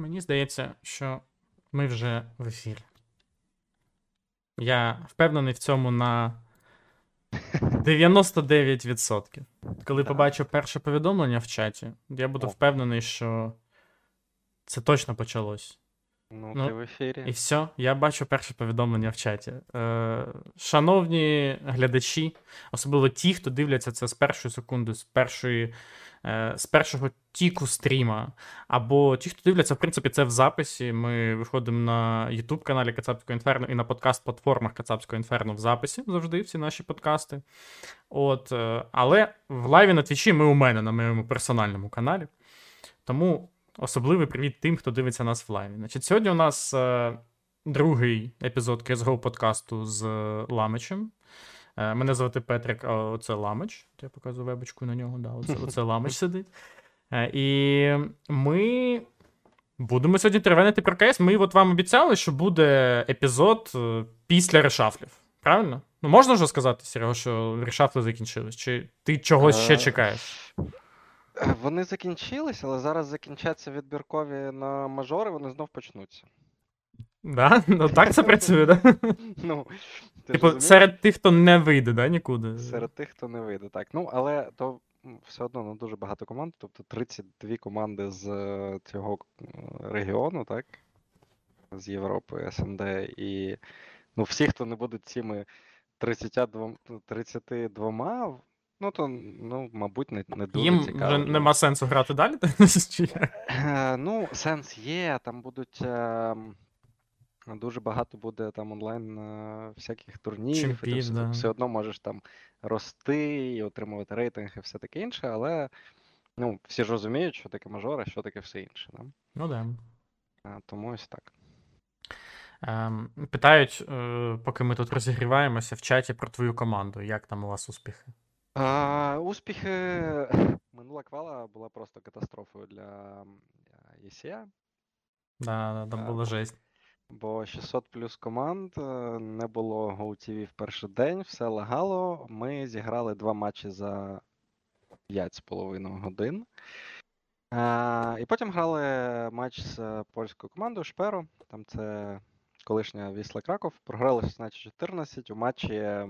Мені здається, що ми вже в ефірі. Я впевнений в цьому на 99%. Коли побачу перше повідомлення в чаті, я буду впевнений, що це точно почалось. Ну, Ну, ти в ефірі. І все, я бачу перше повідомлення в чаті. Е, шановні глядачі, особливо ті, хто дивляться це з першої секунди, з першої. е, З першого тіку стріма, або ті, хто дивляться, в принципі, це в записі. Ми виходимо на YouTube каналі Кацапського інферно і на подкаст-платформах Кацапського інферно в записі завжди всі наші подкасти. От, е, але в live і на твічі ми у мене на моєму персональному каналі. Тому особливий привіт тим, хто дивиться нас в live і. Значить, сьогодні у нас е, другий епізод CSGO подкасту з е, Ламичем. Е, мене звати Петрик, а оце Ламич. Я показую вебочку на нього. Да, оце, оце Ламич сидить. Е, і ми будемо сьогодні теревенити про КС. Ми от вам обіцяли, що буде епізод е, після решафлів. Правильно? Ну, можна вже сказати, Серега, що решафли закінчились? Чи ти чогось ще Е, чекаєш? Е, Вони закінчились, але зараз закінчаться відбіркові на мажори, вони знов почнуться. Да? Ну так це працює, да? Ну, ти Типу, розумієш? серед тих, хто не вийде, да, нікуди. Серед тих, хто не вийде, так. Ну, але то м, все одно ну, дуже багато команд, тобто 32 команди з е, цього е, регіону, так? З Європи, СНД, і ну, всі, хто не будуть цими 32, 32 ну то, ну, мабуть, не, не дуже Їм цікаво. вже нема сенсу грати далі. Чи як? Е, Ну, сенс є, там будуть. ем, Дуже багато буде там онлайн е, всяких турнірів, і ти Чемпів, все, да. все одно можеш там рости і отримувати рейтинг і все таке інше, але ну, всі ж розуміють, що таке мажор, а що таке все інше. Да? Ну да. Е, Тому ось так. Ем, питають, е, поки ми тут розігріваємося в чаті про твою команду. Як там у вас успіхи? А, успіхи. Минула квала була просто катастрофою для м, ЄСія. Да, да, там А, була жесть. Бо 600 плюс команд, е, не було GoTV в перший день, все лагало. Ми зіграли два матчі за 5,5 годин. Е, І потім грали матч з польською командою Шперо. Там це колишня Вісла Краков. Програли 16-14 у матчі,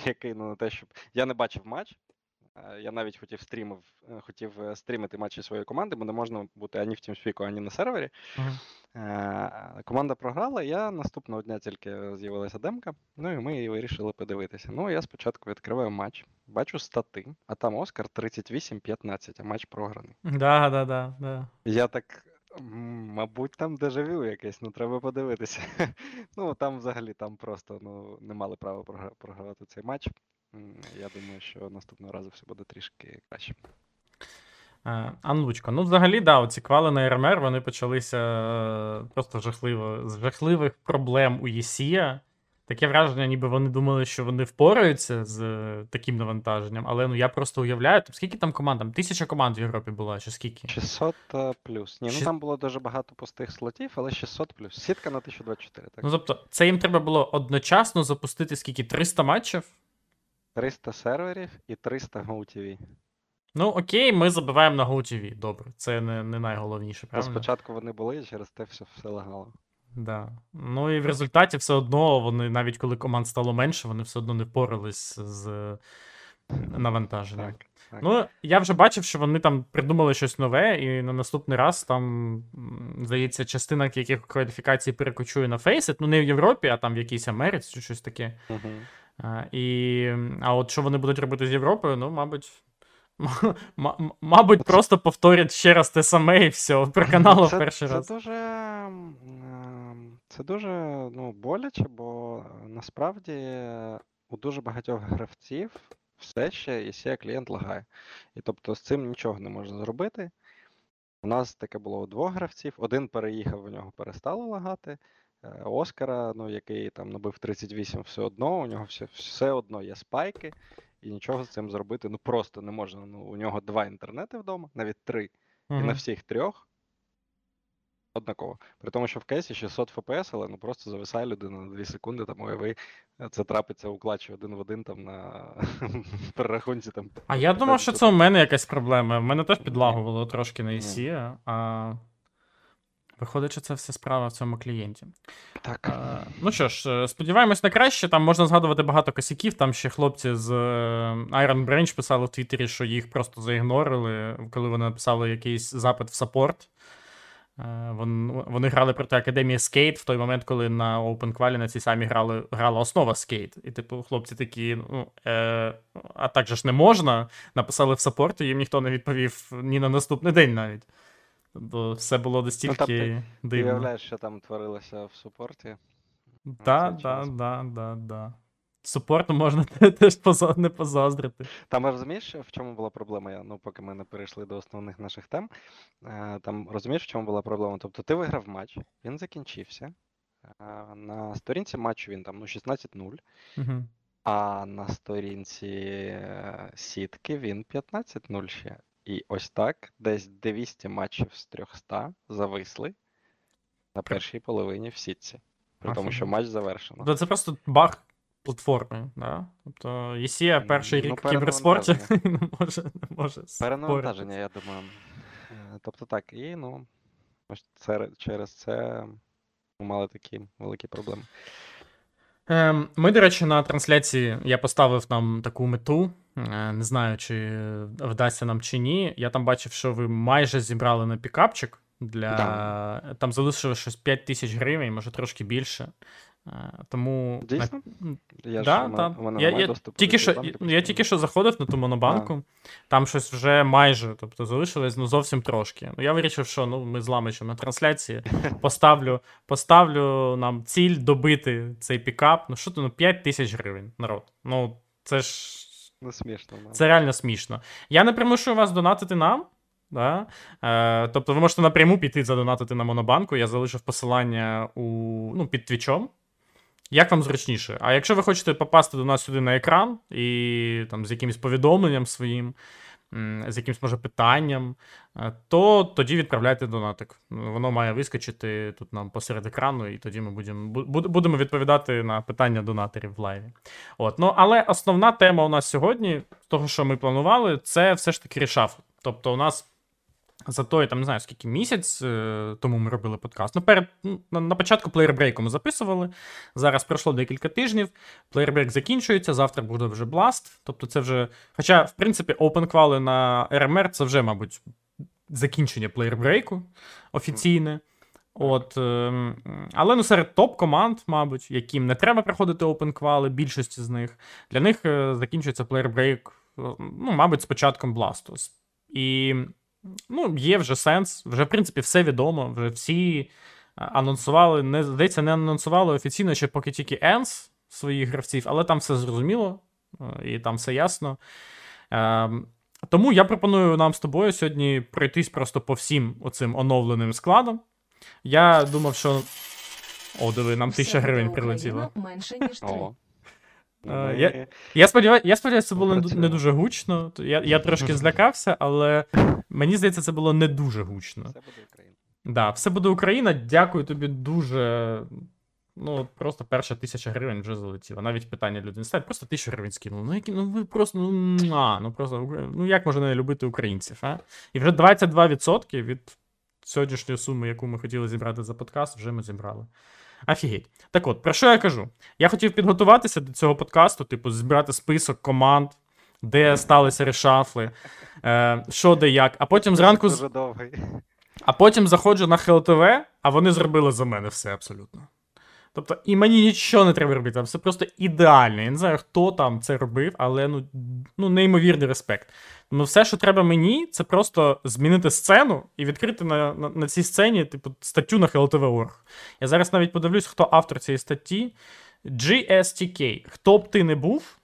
м, який ну не те, щоб. Я не бачив матч. Е, Я навіть хотів стрімив, е, хотів е, стрімити матчі своєї команди, бо не можна бути ані в TeamSpeak, ані на сервері. Е, Команда програла, я наступного дня тільки з'явилася демка, ну і ми її вирішили подивитися. Ну, я спочатку відкриваю матч, бачу стати, а там Оскар 38-15, а матч програний. Да, да, да, да. Я так, «М, мабуть, там дежавю якесь, ну треба подивитися. Ну, там взагалі там просто ну, не мали права програвати цей матч. Я думаю, що наступного разу все буде трішки краще. Е, Анлучко, ну взагалі, да, оці квали на РМР вони почалися е, просто жахливо, з жахливих проблем у ЄСія. Таке враження, ніби вони думали, що вони впораються з е, таким навантаженням, але ну я просто уявляю, там, скільки там команд? Там тисяча команд в Європі була, чи скільки? 600 е, плюс. Ні, ну там було дуже багато пустих слотів, але 600 плюс. Сітка на 1024, так. Ну тобто, це їм треба було одночасно запустити скільки? 300 матчів? 300 серверів і 300 GoTV. Ну окей, ми забиваємо на GoTV. Добре, це не, не найголовніше, правильно? спочатку вони були, і через те все, все лагало. Да. Ну і в результаті все одно вони, навіть коли команд стало менше, вони все одно не впорались з е, навантаженням. Так, так. Ну, я вже бачив, що вони там придумали щось нове, і на наступний раз там, здається, частина яких кваліфікацій перекочує на Faceit, ну не в Європі, а там в якійсь Америці чи щось таке. Мгм. А, і, а от що вони будуть робити з Європою, ну, мабуть. Мабуть, просто повторять ще раз те саме і все. Проканало Це, перший це раз. дуже, ем, це дуже ну, боляче, бо насправді у дуже багатьох гравців все ще є клієнт лагає. І тобто з цим нічого не можна зробити. У нас таке було у двох гравців. Один переїхав, у нього перестало лагати. Е, Оскара, ну, який там набив 38 все одно, у нього все, все одно є спайки, і нічого з цим зробити ну просто не можна. Ну, у нього два інтернети вдома, навіть три. І на всіх трьох однаково. При тому, що в кейсі 600 FPS, але ну просто зависає людина на 2 секунди, там уяви, це трапиться у клатчі один в один там на перерахунці там. А я думав, що це у мене якась проблема. В мене теж підлагувало трошки на. EC, а. Виходить, що це все справа в цьому клієнті. Так. Е, ну що ж, е, сподіваємось на краще. Там можна згадувати багато косяків. Там ще хлопці з е, Iron Branch писали в Твіттері, що їх просто заігнорили, коли вони написали якийсь запит в саппорт. Е, вон- Вони грали проти Академії Skate в той момент, коли на Open Quali на цій самій грали, грала основа Skate. І, типу, хлопці такі, ну, е, а так же ж не можна. Написали в саппорт, і їм ніхто не відповів ні на наступний день навіть. Тобто все було настільки тобто, Ти дивно. уявляєш, що там творилося в супорті? Час. да, да, да. Супорту можна теж поза- не позаздрити. Там розумієш, в чому була проблема? Я, ну, поки ми не перейшли до основних наших тем. Е, Там розумієш, в чому була проблема? Тобто ти виграв матч, він закінчився. Е, На сторінці матчу він там ну, 16-0, Угу. а на сторінці е, сітки він 15-0 ще. І ось так, десь 200 матчів з 300 зависли на першій половині в сітці. При тому, що матч завершено. Тобто це просто баг платформи, да? Тобто Єсія перший Ну, рік в кіберспорті не може, не може Перенавантаження, я думаю. Е, Тобто так, і ну, це, через це ми мали такі великі проблеми. Ем, Ми, до речі, на трансляції я поставив нам таку мету. е, Не знаю, чи вдасться нам чи ні. Я там бачив, що ви майже зібрали на пікапчик. Для... Да. Там залишилось щось 5 тисяч гривень, може трошки більше. Е, Тому Дійсно? Я да, ж у мене Я, я, тільки що, банки, я, тільки що заходив на ту монобанку, там щось вже майже, тобто залишилось ну, зовсім трошки. Ну, я вирішив, що ну, ми з Ламичем на трансляції поставлю, поставлю нам ціль добити цей пікап. Ну що то, ну 5 тисяч гривень, народ. Ну, це ж Ну, смішно. да. це реально смішно. Я не примушую вас донатити нам. Да? Е, тобто ви можете напряму піти задонатити на Монобанку. Я залишив посилання у, ну, під твічом. Як вам зручніше? А якщо ви хочете попасти до нас сюди на екран і там з якимось повідомленням своїм, з якимось може питанням, е, то тоді відправляйте донатик. Воно має вискочити тут нам посеред екрану, і тоді ми будемо, будемо відповідати на питання донаторів в live і. От, ну, але основна тема у нас сьогодні, того, що ми планували, це все ж таки reshuffle. Тобто, у нас за той, там не знаю, скільки місяць е, тому ми робили подкаст. Ну, перед, ну, на, початку player break у ми записували. Зараз пройшло декілька тижнів. Player break закінчується, завтра буде вже Blast. Тобто, це вже. Хоча, в принципі, open квали на RMR це вже, мабуть, закінчення player break у офіційне. От, ем, але ну, серед топ-команд, мабуть, яким не треба проходити open квали, більшості з них, для них е, закінчується player break, е, ну, мабуть, з початком Бласту. І ну, є вже сенс, вже, в принципі, все відомо, вже всі анонсували, не, здається, не анонсували офіційно ще поки тільки ENCE своїх гравців, але там все зрозуміло, е, і там все ясно. Ем, тому я пропоную нам з тобою сьогодні пройтись просто по всім оцим оновленим складам. Я думав, що. О, диви, нам тисяча гривень прилетіло. Менше, ніж три. О. Е, Ми- я- Я сподіваюся, я сподіваюся, це було не, дуже гучно. Я, я трошки злякався, але мені здається, це було не дуже гучно. Це буде Україна. Да, все буде Україна. Дякую тобі дуже. Ну, от просто перша тисяча гривень вже залетіла. Навіть питання люди не ставлять, просто тисячу гривень скинули. Ну, які, ну ви просто, ну, муа, ну просто, ну як можна не любити українців, а? І вже 22% від сьогоднішньої суми, яку ми хотіли зібрати за подкаст, вже ми зібрали. Офігеть. Так от, про що я кажу? Я хотів підготуватися до цього подкасту, типу, збирати список команд, де сталися решафли, е, що де як, а потім зранку. А потім заходжу на ХЛТВ, а вони зробили за мене все абсолютно. Тобто, і мені нічого не треба робити, там все просто ідеально. Я не знаю, хто там це робив, але ну, ну неймовірний респект. Ну, все, що треба мені, це просто змінити сцену і відкрити на, на, на цій сцені, типу, статтю на HLTV.org. Я зараз навіть подивлюсь, хто автор цієї статті. GSTK. Хто б ти не був,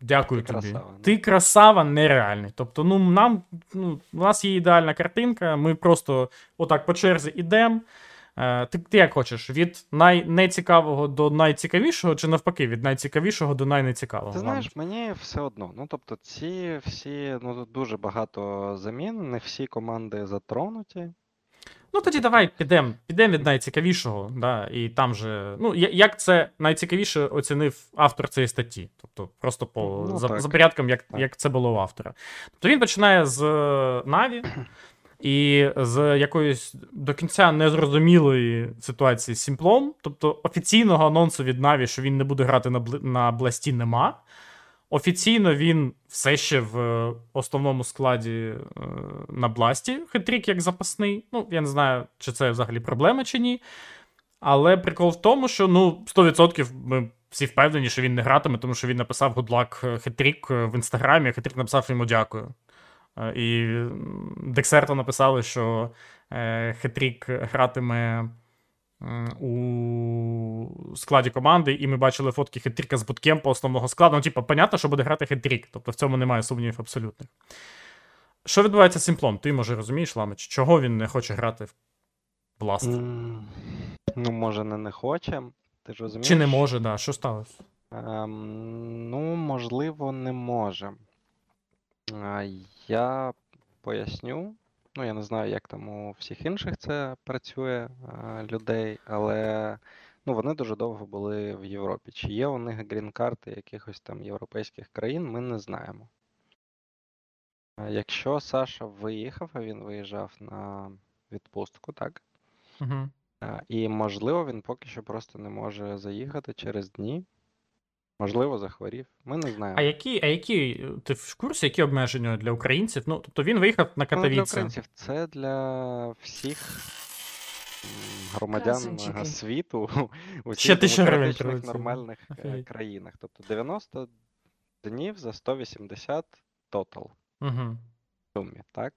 дякую Ти тобі. красава, ну. Ти красава нереальний. Тобто, ну нам ну, у нас є ідеальна картинка, ми просто отак по черзі ідемо. Е, ти, ти як хочеш, від найнецікавого до найцікавішого, чи навпаки, від найцікавішого до найнецікавого? Ти знаєш, мені все одно. Ну, тобто, ці всі, ну тут дуже багато замін, не всі команди затронуті. Ну тоді давай підемо підем від найцікавішого, да, і там же. Ну, як це найцікавіше оцінив автор цієї статті. Тобто, просто по Ну, за, за порядком, як, Так. як це було у автора. Тобто він починає з е, Наві. І з якоїсь до кінця незрозумілої ситуації з Сімплом, тобто офіційного анонсу від Наві, що він не буде грати на на Бласті, нема. Офіційно він все ще в е, основному складі е, на Бласті, хитрік як запасний. Ну, я не знаю, чи це взагалі проблема чи ні. Але прикол в тому, що ну, 100% ми всі впевнені, що він не гратиме, тому що він написав good luck хитрік в інстаграмі, хитрік написав йому дякую. Е, І Дексерто написали, що е, Хетрік гратиме у складі команди, і ми бачили фотки Хетріка з буткемпу основного складу. Ну, типу, понятно, що буде грати Хетрік, тобто в цьому немає сумнівів абсолютних. Що відбувається з Сімплом? Ти, може, розумієш, Ламич, чого він не хоче грати в Blast? М, Ну, може, не не хоче. Ти ж розумієш? Чи не може, да. Що сталося? Ем, ну, можливо, не може. Я поясню. Ну, я не знаю, як там у всіх інших це працює людей, але ну, вони дуже довго були в Європі. Чи є у них грін-карти якихось там європейських країн, ми не знаємо. Якщо Саша виїхав, а він виїжджав на відпустку, так? Угу. І, можливо, він поки що просто не може заїхати через дні. Можливо, захворів. Ми не знаємо. А які, а які, ти в курсі, які обмеження для українців? Ну, тобто він виїхав на Ну, для українців це для всіх громадян Красунчики. світу у Ще всіх демократичних нормальних е, країнах. Тобто 90 днів за 180 тотал Угу. в сумі, так?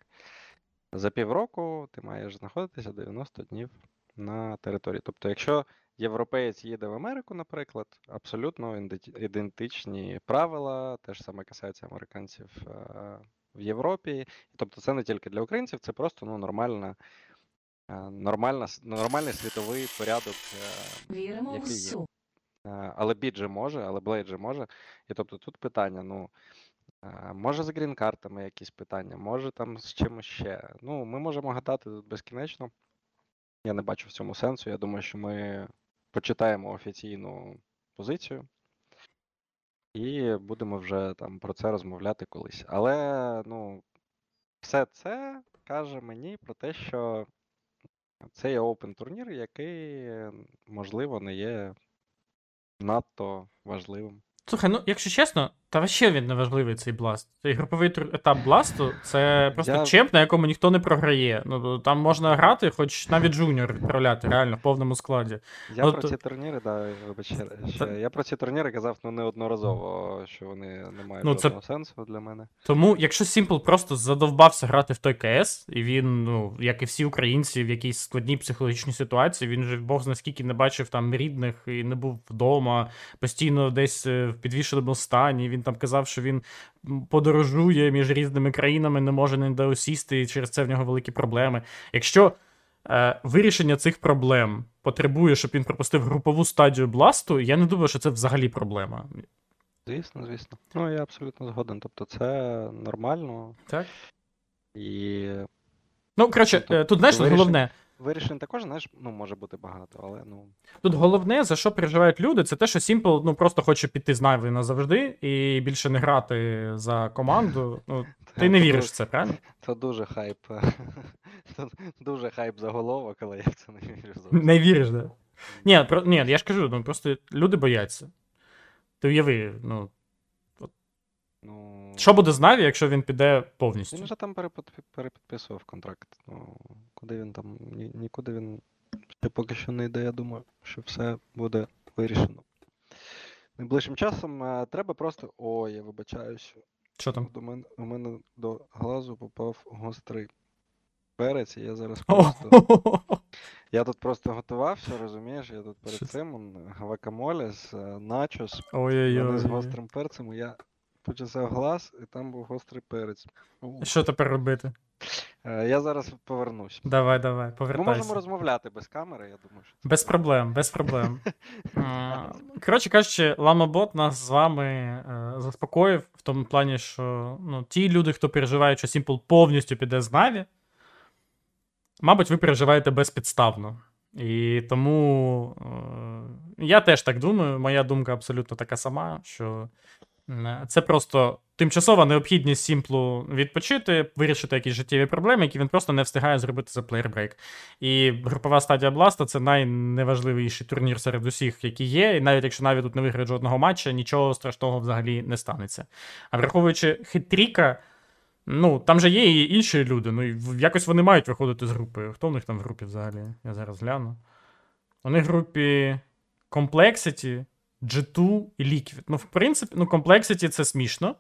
За півроку ти маєш знаходитися 90 днів на території. Тобто, якщо європеєць їде в Америку, наприклад, абсолютно ідентичні правила, те ж саме касається американців е, в Європі. Тобто, це не тільки для українців, це просто ну, нормальна, е, нормальна, нормальний світовий порядок. е, Віримо Який є. Але біт же може, але Блейд же може. І тобто тут питання: ну, може з грін-картами якісь питання, може там з чимось ще. Ну, ми можемо гадати тут безкінечно. Я не бачу в цьому сенсу. Я думаю, що ми почитаємо офіційну позицію і будемо вже там про це розмовляти колись. Але, ну, все це каже мені про те, що це є open турнір, який, можливо, не є надто важливим. Слухай, ну якщо чесно, та вообще він не важливий цей бласт. Цей груповий етап бласту це просто Я- чемп, на якому ніхто не програє. Ну там можна грати, хоч навіть жуніор відправляти, реально в повному складі. Я Ну, про то- ці турніри, да, вибач, ще- Та- я про ці турніри казав ну, неодноразово, що вони не мають Ну, це- сенсу для мене. Тому, якщо Сімпл просто задовбався грати в той КС, і він, ну, як і всі українці, в якійсь складній психологічній ситуації, він же Бог зна скільки не бачив там рідних і не був вдома, постійно десь е, в підвішеному стані. Він там казав, що він подорожує між різними країнами, не може ніде усісти, і через це в нього великі проблеми. Якщо е, вирішення цих проблем потребує, щоб він пропустив групову стадію бласту, я не думаю, що це взагалі проблема. Звісно, звісно. Ну, я абсолютно згоден. Тобто це нормально Так? і Ну, коротше, Тобто е, тут знаєш, головне. Вирішень також, знаєш, ну, може бути багато, але ну. Тут головне, за що переживають люди, це те, що Simple ну, просто хоче піти з Найви назавжди і більше не грати за команду. Ну, ти не віриш в це, правильно? Це дуже хайп. Це дуже хайп заголовок, але я в це не вірю зовсім. Не віриш, да? Ні, про, ні, я ж кажу, ну просто люди бояться. Ти уяви, ну, Ну, що буде з Наві, якщо він піде повністю? Він вже там перепідписував контракт. Ну, куди він там, ні, нікуди він ще поки що не йде, я думаю, що все буде вирішено. Найближчим часом е, треба просто. Ой, я вибачаюся. Що там? До мене, у мене до глазу попав гострий перець, і я зараз просто. Я тут просто готувався, розумієш? Я тут перед цим м, гвакамоле з е, начос, з гострим перцем, і я почесав глаз, і там був гострий перець. Що тепер робити? Е, Я зараз повернусь. Давай, давай, Ми повертайся. можемо розмовляти без камери, я думаю, що це Без проблем, без проблем. Коротше кажучи, Ламабот нас з вами е, заспокоїв в тому плані, що ну, ті люди, хто переживають, що Simple повністю піде з Наві, мабуть, ви переживаєте безпідставно. І тому е, я теж так думаю. Моя думка абсолютно така сама, що Це просто тимчасова необхідність Сімплу відпочити, вирішити якісь життєві проблеми, які він просто не встигає зробити за player break. І групова стадія Бласта це найневажливіший турнір серед усіх, які є. І навіть якщо навіть тут не виграють жодного матча, нічого страшного взагалі не станеться. А враховуючи хитріка, ну там же є і інші люди. Ну і якось вони мають виходити з групи. Хто в них там в групі взагалі? Я зараз гляну. Них в групі Complexity, G2 і Liquid. Ну, в принципі, ну, Complexity це смішно.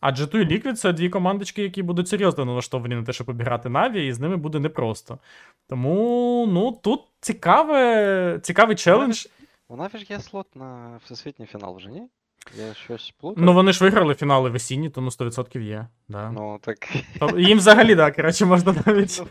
А G2 і Liquid це дві командочки, які будуть серйозно налаштовані на те, щоб обіграти Наві, і з ними буде непросто. Тому, ну, тут цікаве, цикавий челендж. У Наві ж є слот на всесвітній фінал вже, ні? Я щось плутаю. Ну, вони ж виграли фінали весінні, тому 100% є. Да. Ну, так. Їм взагалі, так, коротше, можна навіть.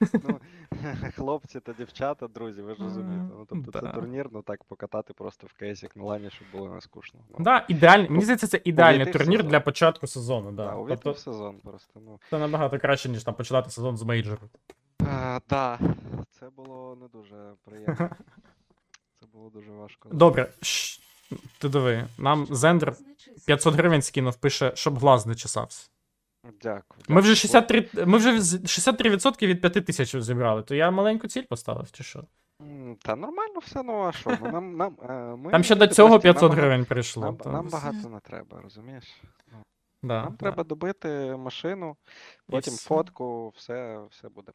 Ну, ну, хлопці та дівчата, друзі, ви ж розумієте. Ну, тобто це турнір, ну так покатати просто в кейсік на лані, щоб було не скучно. Ну, Да, ідеальний. Мені здається, це ідеальний турнір сезон. для початку сезону. Да. да, Тобто, сезон просто. Ну. це набагато краще, ніж там починати сезон з мейджору. А, да, це було не дуже приємно. Це було дуже важко. Добре, ти диви, нам Зендер 500 гривень скинув, пише, щоб глаз не чесався. Дякую. Ми вже дякую. 63, ми вже з- 63% від 5 тисяч зібрали, то я маленьку ціль поставив, чи що? Та нормально все, ну а що? Ну, нам, нам, е, ми Там ще до цього прості, нам 500 гривень прийшло. Нам, то- нам багато не треба, розумієш? Ну, да, нам да, треба добити машину, потім все. фотку, все, все буде.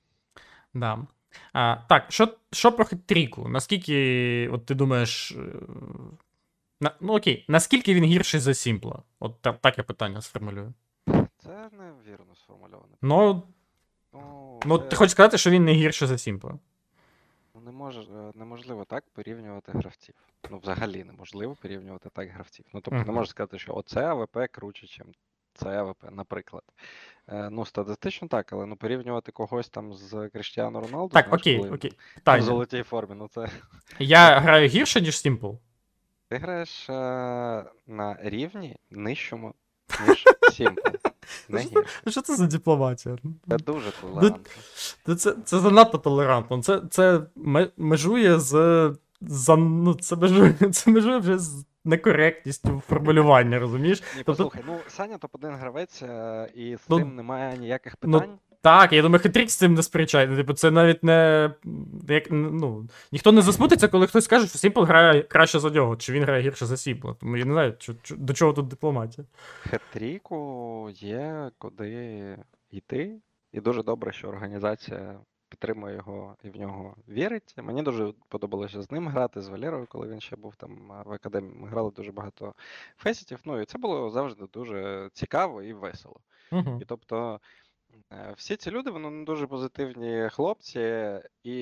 Да. А, так, що, що про хитріку? Наскільки, от ти думаєш. е, На, ну окей, наскільки він гірший за Сімпла? От та, таке питання сформулюю. Це невірно сформульовано. Ну, Ну, ну це- ти хочеш сказати, що він не гірший за Сімпла. Ну, не може, е, неможливо так порівнювати гравців. Ну, взагалі неможливо порівнювати так гравців. Ну, тобто, Мгм. не можеш сказати, що оце АВП круче, ніж це АВП, наприклад. Е, ну, статистично так, але ну порівнювати когось там з Кріштіану Роналду. Так, знаєш, окей, коли окей. В Питання. золотій формі, ну це. Я граю гірше, ніж Сімпл. Ти граєш е, на рівні нижчому, ніж Сімпл. Не гірше. Що це за дипломатія? Це дуже толерантно. Це, це, це занадто толерантно. Це, це ме- межує з. За, ну, це, межує, це межує вже з некоректністю формулювання, розумієш? Ні, Тобто- послухай, ну Саня топ-1 гравець, е, і з Ну, цим немає ніяких ну, питань. Так, я думаю, Хитрік з цим не сперечає. Типу, це навіть не. Як, ну, ніхто не засмутиться, коли хтось скаже, що Сімпл грає краще за нього, чи він грає гірше за Сімпла. Тому я не знаю, чо- чо- до чого тут дипломатія. Хетріку є куди йти, і дуже добре, що організація підтримує його і в нього вірить. Мені дуже подобалося з ним грати, з Валерою, коли він ще був там в академії. Ми грали дуже багато фесітів. Ну і це було завжди дуже цікаво і весело. Угу. І тобто всі ці люди, вони ну, дуже позитивні хлопці, і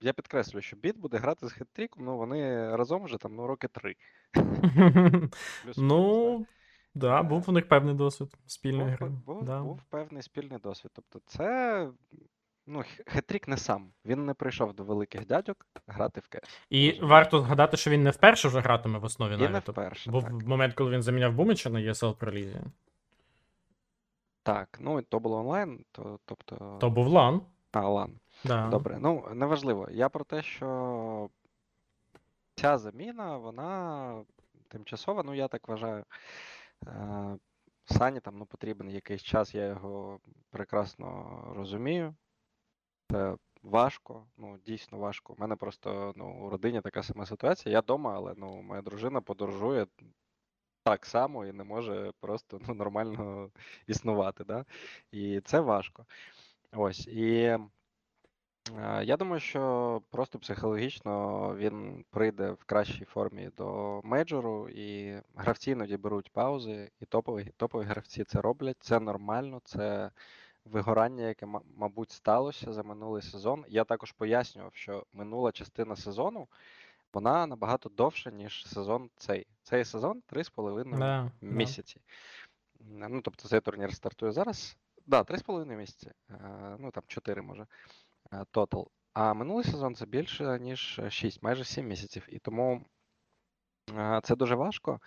я підкреслюю, що біт буде грати з хетріком, ну вони разом вже там ну, роки три. Ну, да, був у них певний досвід спільної Був, гри. був, певний спільний досвід. Тобто, це ну, Хетрік не сам. Він не прийшов до великих дядьок грати в КС. І варто згадати, що він не вперше вже гратиме в основі І не навіть. Тобто, вперше. Був Так. момент, коли він заміняв Бумича на ESL пролізі. Так, ну то було онлайн, то, тобто. То був лан. А, лан. Да. Добре, ну неважливо. Я про те, що ця заміна, вона тимчасова, ну я так вважаю. Е, Сані там ну, потрібен якийсь час, я його прекрасно розумію. Це важко, ну дійсно важко. У мене просто ну, у родині така сама ситуація. Я вдома, але ну, моя дружина подорожує так само і не може просто ну, нормально існувати. Да? І це важко. Ось. І е, я думаю, що просто психологічно він прийде в кращій формі до мейджору, і гравці іноді беруть паузи, і топові, топові гравці це роблять. Це нормально, це вигорання, яке, мабуть, сталося за минулий сезон. Я також пояснював, що минула частина сезону вона набагато довша, ніж сезон цей. Цей сезон 3,5 yeah, місяці. місяці. Ну, тобто цей турнір стартує зараз. Так, Да, 3,5 місяці. Е, Ну там 4 може. е, Тотал. А минулий сезон це більше, ніж 6, майже 7 місяців. І тому е, це дуже важко.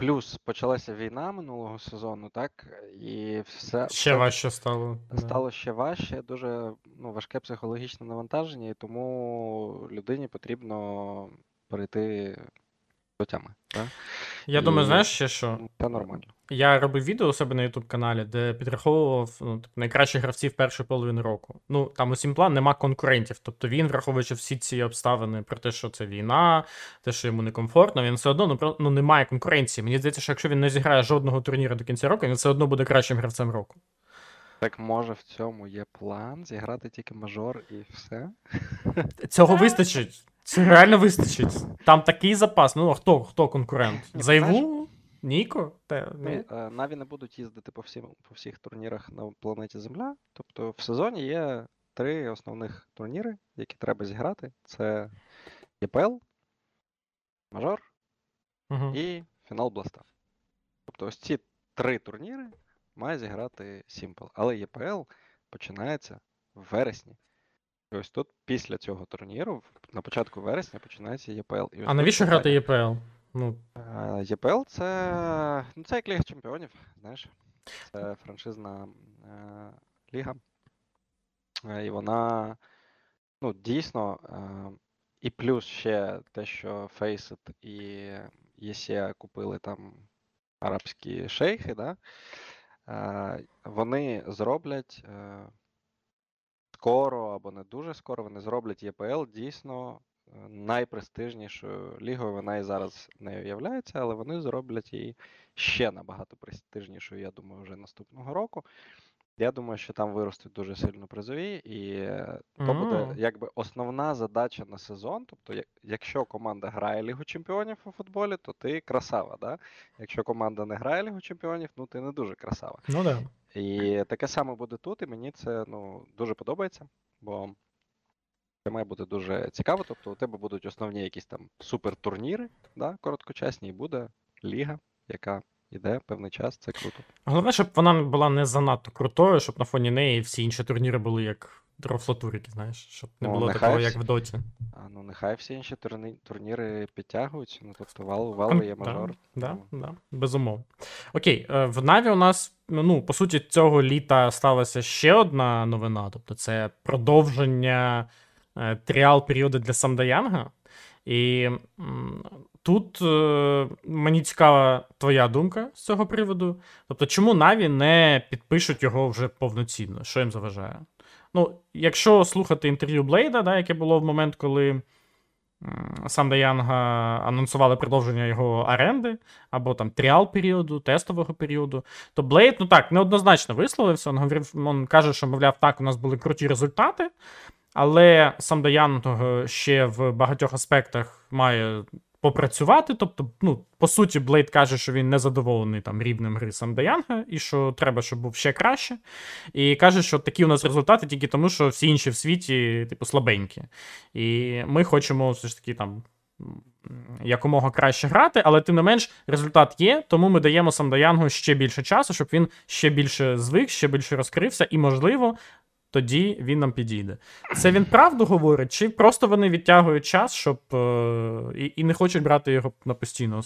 Плюс почалася війна минулого сезону, так? І все, Ще все важче стало. стало ще важче, дуже ну, важке психологічне навантаження, і тому людині потрібно перейти до тями. Да? Я І- думаю, знаєш ще що? Це нормально. Я робив відео у себе на YouTube каналі, де підраховував ну, типу, найкращих гравців першої половини року. Ну там у Сімпла нема конкурентів. Тобто він, враховуючи всі ці обставини про те, що це війна, те, що йому некомфортно, він все одно ну, ну, немає конкуренції. Мені здається, що якщо він не зіграє жодного турніру до кінця року, він все одно буде кращим гравцем року. Так може в цьому є план зіграти тільки мажор і все. Цього вистачить. Це реально вистачить. Там такий запас. Ну а хто, хто конкурент? Зайву? Ніко? Те, Ну, ні? е, Наві не будуть їздити по всім по всіх турнірах на планеті Земля. Тобто в сезоні є три основних турніри, які треба зіграти: це ЄПЛ, мажор Мгм. і фінал Бласта. Тобто ось ці три турніри має зіграти Simple. Але ЄПЛ починається в вересні. І ось тут після цього турніру, на початку вересня, починається ЄПЛ. І А навіщо грати ЄПЛ? Ну, Е, ЄПЛ це. Ну, це як Ліга Чемпіонів, знаєш. Це франшизна е, ліга. Е, і вона ну, дійсно. Е, і плюс ще те, що Faceit і ESEA купили там арабські шейхи, да? е, вони зроблять е, скоро або не дуже скоро, вони зроблять ЄПЛ дійсно е, найпрестижнішою лігою. Вона і зараз не являється, але вони зроблять її ще набагато престижнішою, я думаю, вже наступного року. Я думаю, що там виростуть дуже сильно призові, і е, то буде якби основна задача на сезон. Тобто, якщо команда грає Лігу Чемпіонів у футболі, то ти красава. Да? Якщо команда не грає Лігу Чемпіонів, ну ти не дуже красава. ну да. І таке саме буде тут, і мені це ну, дуже подобається, бо це має бути дуже цікаво. Тобто у тебе будуть основні якісь там супертурніри, да, короткочасні, і буде ліга, яка йде певний час, це круто. Головне, щоб вона була не занадто крутою, щоб на фоні неї всі інші турніри були як дрофлатурики, знаєш, щоб не Ну, було такого, всі- як в доті. А ну нехай всі інші турні... турніри підтягуються. Ну тобто вал, вал є мажор. Да, ну, да, безумовно. Окей, е, в Наві у нас, ну, по суті, цього літа сталася ще одна новина. Тобто, це продовження е, тріал періоду для Самдаянга. І тут е, мені цікава твоя думка з цього приводу. Тобто, чому Наві не підпишуть його вже повноцінно? Що їм заважає? Ну, якщо слухати інтерв'ю Блейда, да, яке було в момент, коли Сам Янга анонсували продовження його оренди, або там тріал періоду, тестового періоду, то Блейд, ну так, неоднозначно висловився. Він говорив, він каже, що, мовляв, так, у нас були круті результати, але сам Янг ще в багатьох аспектах має попрацювати. Тобто, ну, по суті, Блейд каже, що він не задоволений там рівнем гри Самдаянга, і що треба, щоб був ще краще. І каже, що такі у нас результати тільки тому, що всі інші в світі, типу, слабенькі. І ми хочемо все ж таки там. Якомога краще грати, але тим не менш результат є, тому ми даємо Самдаянгу ще більше часу, щоб він ще більше звик, ще більше розкрився, і, можливо, тоді він нам підійде. Це він правду говорить, чи просто вони відтягують час, щоб е, і, і не хочуть брати його на постійно?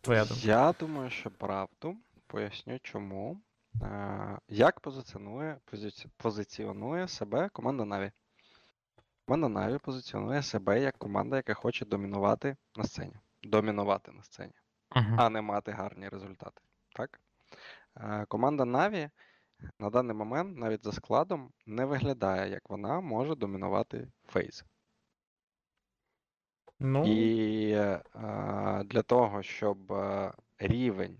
Твоя думка. Я думаю, що правду. Поясню чому. Е, Як позиціонує, позиці- позиціонує себе команда Наві? Команда Наві позиціонує себе як команда, яка хоче домінувати на сцені. Домінувати на сцені, Мгм. а не мати гарні результати. Так? Е, Команда Наві на даний момент, навіть за складом, не виглядає, як вона може домінувати фейз. Ну, І е, для того, щоб е, рівень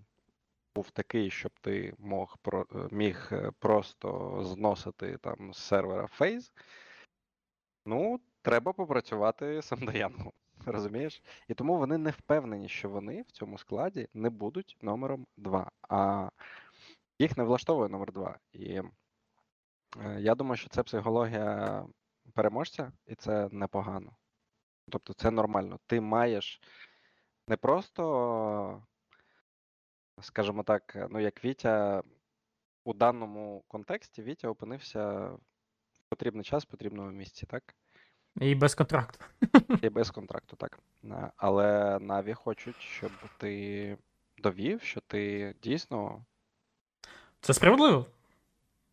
був такий, щоб ти мог про, е, міг просто зносити там з сервера фейз, ну, треба попрацювати самодаянку. Розумієш? І тому вони не впевнені, що вони в цьому складі не будуть номером 2. А їх не влаштовує номер 2. І е, я думаю, що це психологія переможця, і це непогано. Тобто це нормально. Ти маєш не просто, скажімо так, ну як Вітя у даному контексті Вітя опинився в потрібний час в потрібному місці, так? і без контракту. І без контракту, так. Але Наві хочуть, щоб ти довів, що ти дійсно Це справедливо.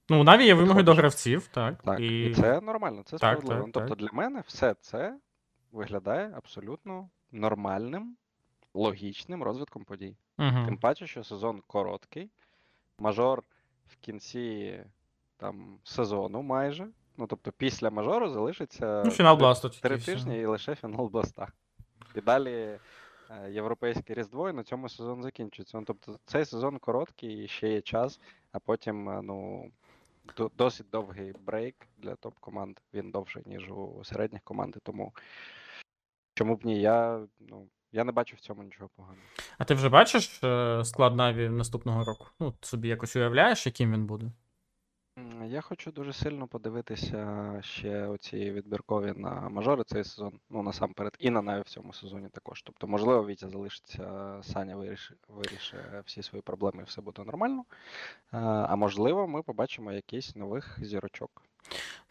Ну, у Наві є вимоги до гравців, так. так. І, і... це нормально, це Так, справедливо. так, Ну, тобто так. для мене все це виглядає абсолютно нормальним логічним розвитком подій. Угу. Тим паче, що сезон короткий, мажор в кінці там, сезону майже. Ну, тобто після мажору залишиться Ну, фінал три- бласту три все. тижні і лише фінал бласта. І далі е, європейське різдво, і на цьому сезон закінчується. Ну, тобто цей сезон короткий, і ще є час, а потім е, ну, досить довгий брейк для топ-команд. Він довший, ніж у середніх команд, тому чому б ні, я, ну, я не бачу в цьому нічого поганого. А ти вже бачиш е, склад Наві наступного року? Ну, собі якось уявляєш, яким він буде? Я хочу дуже сильно подивитися ще оці відбіркові на мажори цей сезон. Ну, насамперед, і на Наві в цьому сезоні також. Тобто, можливо, Вітя залишиться, Саня вирішить вирішить всі свої проблеми і все буде нормально. А, А можливо, ми побачимо якийсь нових зірочок.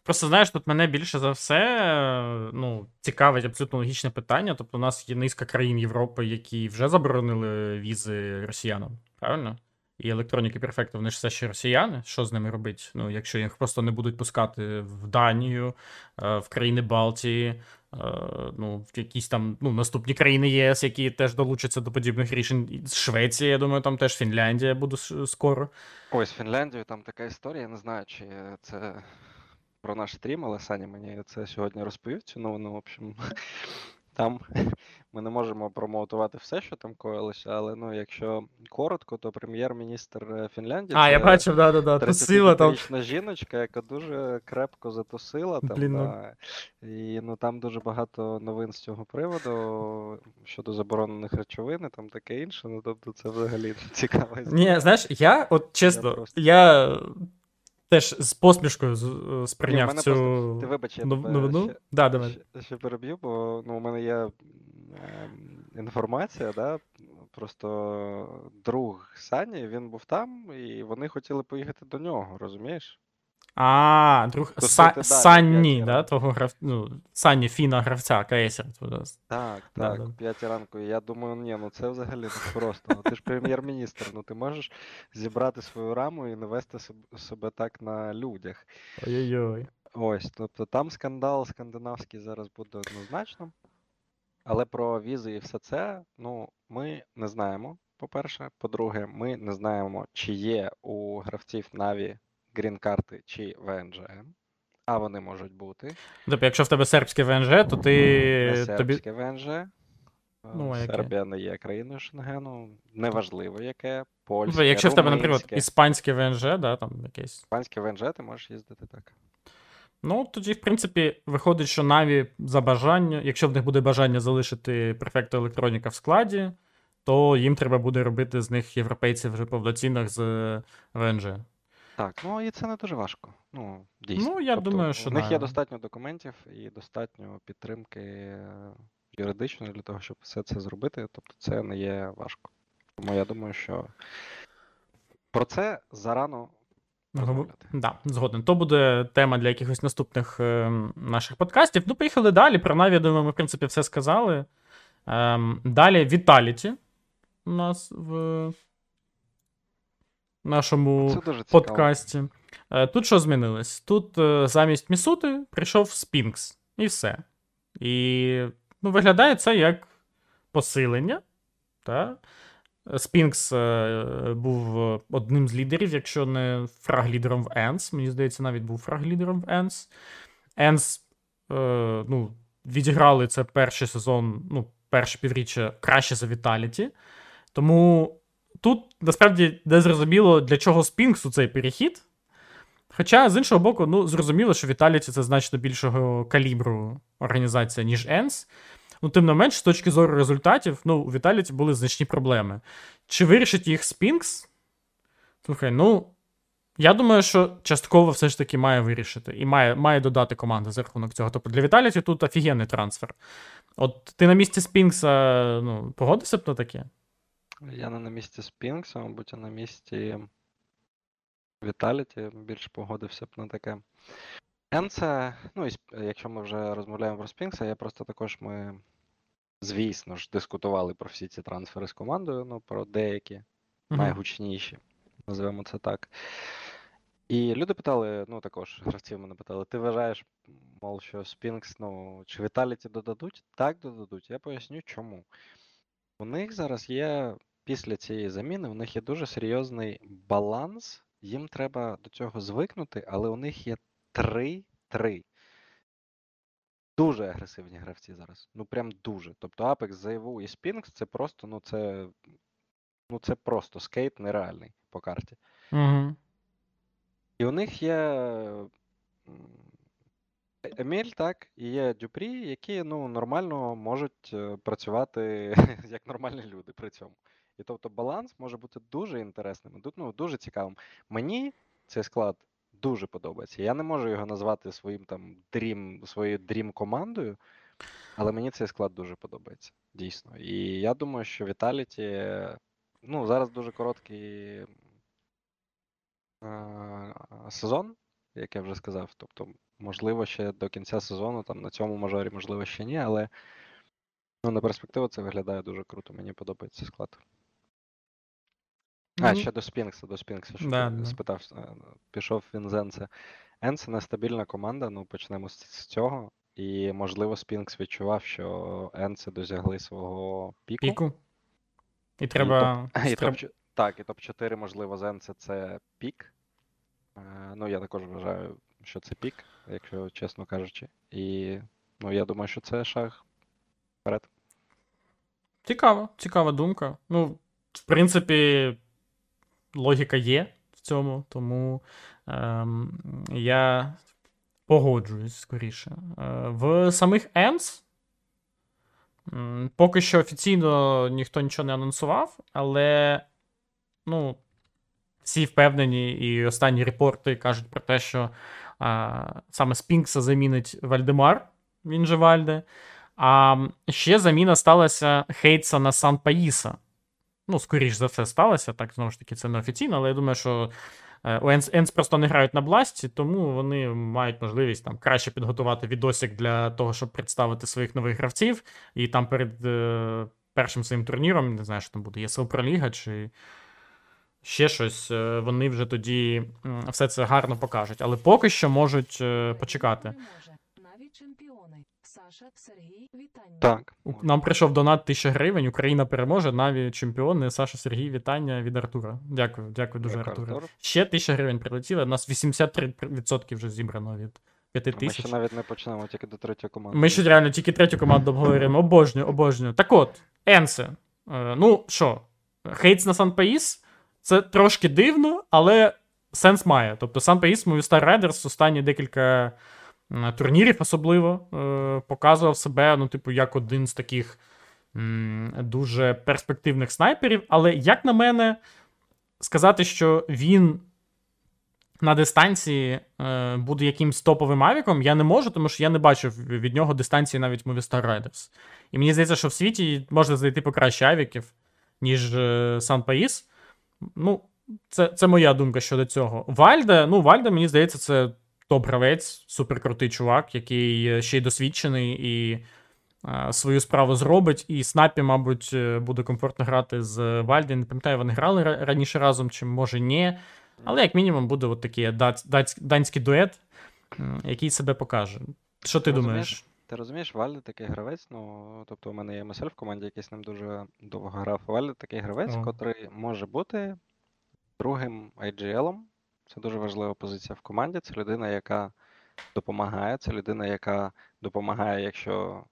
Просто знаєш, тут мене більше за все е, ну, цікавить абсолютно логічне питання. Тобто, у нас є низка країн Європи, які вже заборонили візи росіянам, правильно? І електроніки перфекту, вони ж все ще росіяни. Що з ними робить? Ну, якщо їх просто не будуть пускати в Данію, е, в країни Балтії, е, ну, в якісь там ну, наступні країни ЄС, які теж долучаться до подібних рішень. Швеція, я думаю, там теж Фінляндія буде скоро. Ось Фінляндію там така історія. Я не знаю, чи це про наш стрім, але Саня мені це сьогодні розповів цю новину. В общем, там ми не можемо промоутувати все, що там коїлося, але ну, якщо коротко, то прем'єр-міністр е, Фінляндії А, я бачив, да, да, да. Тусила там. 35-річна жіночка, яка дуже крепко затусила там. Блін, ну. да. І ну там дуже багато новин з цього приводу щодо заборонених речовин і там таке інше. Ну тобто це взагалі цікава Ні, знаєш, я от чесно, просто- я теж з посмішкою е, Ні, сприйняв цю просто- Ти вибач, я новину. ще, Да, давай. ще, ще переб'ю, бо ну, у мене є ем, інформація, да? Просто друг Сані, він був там, і вони хотіли поїхати до нього, розумієш? А, друг Са... далі, Санні, п'ять да, ранку. того грав... ну, Санні Фіна гравця, КС. Так, Да, так, да. о п'ятій ранку. Я думаю, ні, ну це взагалі не просто. Ну, ти ж прем'єр-міністр, ну ти можеш зібрати свою раму і не вести себе- себе так на людях. Ой-ой-ой. Ось, тобто там скандал скандинавський зараз буде однозначно. Але про візи і все це, ну, ми не знаємо, по-перше. По-друге, ми не знаємо, чи є у гравців Наві грін-карти чи ВНЖ. А вони можуть бути. Тобто, якщо в тебе сербське ВНЖ, то ти Не тобі. ВНЖ. Е, Ну, а яке? Сербія не є країною Шенгену. Неважливо, яке. Ну, Польське, Якщо в тебе, наприклад, іспанське ВНЖ, да, там якесь. Іспанське ВНЖ, ти можеш їздити так. Ну, тоді, в принципі, виходить, що Наві за бажання, якщо в них буде бажання залишити префекту електроніка в складі, то їм треба буде робити з них європейців вже повноцінних з е, ВНЖ. Так, ну і це не дуже важко. Ну, дійсно. Ну, я думаю, що в них да. є достатньо документів і достатньо підтримки е, юридичної для того, щоб все це зробити. Тобто це не є важко. Тому я думаю, що про це зарано розмовляти. Да, згоден. То буде тема для якихось наступних е, наших подкастів. Ну, поїхали далі. Про Наві, я думаю, ми, в принципі, все сказали. Ем, далі Віталіті у нас в нашому Це дуже подкасті. Е, Тут що змінилось? Тут е, замість Місути прийшов Спінкс, і все. І ну, виглядає це як посилення. Та? Спінкс е, був одним з лідерів, якщо не фраг-лідером в Енс. Мені здається, навіть був фраг-лідером в Енс. Енс ну, відіграли це перший сезон, ну, перше півріччя краще за Віталіті. Тому тут насправді не зрозуміло, для чого Спінксу цей перехід. Хоча, з іншого боку, ну, зрозуміло, що Віталіті це значно більшого калібру організація, ніж Енс. Ну, тим не менш, з точки зору результатів, ну, у Віталіті були значні проблеми. Чи вирішить їх Спінкс? Слухай, ну. Я думаю, що частково все ж таки має вирішити і має, має додати команда за рахунок цього. Тобто для Віталіті тут офігенний трансфер. От ти на місці Спінкса ну, погодився б на таке? Я не на місці Спінкса, мабуть, а на місці Віталіті більш погодився б на таке. Енце, ну, і якщо ми вже розмовляємо про Спінкса, я просто також ми, звісно ж, дискутували про всі ці трансфери з командою, ну, про деякі найгучніші, називаємо це так. І люди питали, ну також гравців мене питали, ти вважаєш, мол, що Спінкс, ну, чи Віталіті додадуть? Так, додадуть. Я поясню чому. У них зараз є, після цієї заміни, у них є дуже серйозний баланс. Їм треба до цього звикнути, але у них є 3-3. Дуже агресивні гравці зараз. Ну прям дуже. Тобто Apex, ZAVU і Spinx це просто, ну це. Ну це просто скейт нереальний по карті. Угу. І у них є Еміль, так, і є Дюпрі, які ну, нормально можуть е, працювати як нормальні люди при цьому. І тобто баланс може бути дуже інтересним, ну, дуже цікавим. Мені цей склад дуже подобається. Я не можу його назвати своїм там дрім, своєю дрім командою, але мені цей склад дуже подобається, дійсно. І я думаю, що Віталіті, ну, зараз дуже короткий е, сезон, як я вже сказав. Тобто, можливо, ще до кінця сезону, там на цьому мажорі, можливо, ще ні, але ну, на перспективу це виглядає дуже круто. Мені подобається склад. А, ще до Спінкса, до Спінкса, що Да, ти да. спитав, е, пішов він з Енце. Енце нестабільна команда, ну почнемо з, з цього. І, можливо, Спінкс відчував, що Енце досягли свого піку. Піку. І треба. І треба- топ, так, і топ-4, можливо, Зенце це пік. Е, Ну, я також вважаю, що це пік, якщо чесно кажучи. І ну, я думаю, що це шаг вперед. Цікава, цікава думка. Ну, в принципі, логіка є в цьому, тому ем, я погоджуюсь скоріше. Е, в самих Ends поки що офіційно ніхто нічого не анонсував, але ну, всі впевнені, і останні репорти кажуть про те, що а, саме Спінкса замінить Вальдемар, він же Вальде. А ще заміна сталася Хейтса на Сан Паїса. Ну, скоріш за все, сталося. Так, знову ж таки, це не офіційно, але я думаю, що Енс, Енс просто не грають на бласті, тому вони мають можливість там краще підготувати відосик для того, щоб представити своїх нових гравців. І там перед е, першим своїм турніром, не знаю, що там буде, ЄСЛ Проліга чи ще щось, е, вони вже тоді все це гарно покажуть. Але поки що можуть е, почекати. Саша, Сергій, вітання. Так. Нам прийшов донат 1000 гривень. Україна переможе. Наві чемпіони. Саша Сергій, вітання від Артура. Дякую, дякую дуже, Дякую, Артуре. Артур. Ще 1000 гривень прилетіло. У нас 83% вже зібрано від 5 Ми ще навіть не почнемо тільки до третьої команди. Ми ще реально тільки третю команду обговорюємо. Обожнюю, обожнюю. Так от, Енсе. Е, ну що, Хейдс на Сан Паюс це трошки дивно, але сенс має. Тобто Сан Паюс, Movistar Riders останні декілька турнірів особливо е, показував себе, ну, типу, як один з таких дуже перспективних снайперів. Але, як на мене, сказати, що він на дистанції е, буде якимсь топовим авіком, я не можу, тому що я не бачив від нього дистанції навіть в Movistar Riders. І мені здається, що в світі можна знайти покраще авіків, ніж е, Сан Паїс. Ну, це, це моя думка щодо цього. Вальде, ну, Вальде, мені здається, це топ-гравець, суперкрутий чувак, який е, ще й досвідчений і е, свою справу зробить. І Снапі, мабуть, е, буде комфортно грати з Вальде. Не пам'ятаю, вони грали раніше разом, чи може ні. Але як мінімум буде от такий данський дует, який себе покаже. Що ти Розумієш? думаєш? Ти розумієш, Вальде такий гравець, ну, тобто у мене є МСЛ в команді, який з ним дуже довго грав. Вальде такий гравець, О. котрий може бути другим IGL. Це дуже важлива позиція в команді. Це людина, яка допомагає, це людина, яка допомагає, якщо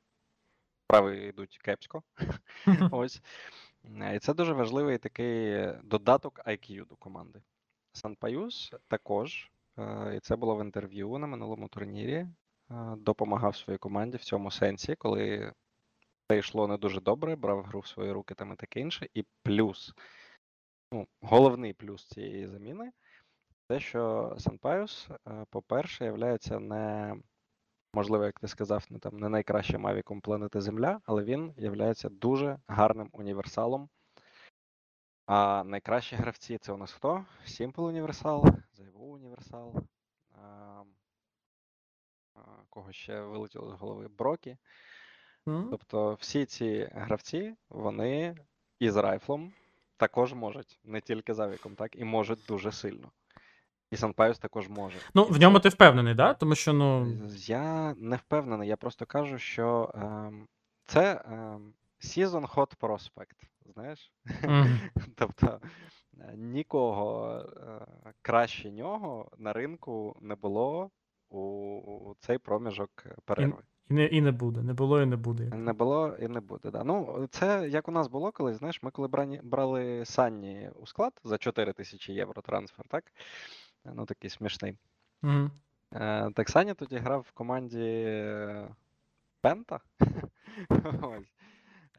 справи йдуть кепсько. Ось. Е, І це дуже важливий такий додаток IQ до команди. Санпаюс також, е, і це було в інтерв'ю на минулому турнірі, е, допомагав своїй команді в цьому сенсі, коли це йшло не дуже добре, брав гру в свої руки там і таке інше. І плюс, ну, головний плюс цієї заміни те, що Санпаюс, е, по-перше, являється не, можливо, як ти сказав, не там не найкращим авіком планети Земля, але він являється дуже гарним універсалом. А найкращі гравці це у нас хто? Simple універсал, ZVU універсал. А, кого ще вилетіло з голови Брокі. М? Тобто всі ці гравці, вони із райфлом також можуть, не тільки з авіком, так, і можуть дуже сильно. І Санпайус також може. Ну, в ньому ти впевнений, да? Тому що, ну. Я не впевнений, я просто кажу, що ем, це ем, Season Hot Prospect, знаєш? Мгм. Тобто е, нікого е, краще нього на ринку не було у, у цей проміжок перерви. І не, і не буде. Не було і не буде. Не було і не буде. Да. Ну, це як у нас було колись, знаєш, ми коли брані, брали Санні у склад за 4 тисячі євро трансфер, так? Ну, такий смішний. Е, так Саня тоді грав в команді е, Пента. Ось.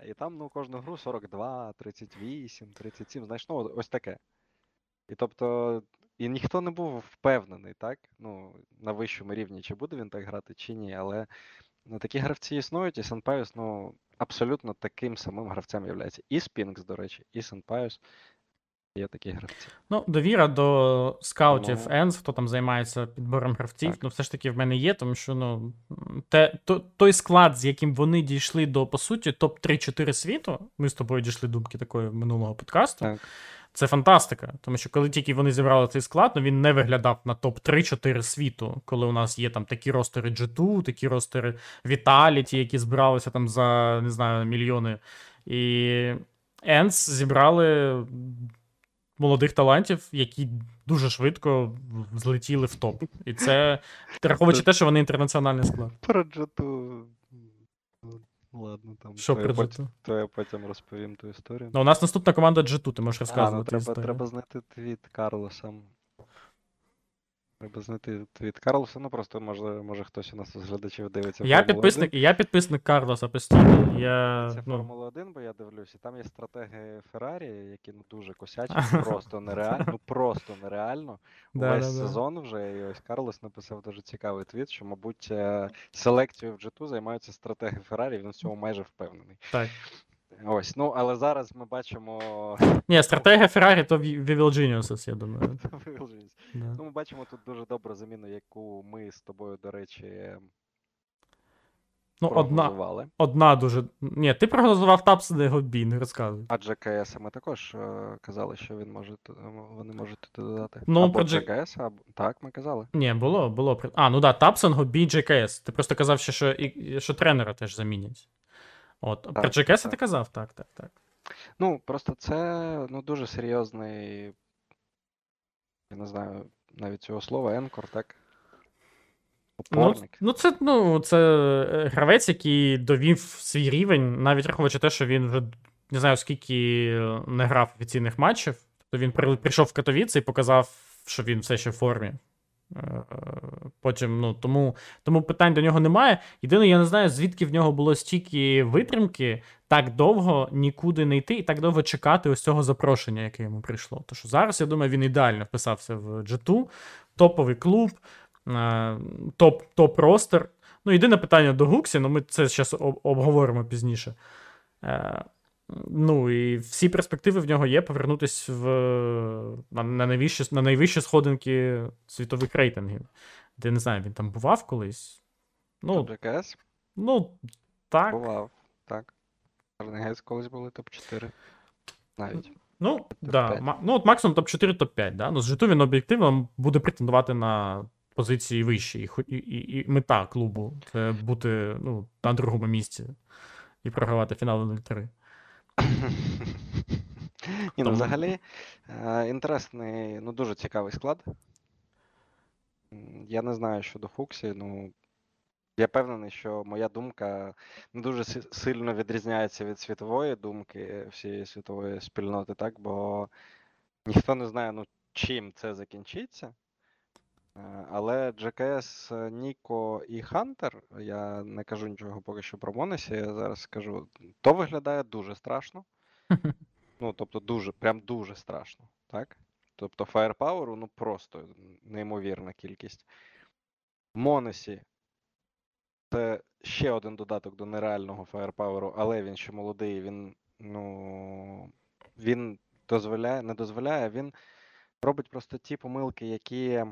І там ну, кожну гру 42, 38, 37, знаєш, ну ось таке. І тобто, і ніхто не був впевнений, так? Ну, на вищому рівні, чи буде він так грати, чи ні. Але ну, такі гравці існують, і SunPayus, ну, абсолютно таким самим гравцем являється. І Spinx, до речі, і SunPayus є такі гравці. Ну, довіра до скаутів Тому- ENS, хто там займається підбором гравців, Так. ну все ж таки в мене є, тому що ну, те, то, той склад, з яким вони дійшли до, по суті, топ-3-4 світу, ми з тобою дійшли думки такої минулого подкасту. Так. Це фантастика. Тому що коли тільки вони зібрали цей склад, ну він не виглядав на топ-3-4 світу, коли у нас є там такі ростери G2, такі ростери Vitality, які збиралися там за не знаю, мільйони. І Ends зібрали молодих талантів, які дуже швидко злетіли в топ. І це враховуючи те, що вони інтернаціональний склад. Про джету. Ну, ладно, там. Що то я про потім- G2? То я потім розповім ту історію. Ну, у нас наступна команда G2, ти можеш А, ну треба, історію. треба знайти твіт Карлоса. Треба знайти твіт Карлоса. Ну просто може, може хтось у нас з глядачів дивиться. Я Формулу підписник, я підписник Карлоса постійно. Я, Це ну, Формула 1, бо я дивлюся. Там є стратеги Феррарі, які ну дуже косячі, просто нереально. Ну просто нереально. да, Весь да, да. сезон вже. І ось Карлос написав дуже цікавий твіт, що, мабуть, е, селекцією в G2 займаються стратеги Феррарі, він в цьому майже впевнений. Так. Ось, ну але зараз ми бачимо. Ні, стратегія Феррарі то Vivil Geniuses, я думаю. Да. Ну, ми бачимо тут дуже добру заміну, яку ми з тобою, до речі, Ну, одна, одна дуже. Ні, ти прогнозував Тапс бій, не розказуй. А GKS ми також е, казали, що він може вони можуть туди додати. Ну, або про GKS, або так, ми казали. Ні, було, було. А, ну да, Тапсен, Гобі, JKS. Ти просто казав, що, і, що тренера теж замінять. От. Про Так, JKS так. ти казав? Так, так, так. Ну, просто це ну, дуже серйозний, я не знаю навіть цього слова, енкор, так? Ну, Опорник. ну, це, ну, це е, гравець, який довів свій рівень, навіть враховуючи те, що він вже не знаю, скільки не грав офіційних матчів. Тобто він прийшов в Катовіце і показав, що він все ще в формі. Е, е, Потім, ну, тому, тому питань до нього немає. Єдине, я не знаю, звідки в нього було стільки витримки так довго нікуди не йти і так довго чекати ось цього запрошення, яке йому прийшло. Що зараз, я думаю, він ідеально вписався в G2, топовий клуб, е, топ, топ-ростер. Ну, єдине питання до Гуксі, ну ми це зараз обговоримо пізніше. Ну, і всі перспективи в нього є повернутися в, на, на, найвищі, на найвищі сходинки світових рейтингів. Де не знаю, він там бував колись. Ну, GKS ну так. бував, так. Renegades колись були топ-4. Навіть. Ну, да, Топ-п'ять. ма- ну, от максимум топ-4, топ-5, да? Ну, з G2 він об'єктивно буде претендувати на позиції вищі. І, і, і, мета клубу це бути ну, на другому місці і програвати фінали 0-3. Ні, ну взагалі е, інтересний, ну дуже цікавий склад. Я не знаю щодо Фуксі, ну я впевнений, що моя думка не дуже сильно відрізняється від світової думки всієї світової спільноти, так? Бо ніхто не знає, ну, чим це закінчиться. Е, Але GKS, е, Ніко і Хантер, я не кажу нічого поки що про Монесі, я зараз скажу, то виглядає дуже страшно. Ну, тобто дуже, прям дуже страшно, так? Тобто фаєрпауеру, ну просто неймовірна кількість. Монесі це ще один додаток до нереального фаєрпауеру, але він ще молодий, він, ну, він дозволяє, не дозволяє, він робить просто ті помилки, які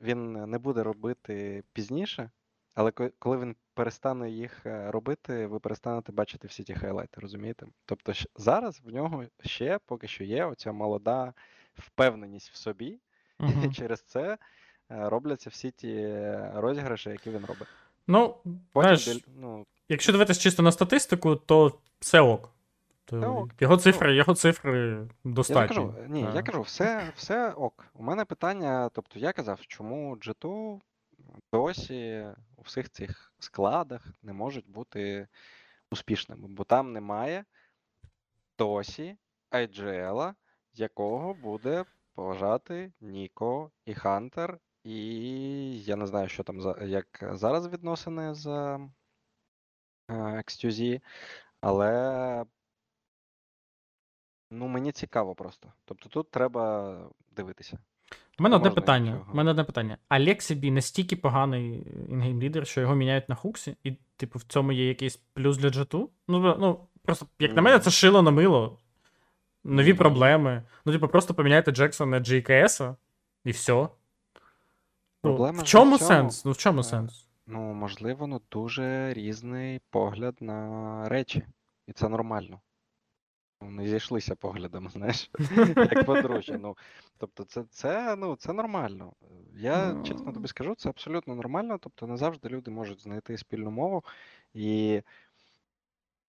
він не буде робити пізніше, але коли він перестане їх е, робити, ви перестанете бачити всі ті хайлайти, розумієте? Тобто зараз в нього ще поки що є оця молода впевненість в собі, і через це е, робляться всі ті е, розіграші, які він робить. Ну, Потім знаєш, ну, якщо дивитися чисто на статистику, то все ок. То Все ок. Його цифри, його цифри Я не кажу, ні, я кажу, все, все ок. У мене питання, тобто я казав, чому G2 досі у всіх цих складах не можуть бути успішними, бо там немає досі IGL, якого буде поважати Ніко і Хантер, і я не знаю, що там за як зараз відносини з е, XQZ, але ну мені цікаво просто. Тобто тут треба дивитися. У мене одне питання. У мене одне питання. А Лексібі настільки поганий інгейм лідер, що його міняють на хуксі, і, типу, в цьому є якийсь плюс для джету? Ну, ну просто, як на мене, це шило на мило. Нові проблеми. Ну, типу, просто поміняйте Джексона на GKS, і все. Ну, в чому сенс? Ну, в чому е, сенс? Ну, можливо, ну дуже різний погляд на речі, і це нормально. Не зійшлися поглядами, знаєш, як подружжя. Ну, тобто, це, це, ну, це нормально. Я чесно Ну. тобі скажу, це абсолютно нормально. Тобто, не завжди люди можуть знайти спільну мову. І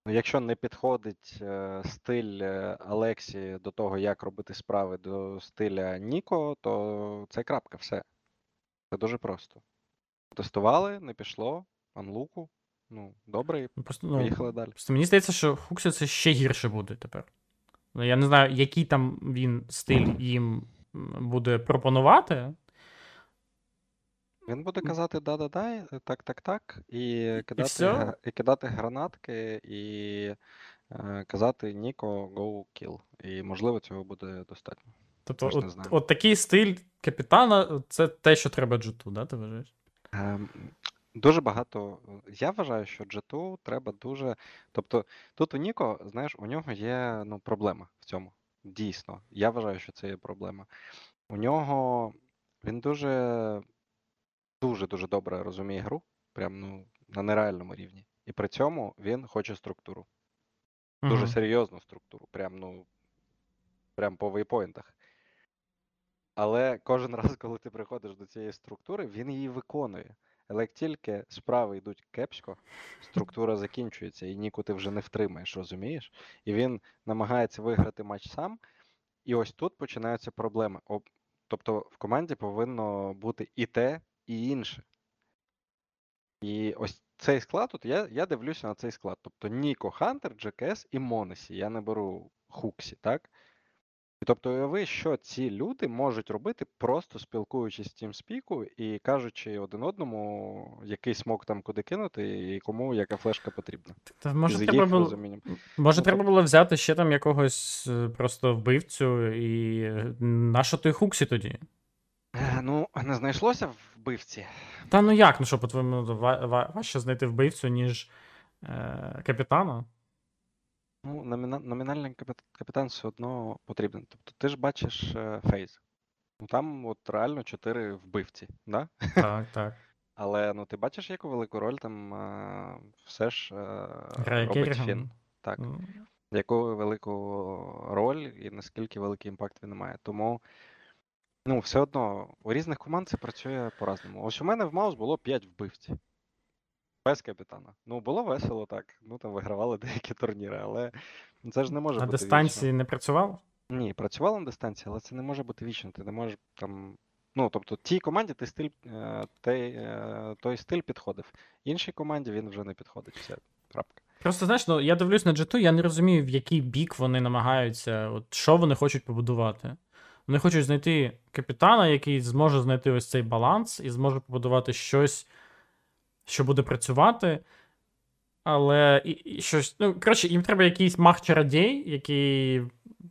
ну, якщо не підходить е, стиль е, Алексі до того, як робити справи до стиля Ніко, то це крапка, все. Це дуже просто. Тестували, не пішло, анлуку. Ну, добре, і Ну, Просто, ну, поїхали далі. Просто мені здається, що Хуксі це ще гірше буде тепер. Ну, я не знаю, який там він стиль їм буде пропонувати. Він буде казати да-да-да, так, так, так, і кидати, всьо? і кидати гранатки, і е, казати Ніко, go kill. І можливо цього буде достатньо. Тобто, Теж не от, знаю. от такий стиль капітана це те, що треба джуту, да, ти вважаєш? Ем, Дуже багато. Я вважаю, що G2 треба дуже. Тобто, тут у Ніко, знаєш, у нього є ну, проблема в цьому. Дійсно. Я вважаю, що це є проблема. У нього він дуже дуже дуже добре розуміє гру, прям ну, на нереальному рівні. І при цьому він хоче структуру. Дуже Мгм. серйозну структуру, прям, ну, прям по вейпоінтах. Але кожен раз, коли ти приходиш до цієї структури, він її виконує. Але як тільки справи йдуть кепсько, структура закінчується, і Ніку ти вже не втримаєш, розумієш? І він намагається виграти матч сам. І ось тут починаються проблеми. Тобто в команді повинно бути і те, і інше. І ось цей склад, от я, я дивлюся на цей склад. Тобто Ніко, Хантер, GKS і Монесі. Я не беру Хуксі, так? І тобто, уяви, що ці люди можуть робити, просто спілкуючись в TeamSpeak і кажучи один одному, який смок там куди кинути, і кому яка флешка потрібна. Та, може, з треба було, може, Ну, треба було взяти ще там якогось е, просто вбивцю і е, нащо той Хуксі тоді? Е, Ну, не знайшлося вбивці. Та ну як, ну що, по-твоєму, ва- важче знайти вбивцю, ніж е, капітана? Ну, номіна... номінальний капі- капітан все одно потрібен. Тобто ти ж бачиш е, фейз. Ну там от реально чотири вбивці, да? Так, так. Але ну ти бачиш, яку велику роль там е, все ж е, Грає робить Керріган. Фін. Так. Ну, яку велику роль і наскільки великий імпакт він має. Тому, ну, все одно, у різних команд це працює по-разному. Ось у мене в Маус було 5 вбивців. Без капітана. Ну, було весело так. Ну, там вигравали деякі турніри, але це ж не може На бути дистанції не працював? Ні, працювало на дистанції, але це не може бути вічно. Ти не можеш там. Ну, тобто, тій команді ти стиль, е, той, е, той стиль підходив. Іншій команді він вже не підходить. Все, крапка. Просто знаєш, ну я дивлюсь на G2, я не розумію, в який бік вони намагаються, от що вони хочуть побудувати. Вони хочуть знайти капітана, який зможе знайти ось цей баланс і зможе побудувати щось, що буде працювати. Але і, і щось. Ну, коротше, їм треба якийсь мах-чародій, який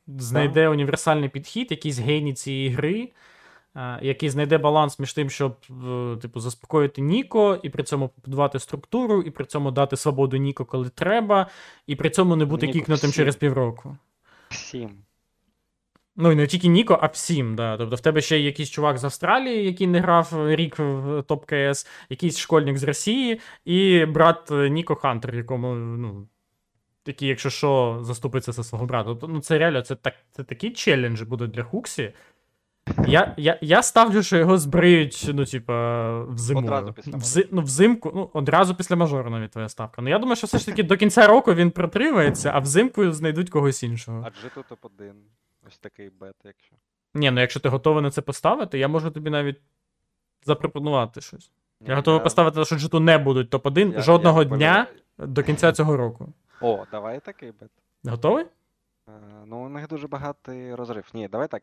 знайде універсальний підхід, якийсь геній цієї гри, а, який знайде баланс між тим, щоб е, типу, заспокоїти Ніко, і при цьому побудувати структуру, і при цьому дати свободу Ніко, коли треба, і при цьому не бути кікнутим через півроку. Всім. Ну і не тільки Ніко, а всім. Да. Тобто в тебе ще є якийсь чувак з Австралії, який не грав рік в топ КС, якийсь школьник з Росії, і брат е, Ніко Хантер, якому, ну. Який, якщо що, заступиться за свого брата. Тобто, ну, це реально це, так, це такі челенджі будуть для Хуксі. Я, я, я ставлю, що його збриють, ну, типа, взиму. Одразу після Взи, ну, взимку, ну, одразу після мажору навіть твоя ставка. Ну, я думаю, що все ж таки до кінця року він протримається, а взимку знайдуть когось іншого. Адже тут топ-1. Ось такий бет, якщо. Ні, ну якщо ти готовий на це поставити, я можу тобі навіть запропонувати щось. Ні, Я готовий поставити, що джиту не будуть топ-1 я- жодного я дня до кінця цього року. О, давай такий бет. Готовий? Е, Ну, у них дуже багатий розрив. Ні, давай так.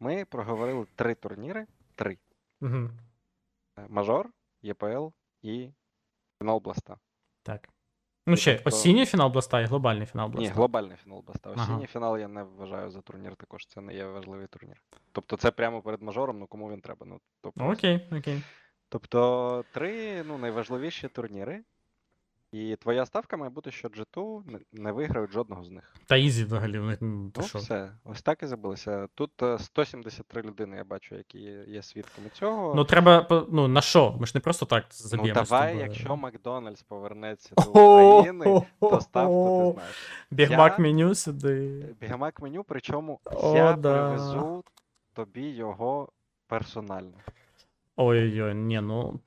Ми проговорили три турніри: три: Угу. Мажор, ЄПЛ і фінал Бласта. Так. Ну, ще Тобто- осінній фінал Бласта і глобальний фінал Ні, глобальний фінал Бласта. Ага. Осінній фінал я не вважаю за турнір також. Це не є важливий турнір. Тобто це прямо перед мажором, ну кому він треба. Ну, тобто, Окей, окей. тобто три ну, найважливіші турніри. І твоя ставка має бути, що G2 не, виграють жодного з них. Та ізі взагалі, в них, ну, Ну, що? все, ось так і забилися. Тут е, 173 людини, я бачу, які є, свідками цього. Ну, треба, ну, на що? Ми ж не просто так Ну, заб'ємо. з давай, тобою. якщо Макдональдс повернеться до України, то ставку ти знаєш. Бігмак меню сюди. Бігамак меню, причому я привезу тобі його персонально. Ой-ой-ой, ні, ну.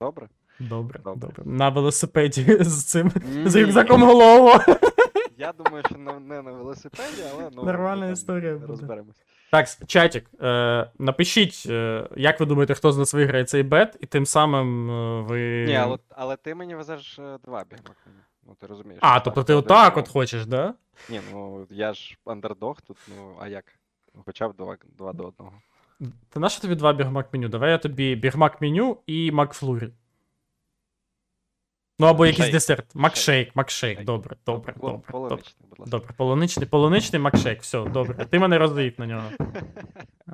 Добре? Добре, Добре. добре. На велосипеді з цим. З рюкзаком голову. Я думаю, що на- не на велосипеді, але ну. Нормальна ми там історія буде. Розберемось. Так, чатік, е, напишіть, е, як ви думаєте, хто з нас виграє цей бет, і тим самим е, ви. Ні, але, але ти мені везеш е, два бігмак меню. Ну ти розумієш. А, що тобто ти один отак от хочеш, да? Ні, ну я ж андердог тут, ну а як? Ну, Хоча б два, два до одного. Та нащо тобі два бігмак меню? Давай я тобі бігмак меню і макфлурі. Ну або якийсь Шейк. десерт. Макшейк, макшейк. Шейк. Добре, добре, Пол- добре. добре. Полуничний, будь ласка. Добре, полуничний, полуничний макшейк, все, добре. Ти мене розвів на нього.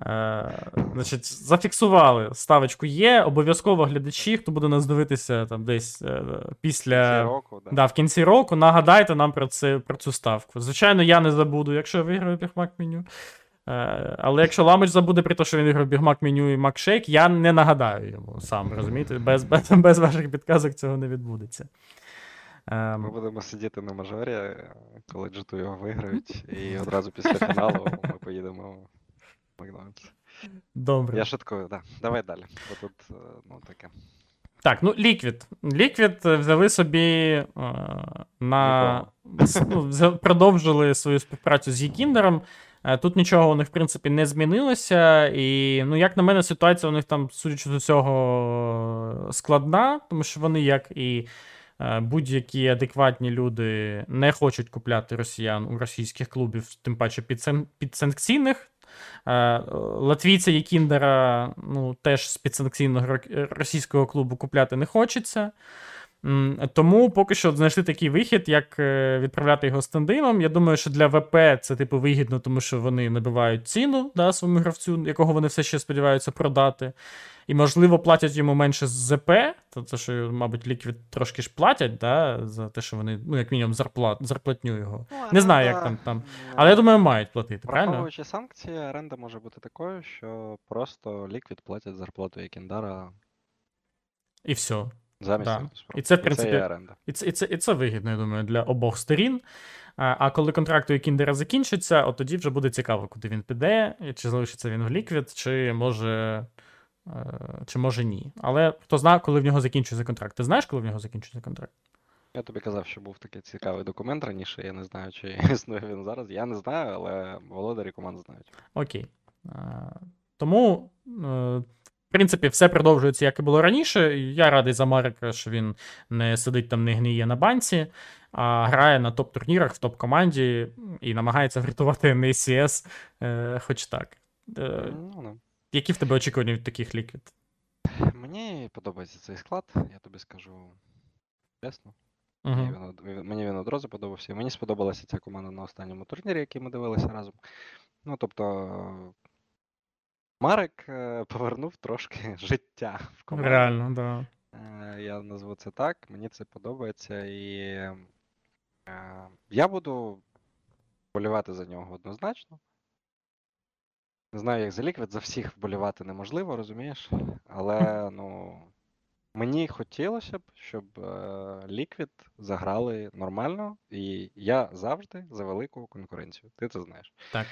Е, значить, зафіксували. Ставочку є. Обов'язково глядачі, хто буде нас дивитися там десь е, після. Цього року, да. Да, в кінці року нагадайте нам про, це, про цю ставку. Звичайно, я не забуду, якщо я виграю бігмак меню. Е, але якщо Ламич забуде при те, що він виграв бігмак меню і макшейк, я не нагадаю йому сам, розумієте? Без, без, без ваших підказок цього не відбудеться. Ем, Ми будемо сидіти на мажорі, коли джиту його виграють, і одразу після фіналу ми поїдемо в Макдональдс. добре. Я шуткую, так. Да. Давай далі. Бо тут, е, ну, таке. Так, ну. Liquid е, взяли собі е, на. ну, продовжили свою співпрацю з Єкіндером. Е, Тут нічого у них, в принципі, не змінилося. І, ну, як на мене, ситуація у них там, судячи з усього, складна, тому що вони, як і е, будь-які адекватні люди, не хочуть купляти росіян у російських клубів, тим паче підсанкційних. Е, Латвійця Єкіндера ну, теж з підсанкційного російського клубу купляти не хочеться. Тому поки що знайшли такий вихід, як е, відправляти його стендином. Я думаю, що для ВП це типу вигідно, тому що вони набивають ціну да, своєму гравцю, якого вони все ще сподіваються продати. І, можливо, платять йому менше з ЗП, то це, що, мабуть, Ліквід трошки ж платять, да, за те, що вони, ну, як мінімум, зарплат, зарплатню його. Не знаю, як там- там. Але я думаю, мають платити, правильно? Враховуючи санкції, оренда може бути такою, що просто ліквід платять зарплату Якіндара І все. Замість Да. І це, в принципі, є оренда. І це, і, це, і це вигідно, я думаю, для обох сторін. А, коли контракт у Кіндера закінчиться, от тоді вже буде цікаво, куди він піде, чи залишиться він в Ліквід, чи може, е, чи може ні. Але хто знає, коли в нього закінчується контракт. Ти знаєш, коли в нього закінчується контракт? Я тобі казав, що був такий цікавий документ раніше. Я не знаю, чи існує він зараз. Я не знаю, але володарі команд знають. Окей. Тому, е, в принципі, все продовжується, як і було раніше. Я радий за Марика, що він не сидить там, не гниє на банці, а грає на топ-турнірах в топ-команді і намагається врятувати NACS, е, хоч так. Е, Ну, які в тебе очікування від таких ліквід? Мені подобається цей склад, я тобі скажу чесно. Мені, Угу. він, він- мені він одразу подобався. Мені сподобалася ця команда на останньому турнірі, який ми дивилися разом. Ну, тобто, Марик е, повернув трошки життя в команду. Реально, да. Е, Я назву це так, мені це подобається, і е, я буду вболівати за нього однозначно. Не знаю, як за ліквід, за всіх вболівати неможливо, розумієш? Але ну, мені хотілося б, щоб ліквід заграли нормально, і я завжди за велику конкуренцію. Ти це знаєш. Так.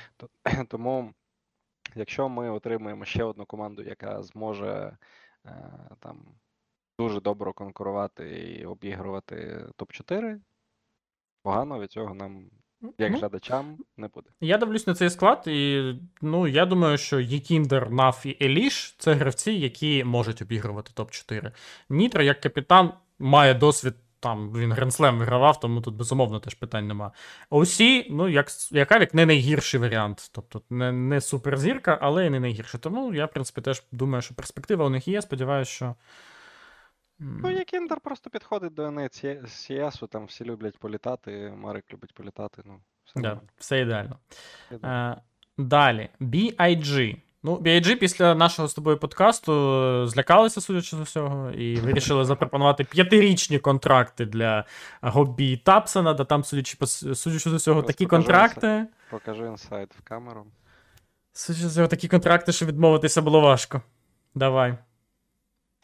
Тому якщо ми отримаємо ще одну команду, яка зможе е, там дуже добре конкурувати і обігрувати топ-4, погано від цього нам, як Ну, глядачам, не буде. Я дивлюсь на цей склад, і ну, я думаю, що YEKINDAR, NAF і EliGE це гравці, які можуть обігрувати топ-4. nitr0, як капітан, має досвід. Там він Grand Slam вигравав, тому тут безумовно теж питань нема. OC, ну, як, як Авік, не найгірший варіант. Тобто не, не суперзірка, але і не найгірший. Тому я, в принципі, теж думаю, що перспектива у них є. Сподіваюся, що. Ну, як Індер просто підходить до CS, там всі люблять політати, Марик любить політати, ну, все Да, все ідеально. Ідеально. Е, далі, BIG. Ну, BIG після нашого з тобою подкасту е, злякалися, судячи з усього, і вирішили запропонувати п'ятирічні контракти для Гобі і Тапсона, да там, судячи, судячи з усього, такі контракти. Покажи інсайт в камеру. Судячи з усього, такі контракти, що відмовитися було важко. Давай.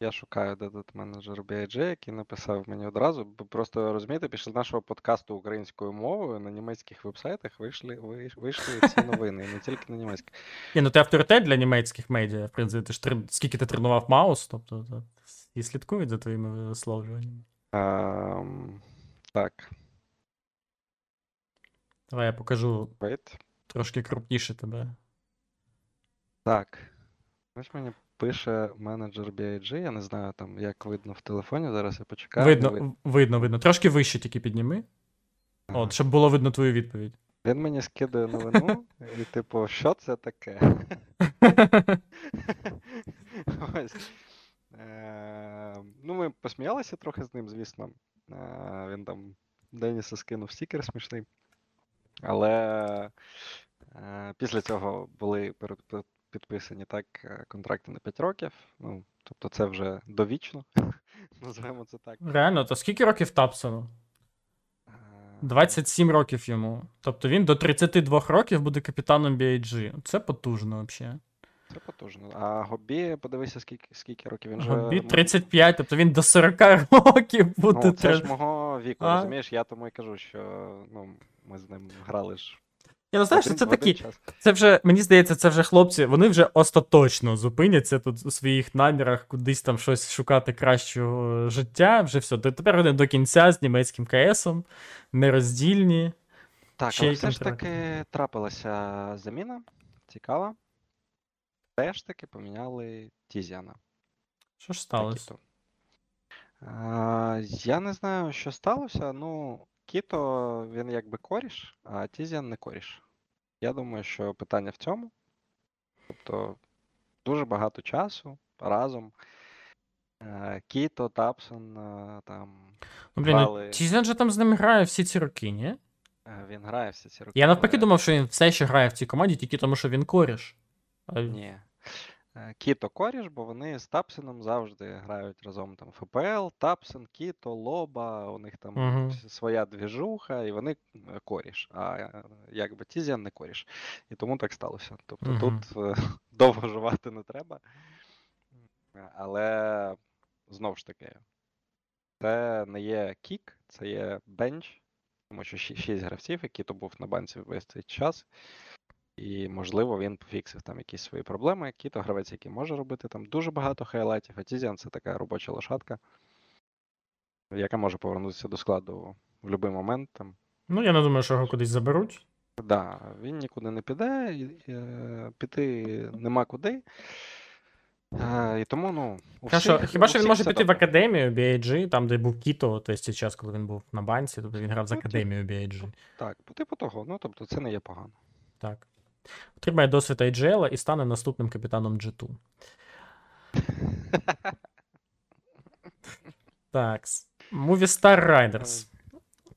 Я шукаю, де менеджер BIG, який написав мені одразу. бо Просто розумієте, після нашого подкасту українською мовою на німецьких вебсайтах вийшли, вийшли ці новини, і не тільки на німецьких. Ні, ну ти авторитет для німецьких медіа, в принципі, ти ж трен- скільки ти тренував Маус, тобто і слідкують за твоїми висловлюваннями. Ем, так, Давай я покажу wait. трошки крупніше тебе. Так. Ось мені пише менеджер BIG, я не знаю там, як видно в телефоні, зараз я почекаю. видно, видно. видно, видно. Трошки вище тільки підніми. Ага. От, щоб було видно твою відповідь. Він мені скидає новину, і типу, що це таке? Ось. Е, Ну, ми посміялися трохи з ним, звісно. Е, Він там Деніса скинув стікер смішний. Але е, після цього були підписані так е, контракти на 5 років. Ну, тобто це вже довічно, називаємо це так. Реально, то скільки років Тапсону? Е, 27 років йому. Тобто він до 32 років буде капітаном BIG. Це потужно взагалі. Це потужно. А Гобі, подивися, скільки, скільки років він же. Гобі м- 35, тобто він до 40 років буде. Ну, це ж мого віку, А? розумієш? Я тому і кажу, що ну, ми з ним грали ж. Я не знаю, що один- це один такі. час. Це вже, мені здається, це вже хлопці, вони вже остаточно зупиняться тут у своїх намірах кудись там щось шукати кращого життя. Вже все. Т- Тепер вони до кінця з німецьким КСом, нероздільні. Так, Ще але й все ж контракт. таки трапилася заміна. Цікава. Все ж таки поміняли tiziaN. Що ж сталося? А, я не знаю, що сталося. Ну, Кіто, він якби коріш, а Тізіан не коріш. Я думаю, що питання в цьому. Тобто, дуже багато часу разом. Е, Кіто, Тапсон, е, там. Ну, блін, ну, Тізен же там з ними грає всі ці роки, ні? е, Він грає всі ці роки. Я навпаки але- думав, що він все ще грає в цій команді, тільки тому, що він коріш. А... Ні. Е, Кіто коріш, бо вони з Тапсеном завжди грають разом там ФПЛ, Тапсен, Кіто, Лоба, у них там Мгм. вс- своя двіжуха, і вони е, коріш. А е, якби Тізіан не коріш. І тому так сталося. Тобто Мгм. тут е, довго жувати не треба. Але знову ж таки, це не є кік, це є бенч, тому що ші- шість гравців, які то був на банці весь цей час. І, можливо, він пофіксив там якісь свої проблеми. Які то гравець, який може робити там дуже багато хайлайтів. А Тізіан це така робоча лошадка, яка може повернутися до складу в будь-який момент. Там. Ну, я не думаю, що його кудись заберуть. Да, він нікуди не піде, е, піти нема куди. Е, і тому, ну, у Хіба що, хіба у що він може піти в академію BIG, там, де був Кіто, тобто цей час, коли він був на банці, тобто він грав Ну, ті- академією BIG. Так, по типу того, ну тобто це не є погано. Так. Отримає досвід IGL і стане наступним капітаном G2. Так. Movistar Riders.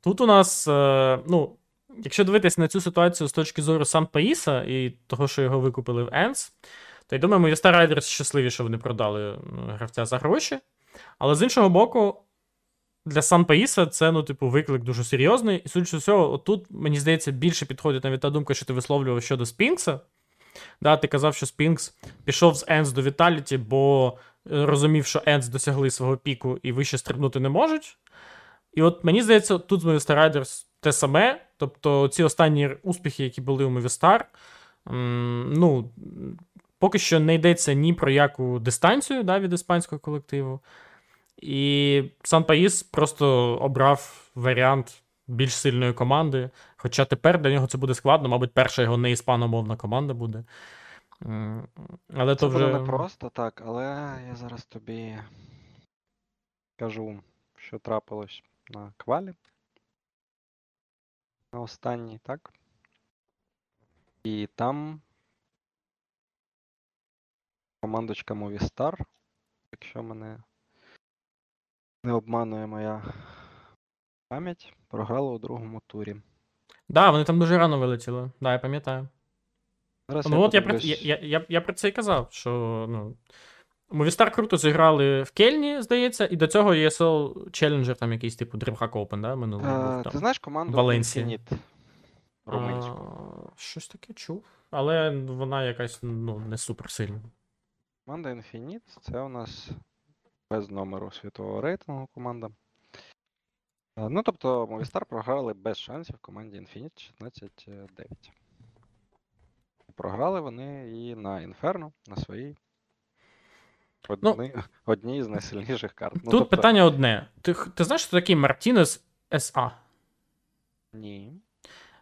Тут у нас, е, ну, якщо дивитись на цю ситуацію з точки зору Сан Паїса і того, що його викупили в ENS, то я думаю, Movistar Riders щасливі, що вони продали ну, гравця за гроші. Але з іншого боку, для Сан Паїса це, ну, типу, виклик дуже серйозний. І судячи з усього, отут, мені здається, більше підходить навіть та думка, що ти висловлював щодо Спінкса. Да, ти казав, що Спінкс пішов з Енс до Віталіті, бо е, розумів, що Енс досягли свого піку і вище стрибнути не можуть. І от мені здається, тут з Movistar Riders те саме. Тобто ці останні успіхи, які були у Movistar, Ну, поки що не йдеться ні про яку дистанцію да, від іспанського колективу. І Сан Паїс просто обрав варіант більш сильної команди. Хоча тепер для нього це буде складно, мабуть, перша його не іспаномовна команда буде. Але Це то вже. буде не просто так, але я зараз тобі кажу, що трапилось на квалі. На останній, так? І там командочка Movistar, якщо мене не обманує моя пам'ять, програла у другому турі. Да, вони там дуже рано вилетіли. Да, я пам'ятаю. Зараз Ну, от я про, подивлюсь. я, я, я, я про це і казав, що ну, Movistar круто зіграли в Кельні, здається, і до цього ESL Challenger, там якийсь типу DreamHack Open, да, минулий був Е, там. Ти знаєш команду Валенсія. Infinite? Румунську. А, Щось таке чув. Але вона якась ну, не супер сильна. Команда Infinite це у нас без номеру світового рейтингу команда. Е, Ну, тобто, Movistar програли без шансів команді Infinite 16-9. Програли вони і на Inferno, на своїй. Одні, одній з найсильніших карт. Ну, Ну, Тут тобто, питання одне. Ти, ти знаєш, що такий Мартінес СА? Ні.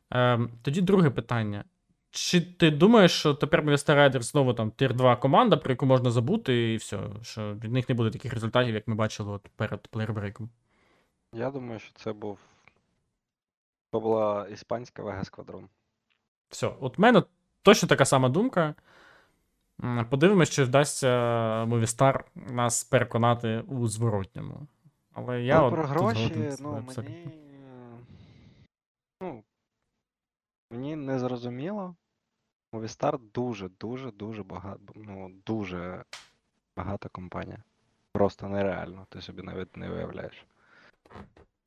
Ем, тоді друге питання. Чи ти думаєш, що тепер Movistar Riders знову там тир 2 команда, про яку можна забути, і все, що від них не буде таких результатів, як ми бачили от перед плеєрбрейком? Я думаю, що це був. Це була іспанська Вега Сквадрон. Все, от в мене точно така сама думка. Подивимось, чи вдасться Movistar нас переконати у зворотньому. Але я ну, от про тут гроші, згоден ну, мені. Ну, мені не зрозуміло. Movistar дуже, дуже, дуже багато. Ну, дуже багата компанія. Просто нереально, ти собі навіть не уявляєш.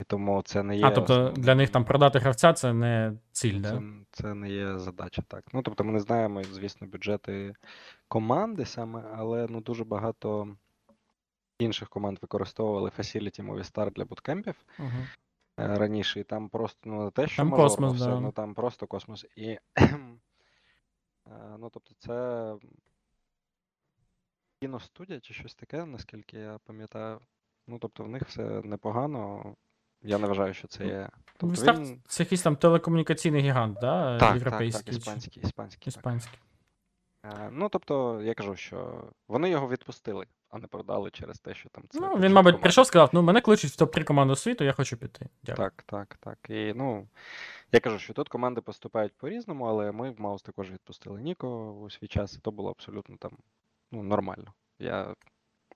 І тому це не є. А, тобто для них там продати гравця це не ціль, Це, да? це не є задача, так. Ну, тобто ми не знаємо, звісно, бюджети команди саме, але ну, дуже багато інших команд використовували Facility Movistar для буткемпів Угу. раніше, і там просто ну, не те, що Там мажорно космос, все, да. ну там просто космос. І, ну, тобто, це кіностудія чи щось таке, наскільки я пам'ятаю. Ну, тобто, в них все непогано. Я не вважаю, що це є. Тобто він... це якийсь там телекомунікаційний гігант, да? Так, так, Європейський. так, так, іспанський, іспанський. Іспанський. Е, Ну, тобто, я кажу, що вони його відпустили, а не продали через те, що там це. Ну, він, мабуть, прийшов, сказав: ну, мене кличуть в топ-3 команди світу, я хочу піти. Дякую. Так, так, так. І ну, я кажу, що тут команди поступають по-різному, але ми в Маус також відпустили Ніко у свій час, і то було абсолютно там ну, нормально. Я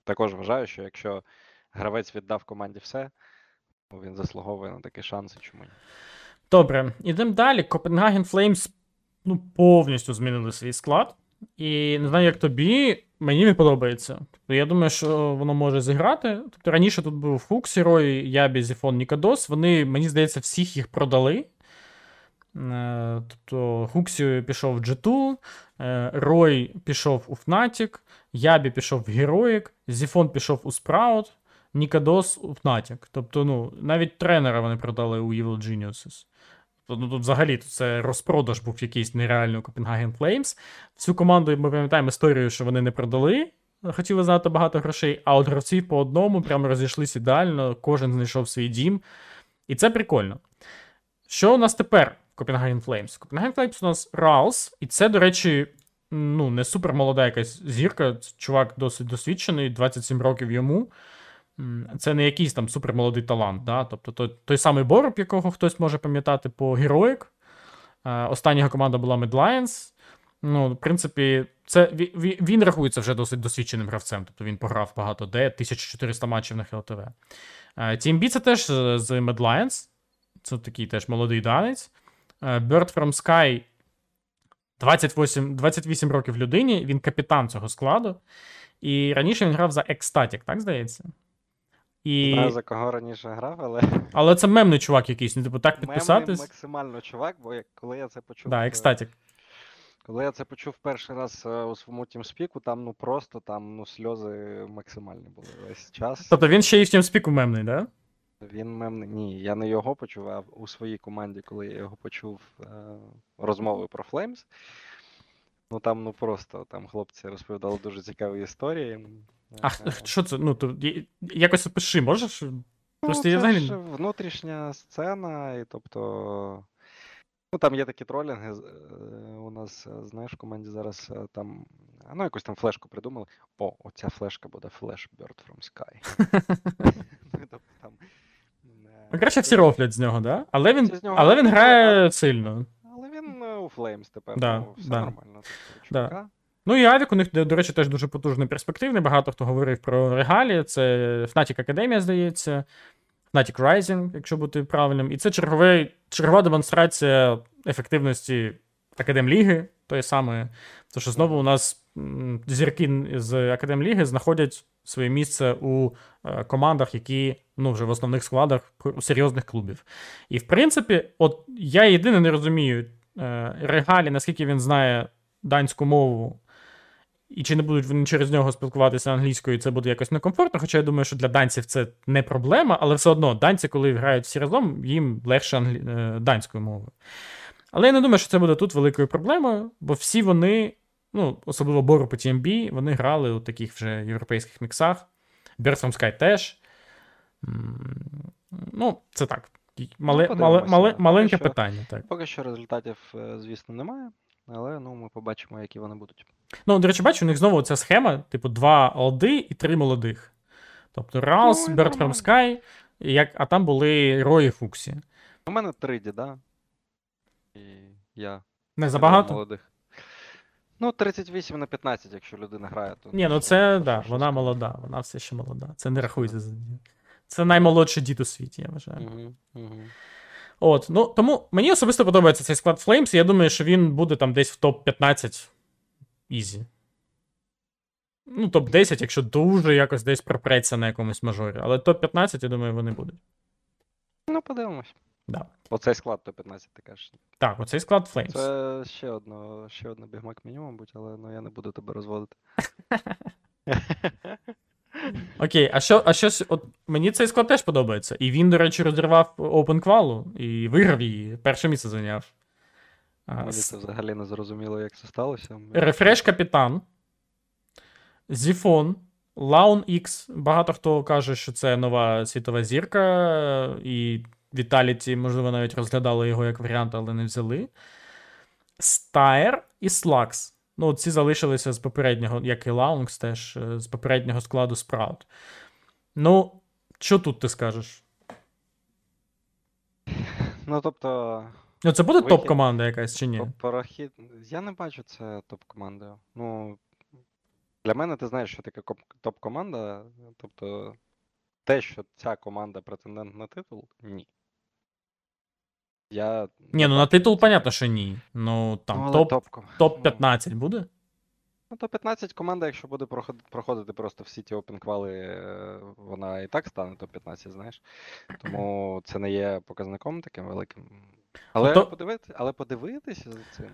також вважаю, що якщо гравець віддав команді все, він заслуговує на такі шанси, чому ні. Добре, ідемо далі. Копенгаген Флеймс ну, повністю змінили свій склад. І не знаю, як тобі, мені він подобається. Тобто, я думаю, що воно може зіграти. Тобто раніше тут був Фукс, Рой, Ябі, Зіфон, Нікадос. Вони, мені здається, всіх їх продали. Е, Тобто Хуксі пішов в G2, е, Рой пішов у Fnatic, Ябі пішов в Heroic, Зіфон пішов у Sprout, Нікадос у Fnatic. Тобто, ну, навіть тренера вони продали у Evil Geniuses. Тобто, ну, тут взагалі це розпродаж був якийсь нереальний у Copenhagen Flames. Цю команду ми пам'ятаємо історію, що вони не продали. Хотіли знати багато грошей, а от гравців по одному прямо розійшлись ідеально, кожен знайшов свій дім. І це прикольно. Що у нас тепер в Copenhagen Flames? Copenhagen Flames у нас Раус, і це, до речі, ну, не супер молода якась зірка. Чувак досить досвідчений, 27 років йому. Це не якийсь там супермолодий талант. Да? Тобто той, той самий Бороб, якого хтось може пам'ятати по Heroic. Е, Остання команда була Mad Lions. Ну, в принципі, це, ві- ві- він рахується вже досить досвідченим гравцем. Тобто він пограв багато де, 1400 матчів на ХЛТВ. Е, TMB це теж з з Mad Lions. Це такий теж молодий данець. Е, Bird from Sky 28, 28 років людині, він капітан цього складу. І раніше він грав за Ecstatic, так здається? І... Знаю, за кого раніше грав, але Але це мемний чувак якийсь, ну, типу, так мемний підписатись. максимально чувак, бо як, коли я це почув. Да, е, Ecstatic. Коли я це почув перший раз е, у своєму тімспіку, там ну просто там ну сльози максимальні були весь час. Тобто він ще і в спіку мемний, да? Він мемний. Ні, я не його почув, а у своїй команді, коли я його почув е, розмови про Flames. Ну там ну просто там хлопці розповідали дуже цікаві історії. А що це? Ну, то якось опиши, можеш? Просто ну, я це взагалі. ж внутрішня сцена, і тобто. Ну, там є такі тролінги. е, У нас, е, знаєш, в команді зараз е, там. Ну, якусь там флешку придумали. О, оця флешка буде Flash Bird from Sky. Ну, тобто там. Ну, Краще всі рофлять з нього, да? Але він, але він грає сильно. Але він у Flames тепер, ну, все нормально. Тобто, Да. Ну і Авік у них, до до речі, теж дуже потужний перспективний. Багато хто говорив про регалі. Це Fnatic Академія, здається, Fnatic Rising, якщо бути правильним. І це черговий, чергова демонстрація ефективності Академліги, тої самої. Тому що знову у нас зірки з Академліги знаходять своє місце у е, командах, які ну, вже в основних складах у серйозних клубів. І в принципі, от я єдине не розумію е, Регалі, наскільки він знає данську мову, і чи не будуть вони через нього спілкуватися англійською, це буде якось некомфортно. Хоча я думаю, що для данців це не проблема, але все одно данці, коли грають всі разом, їм легше англі... е, данською мовою. Але я не думаю, що це буде тут великою проблемою, бо всі вони, ну, особливо Бору по TMB, вони грали у таких вже європейських міксах. Bird from Sky теж. Ну, це так. Мале, Ну, мале, мале, Поки маленьке що- питання. Так. Поки що результатів, е, звісно, немає. Але ну, ми побачимо, які вони будуть. Ну, до речі, бачу, у них знову ця схема: типу, два олди і три молодих. Тобто Раус, Bird from Sky, як, а там були roeJ і HooXi. У мене три діда. І я. Не забагато? Молодих. Ну, 38 на 15, якщо людина грає, то. Ні, ну це да, вона молода, вона все ще молода. Це не рахується за Це наймолодший дід у світі, я вважаю. Мгм, мгм. От, ну тому мені особисто подобається цей склад Flames, і я думаю, що він буде там десь в топ-15 ізі. Ну, топ-10, якщо дуже якось десь пропреться на якомусь мажорі. Але топ-15, я думаю, вони будуть. Ну, подивимось. Да. Оцей склад то 15, ти кажеш. Так, оцей склад Flames. Це ще одно, ще одне бігмак меню, мабуть, але ну, я не буду тебе розводити. Окей, а що, а що от мені цей склад теж подобається. І він, до речі, розірвав Open Qual і виграв її. Перше місце зайняв. Мені це взагалі не зрозуміло, як це сталося. refrezh капітан. Zyphon. LauNX. Багато хто каже, що це нова світова зірка, і Vitality, можливо, навіть розглядали його як варіант, але не взяли. Staehr і slaxz-. Ну, ці залишилися з попереднього, як і LauNX теж, е, з попереднього складу Sprout. Ну, що тут ти скажеш? Ну, тобто, Ну, це буде Вихід- топ-команда якась чи ні? по- порохід. Я не бачу це топ-командою. Ну, для мене ти знаєш, що таке топ-команда. Тобто, те, що ця команда претендент на титул, ні. Я. Ні, ну на титул, понятно, що ні. Ну, там ну, топ, топко. топ-15 буде? Ну, то 15 команда, якщо буде проходити, просто всі ті Open квали, е, вона і так стане топ-15, знаєш. Тому це не є показником таким великим. Але, то- подивити, але подивитися за цим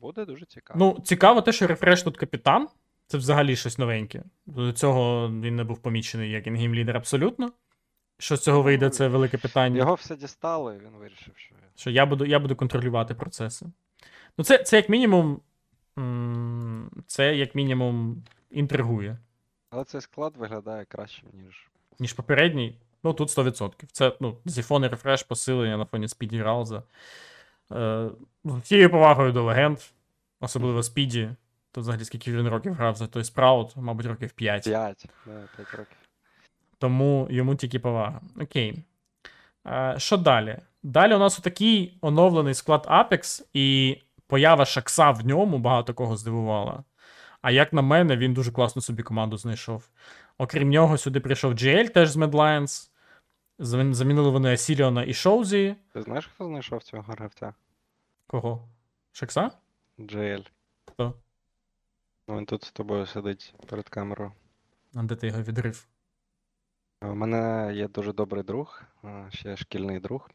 буде дуже цікаво. Ну, цікаво те, що рефреш тут капітан. Це взагалі щось новеньке. До цього він не був помічений як інгейм-лідер абсолютно. Що з цього вийде, це велике питання. Його все дістали, він вирішив, що. Що я буду, я буду контролювати процеси. Ну, це, це як мінімум. Це як мінімум інтригує, Але цей склад виглядає краще, ніж. ніж попередній. Ну, тут 100%. Це ну, зіфон і рефреш посилення на фоні Спіді Рауза. Е, з всією повагою до легенд, особливо Спіді. То взагалі скільки він років грав за той спраут, мабуть, років 5. 5, да, 5 років. Тому йому тільки повага. Окей. Е, що далі? Далі у нас отакий оновлений склад Apex, і поява Шакса в ньому багато кого здивувала. А як на мене, він дуже класно собі команду знайшов. Окрім нього, сюди прийшов GL теж з Mad Lions. Замінили вони Асіліона і Шоузі. Ти знаєш, хто знайшов цього гравця? Кого? Шакса? JL. Хто? Він тут з тобою сидить перед камерою. А де ти його відрив? У мене є дуже добрий друг, ще шкільний друг.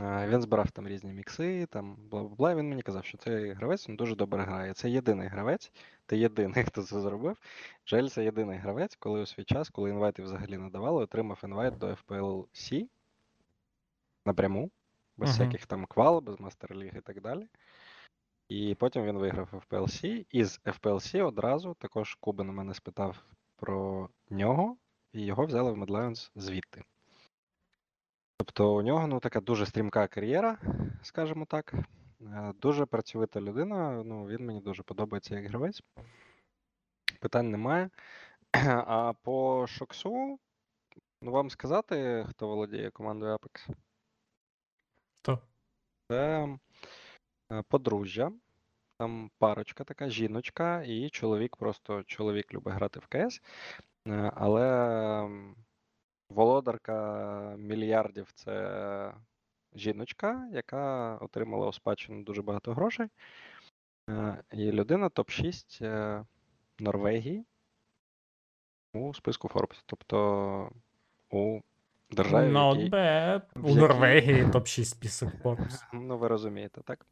Він збирав там різні мікси, там бла-бла-бла. Він мені казав, що цей гравець він дуже добре грає. Це єдиний гравець, ти єдиний, хто це зробив. Джель це єдиний гравець, коли у свій час, коли інвайти взагалі не давали, отримав інвайт до FPLC напряму, без Мгм. всяких там квал, без мастер ліг і так далі. І потім він виграв FPLC. І з FPLC одразу також Кубин мене спитав про нього, і його взяли в Mad Lions звідти. Тобто у нього ну, така дуже стрімка кар'єра, скажімо так. Е, Дуже працьовита людина. Ну, він мені дуже подобається як гравець. Питань немає. А по Шоксу, ну вам сказати, хто володіє командою Apex? То. Це е, подружжя, там парочка така, жіночка, і чоловік, просто чоловік любить грати в КС. Е, Але володарка мільярдів це жіночка, яка отримала у спадщину дуже багато грошей. Е, І людина топ-6 е, Норвегії у списку Forbes. Тобто у державі, Not якій- bad. У якій- Норвегії топ-6 список Forbes. Ну, ви розумієте, так?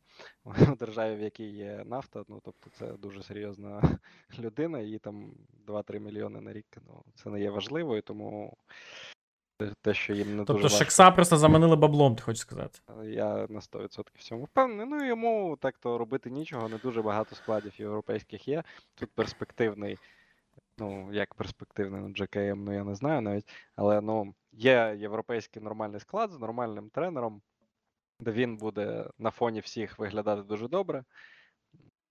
У державі, в якій є нафта, ну тобто це дуже серйозна людина, їй там 2-3 мільйони на рік. Ну, це не є важливо, і тому те- що їм не Тобто дуже важко, Шекса просто заманили баблом, ти хочеш сказати. я на 100% в цьому впевнений. Ну, йому так-то робити нічого, не дуже багато складів європейських є. Тут перспективний, ну, як перспективний, JKM, ну я не знаю навіть. Але ну, є європейський нормальний склад з нормальним тренером, де він буде на фоні всіх виглядати дуже добре.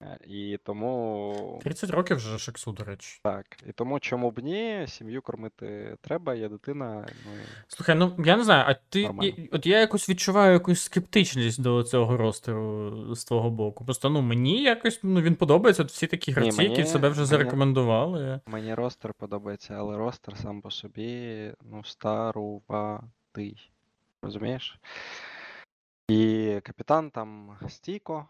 Е, І тому 30 років вже Шексу, до речі. так. І тому чому б ні, сім'ю кормити треба, є дитина. Ну, Слухай, ну я не знаю, а ти. Нормально. і- От я якось відчуваю якусь скептичність до цього ростеру з твого боку. Просто ну мені якось ну, він подобається. От всі такі гравці, які мені- себе вже мені- зарекомендували. Мені ростер подобається, але ростер сам по собі ну, старуватий. Розумієш? І капітан там Стійко,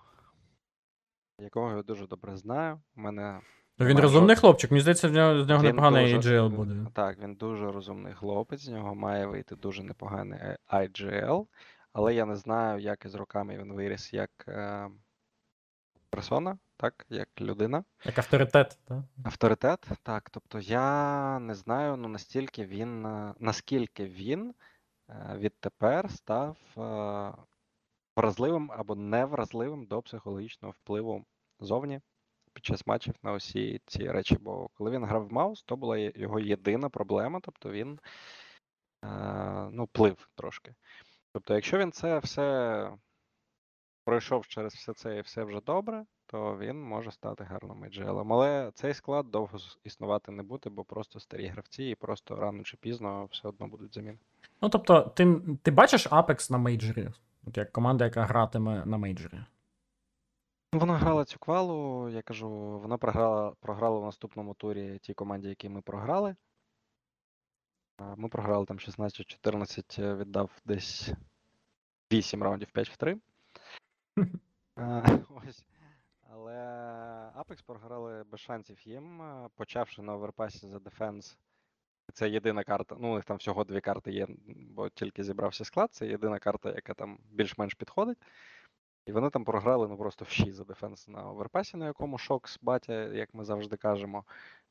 якого я дуже добре знаю. У мене Ну, він розумний хлопчик, мені здається, в нього, з нього Він непоганий дуже- AGL буде. Так, він дуже розумний хлопець, з нього має вийти дуже непоганий IGL, але я не знаю, як із роками він виріс як е, персона, так, як людина. Як авторитет, так? Авторитет, так. Тобто я не знаю, ну настільки він, е, наскільки він е, відтепер став е, вразливим або невразливим до психологічного впливу зовні під час матчів на усі ці речі. Бо коли він грав в Маус, то була його єдина проблема, тобто він е, ну, плив трошки. Тобто, якщо він це все пройшов через все це і все вже добре, то він може стати гарним AGL. Але цей склад довго існувати не буде, бо просто старі гравці і просто рано чи пізно все одно будуть заміни. Ну, тобто, ти, ти бачиш Apex на мейджорі? От як команда, яка гратиме на мейджорі. Вона грала цю квалу, я кажу, вона програла, програла в наступному турі тій команді, якій ми програли. Ми програли там 16-14, е, віддав десь 8 раундів 5 в 3. Ось. Але Apex програли без шансів їм, е, почавши на оверпасі за дефенс. Це єдина карта. Ну, у них там всього дві карти є, бо тільки зібрався склад. Це єдина карта, яка там більш-менш підходить. І вони там програли ну просто в 6 за дефенс на оверпасі, на якому шокс батя, як ми завжди кажемо.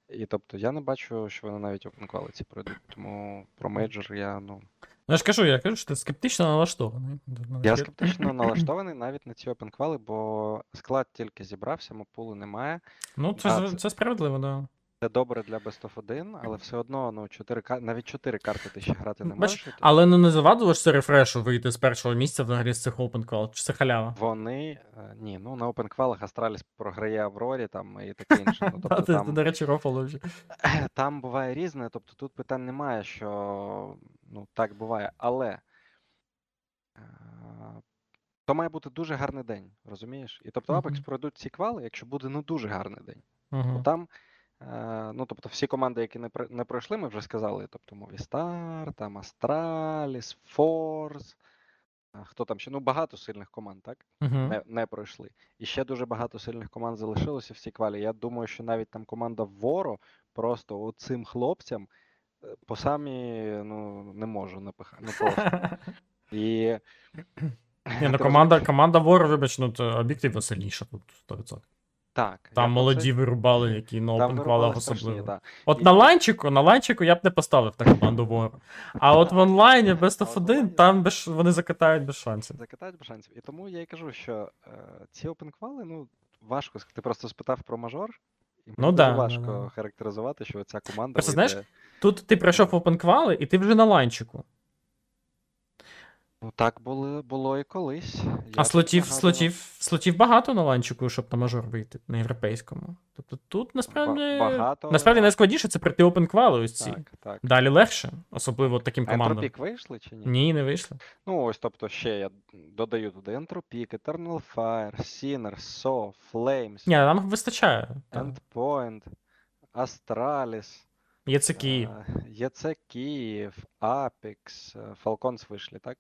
І тобто я не бачу, що вони навіть опенквали ці пройдуть. Тому про мейджор я ну. Ну, я ж кажу, я кажу, що ти скептично налаштований. Я скептично налаштований навіть на ці опенквали, бо склад тільки зібрався, мапулу немає. Ну, це, А, це- це справедливо, да. Це добре для Best of 1, але все одно, ну, 4 навіть 4 карти ти ще грати не Бач, можеш. то- Але ну не завадило ж це рефрешу вийти з першого місця взагалі з цих open call, чи це халява? Вони. е, Ні, ну на Open опенквалах Астраліс програє Аврорі там і таке інше. Ну, тобто, там... До речі, рофал вже. Там буває різне, тобто тут питань немає, що ну так буває, але е, то має бути дуже гарний день, розумієш? І тобто Apex пройдуть ці квали, якщо буде ну дуже гарний день. Бо там, ну тобто всі команди, які не, не пройшли, ми вже сказали. Тобто Movistar, там Astralis, Force, хто там ще? Ну багато сильних команд, так? Угу. не, не пройшли. І ще дуже багато сильних команд залишилося в цій квалі. Я думаю, що навіть там команда Воро просто цим хлопцям е, по самі ну, не можу напихати. Ну просто. І... Ні, ну команда, команда Вор, вибач, ну об'єктивно сильніша тут 100%. Так. Там молоді це- вирубали, які на опенквалах страшні, особливо. да. От І- на ланчику, на ланчику я б не поставив так команду вору. А от в онлайні Best of 1, там без, вони закатають без шансів. Закатають без шансів. І тому я й кажу, що е, ці опенквали, ну, важко. Ти просто спитав про мажор, і Ну да, да, важко да. характеризувати, що ця команда. Просто, вийде... знаєш, Тут ти пройшов опенквали, і ти вже на ланчику. Ну так було, було і колись. Я А слотів, слотів, слотів багато на ланчику, щоб на мажор вийти на європейському. Тобто тут насправді. Багато, Насправді найскладніше це пройти опенквали ось ці. Так, так. Далі легше, особливо таким командам. Entropiq вийшли чи ні? Ні, не вийшло. Ну, ось, тобто, ще я додаю туди Entropiq, Eternal Fire, Sinner, So, Flames, Ні, нам вистачає. Endpoint, Astralis, Є це Київ. ЄЦ Київ, Apex, е, Falcons вийшли, так?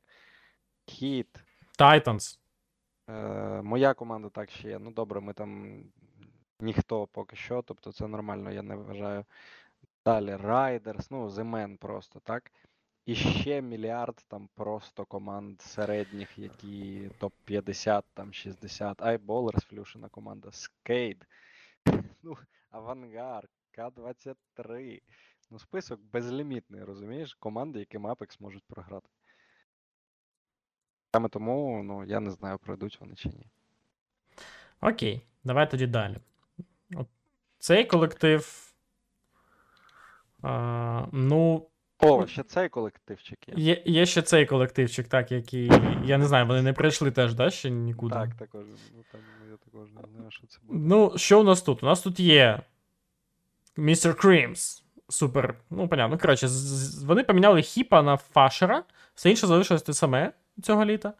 Hit. Titans. Е, моя команда так ще є. Ну добре, ми там ніхто поки що, тобто це нормально, я не вважаю. Далі Riders, ну, Zemen просто, так? І ще мільярд там просто команд середніх, які топ-50, там 60. iBallers, Флюшина команда, Skate, ну, Авангард, К-23. Ну, список безлімітний, розумієш? Команди, яким Apex можуть програти. Саме тому, ну, я не знаю, пройдуть вони чи ні. Окей, давай тоді далі. От цей колектив. А, ну, О, ще цей колективчик є. є, є ще цей колективчик, так, який. Я не знаю, вони не прийшли теж, да, ще нікуди. Так, також. Ну, там я також не знаю, що це буде. Ну, що у нас тут? У нас тут є Mr. Creams. Супер. Ну, понятно. Коротше, з- з- вони поміняли хіпа на фашера, все інше залишилось те саме цього літа.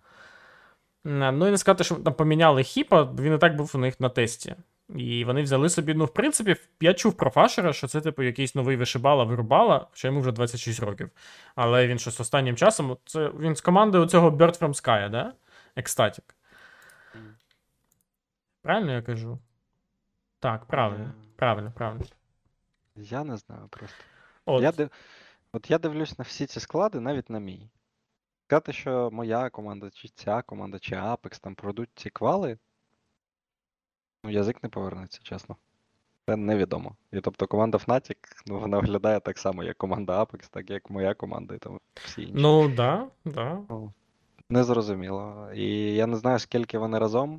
Ну і не сказати, що там поміняли хіпа, він і так був у них на тесті. І вони взяли собі, ну, в принципі, я чув про фашера, що це, типу, якийсь новий вишибала, вирубала, хоча йому вже 26 років. Але він щось останнім часом. Це він з командою цього Bird from Sky, да? Мгм. Правильно я кажу? Так, правильно. Е. Правильно, правильно. Я не знаю просто. От, Я див... От я дивлюсь на всі ці склади, навіть на мій. Сказати, що моя команда, чи ця команда, чи Apex там пройдуть ці квали. Ну, язик не повернеться, чесно. Це невідомо. І тобто команда Fnatic, ну, вона виглядає так само, як команда Apex, так як моя команда і там всі інші. ну, да, да. Ну, Незрозуміло. І я не знаю, скільки вони разом.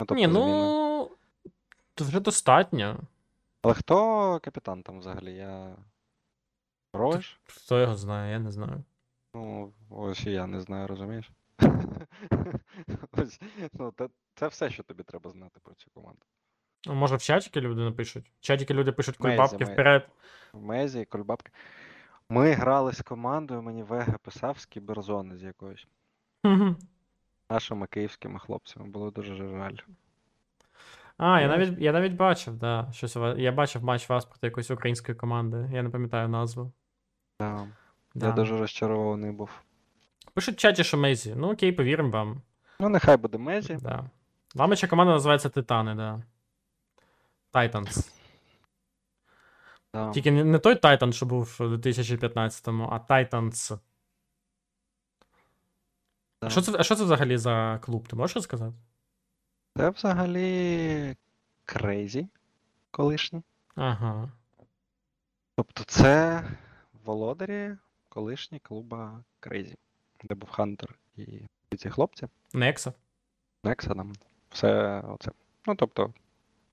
Ну, тобто Ні, ну. То вже достатньо. Але хто капітан там взагалі? Я. Рож? Хто його знає, я не знаю. Ну, ось і я не знаю, розумієш? Ось, ну, це, це все, що тобі треба знати про цю команду. Ну, може, в чатіки люди напишуть. В чатіки люди пишуть Мезі, кульбабки вперед. В Мезі, Кольбабки. Ми грали з командою, мені Вега писав з кіберзони з якоюсь. Мгм. Нашими київськими хлопцями. Було дуже жаль. А, я Ну, навіть, я навіть бачив, да. Щось, у вас- я бачив матч вас проти якоїсь української команди. Я не пам'ятаю назву. Да. Да. Я дуже розчарований був. Пишуть в чаті, що Мейзі. Ну окей, повіримо вам. Ну, нехай буде Мезі. Да. Ламича команда називається Титани, да. Titans. Да. Тільки не, не той Titan, що був у 2015-му, а Titans. да. А що це, а що це взагалі за клуб? Ти можеш розказати? Це взагалі CR4ZY колишні. Ага. Тобто це володарі колишні клуба CR4ZY, де був huNter і ці хлопці. Некса. Некса там. Все оце. Ну тобто,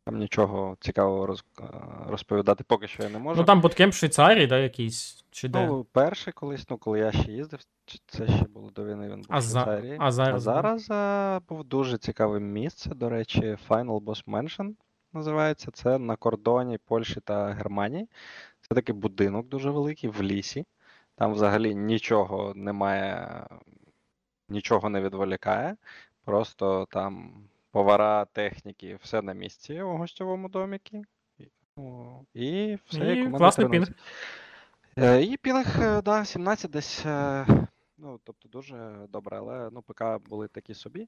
там нічого цікавого роз... е, розповідати поки що я не можу. Ну там буткемп в Швейцарії, да, якийсь? Чи де? Ну, перший колись, ну коли я ще їздив, це ще було до війни, він був А в за- а зараз? А зараз е, був дуже цікаве місце. До речі, Final Boss Mansion називається. Це на кордоні Польщі та Германії. Це такий будинок дуже великий в лісі. Там взагалі нічого немає, нічого не відволікає. Просто там повара, техніки, все на місці у гостьовому доміки. І- ну, І все, І класний тренується. Е, І пінг, е, да, 17 десь. е, Ну, тобто дуже добре, але ну, ПК були такі собі.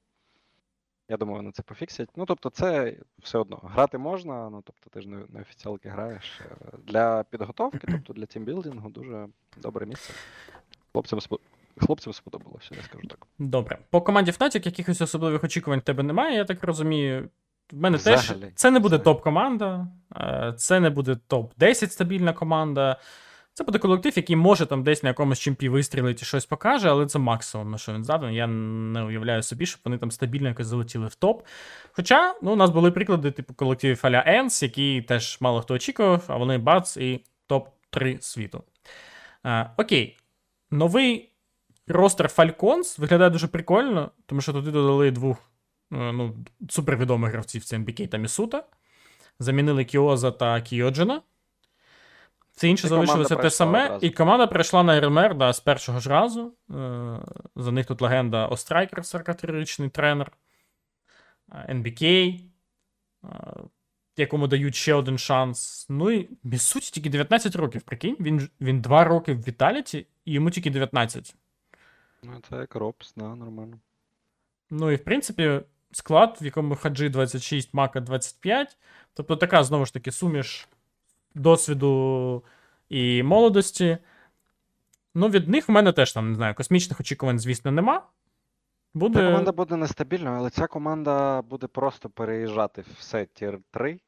Я думаю, вони це пофіксять. Ну, тобто, це все одно. Грати можна, ну тобто ти ж не, не офіціалки граєш. Для підготовки, тобто для тімбілдингу, дуже добре місце. Хлопцям, спо- хлопцям сподобалося, я скажу так. Добре. По команді Fnatic якихось особливих очікувань в тебе немає, я так розумію. В мене Взагалі, теж це не буде топ-команда, е, це не буде топ-10 стабільна команда. Це буде колектив, який може там десь на якомусь чемпі вистрілити і щось покаже, але це максимум, на що він здатен. Я не уявляю собі, щоб вони там стабільно якось залетіли в топ. Хоча ну, у нас були приклади, типу колективів Аля Енс, які теж мало хто очікував, а вони бац і топ-3 світу. Е, окей, новий ростер Falcons виглядає дуже прикольно, тому що туди додали двох е, ну, супервідомих гравців: це MBK та Місута. Замінили Кіоза та Кіоджина. Все інше залишилося те саме. одразу. І команда прийшла на РМР да, з першого ж разу. Е, За них тут легенда XTQZZZ, 43-річний тренер. е, NBK, е, якому дають ще один шанс. Ну і misutaa тільки 19 років, прикинь. Він, він 2 роки в Vitality, і йому тільки 19. Ну, це як ropz, да, нормально. Ну і в принципі, склад, в якому hAdji 26, Maka 25. Тобто така, знову ж таки, суміш досвіду і молодості. Ну, від них в мене теж там, не знаю, космічних очікувань, звісно, нема. Буде. Ця команда буде нестабільною, але ця команда буде просто переїжджати в все тір 3.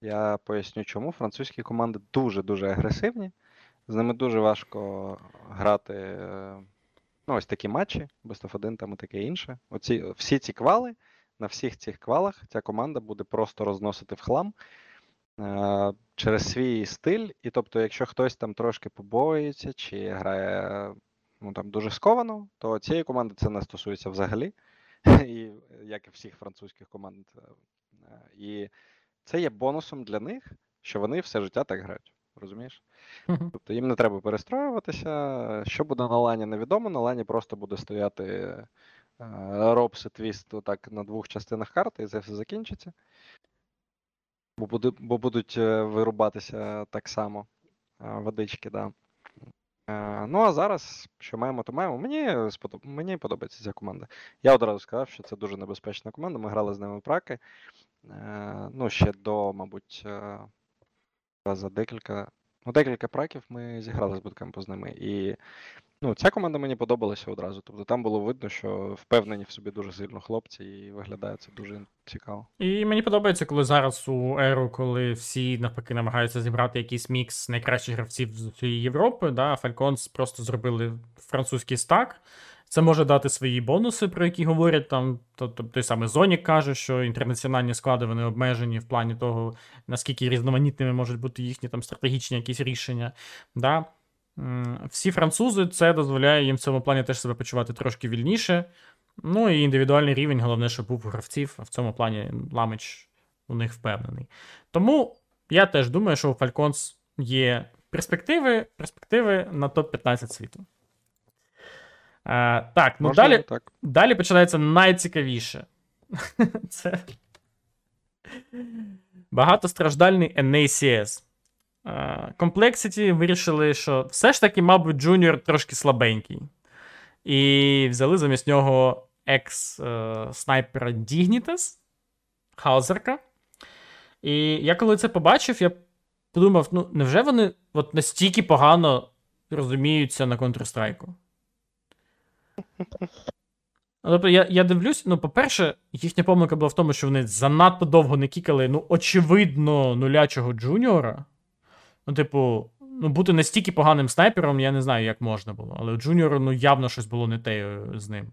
Я поясню чому. Французькі команди дуже-дуже агресивні. З ними дуже важко грати е, ну, ось такі матчі, Best of 1 там і таке інше. Оці, всі ці квали, на всіх цих квалах ця команда буде просто розносити в хлам через свій стиль. І тобто, якщо хтось там трошки побоюється чи грає ну, там, дуже сковано, то цієї команди це не стосується взагалі, і, як і всіх французьких команд. Е, І це є бонусом для них, що вони все життя так грають. Розумієш? Тобто їм не треба перестроюватися. Що буде на лані, невідомо. На лані просто буде стояти е, ropz, twist отак на двох частинах карти, і це все закінчиться. Бо, буде, бо будуть е, вирубатися так само е, водички, да. Е, Ну, а зараз, що маємо, то маємо. Мені, сподоб... Мені подобається ця команда. Я одразу сказав, що це дуже небезпечна команда. Ми грали з ними в праки. Ну, ще до, мабуть, за декілька. Ну, декілька праків ми зіграли з буткемпу з ними. І ну, ця команда мені подобалася одразу. Тобто там було видно, що впевнені в собі дуже сильно хлопці, і виглядає це дуже цікаво. І мені подобається, коли зараз у еру, коли всі навпаки намагаються зібрати якийсь мікс найкращих гравців з усієї Європи, да, Falcons просто зробили французький стак. Це може дати свої бонуси, про які говорять там. Тобто той самий Зонік каже, що інтернаціональні склади вони обмежені в плані того, наскільки різноманітними можуть бути їхні там стратегічні якісь рішення. Да. Всі французи це дозволяє їм в цьому плані теж себе почувати трошки вільніше. Ну і індивідуальний рівень, головне, щоб був у гравців, в цьому плані Ламич у них впевнений. Тому я теж думаю, що у Falcons є перспективи, перспективи на топ-15 світу. Е, так, ну Можливо, далі, так. далі починається найцікавіше. Це багатостраждальний NACS. Complexity вирішили, що все ж таки, мабуть, Junior трошки слабенький. І взяли замість нього екс-снайпера Dignitas, Хаузерка. І я коли це побачив, я подумав: ну, невже вони от настільки погано розуміються на Counter-Strike? Ну, Тобто я, я дивлюсь, ну, по-перше, їхня помилка була в тому, що вони занадто довго не кікали, ну, очевидно, нулячого джуніора. Ну, типу, ну, бути настільки поганим снайпером, я не знаю, як можна було. Але у джуніору, ну, явно щось було не те е, з ним.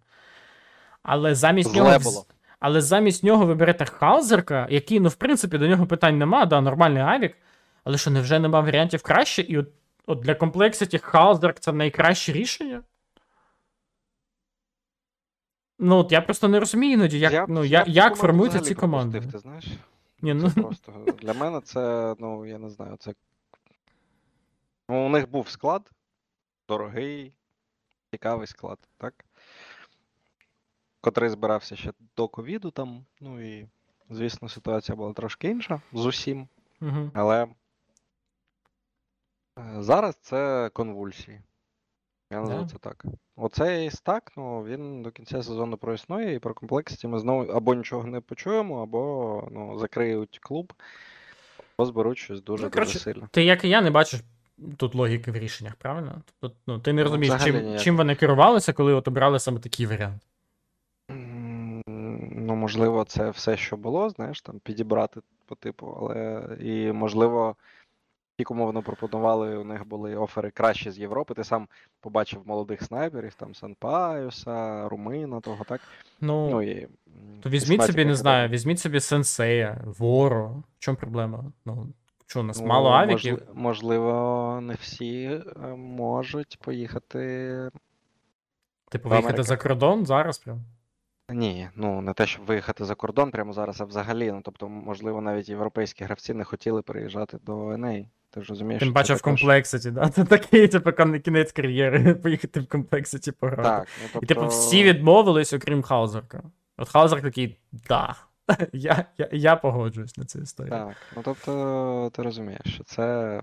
Але замість Зле нього. було. Але замість нього ви берете Хаузерка, який, ну, в принципі, до нього питань нема, да, нормальний авік. Але що невже нема варіантів краще? І от, от для комплексіті Хаузерк це найкраще рішення? Ну, от я просто не розумію іноді, як, Я ну, я як формуються ці команди. Ти знаєш? Ні, ну, Це просто для мене це, ну, я не знаю, це. Ну, у них був склад, дорогий, цікавий склад, так? Котрий збирався ще до ковіду там. Ну і, звісно, ситуація була трошки інша з усім, угу. але е, зараз це конвульсії. Я назву Да. це так. Оцей стак, ну, він до кінця сезону проіснує, і про комплексіті ми знову або нічого не почуємо, або ну, закриють клуб, або зберуть щось дуже Ну, дуже коротше, сильно. Ти, як і я, не бачиш тут логіки в рішеннях, правильно? Тобто, ну, ти не розумієш, взагалі чим, ніяк. чим вони керувалися, коли от обрали саме такий варіант. М, Ну, можливо, це все, що було, знаєш, там підібрати по типу, але і можливо, ті, кому воно пропонували, у них були офери кращі з Європи. Ти сам побачив молодих снайперів, там Санпаюса, Румина, того, так? Ну, Ну, і, то візьміть собі, не знаю, візьміть собі сенсея, Воро. В чому проблема? Ну, що, у нас Ну, мало авіків? Можливо, не всі е, можуть поїхати. Типу, виїхати за кордон зараз прям. Ні, ну не те, щоб виїхати за кордон прямо зараз, а взагалі. Ну тобто, можливо, навіть європейські гравці не хотіли переїжджати до NA. Ти ж розумієш, Тим паче в комплекситі, да? Це такий, типу, кінець кар'єри, поїхати в комплекситі пограти. Так, ну І тобто... типу всі відмовились, окрім Хаузерка. От Хаузер такий, да. Я, я, я погоджуюсь на цю історію. Так, ну тобто, ти розумієш, що це.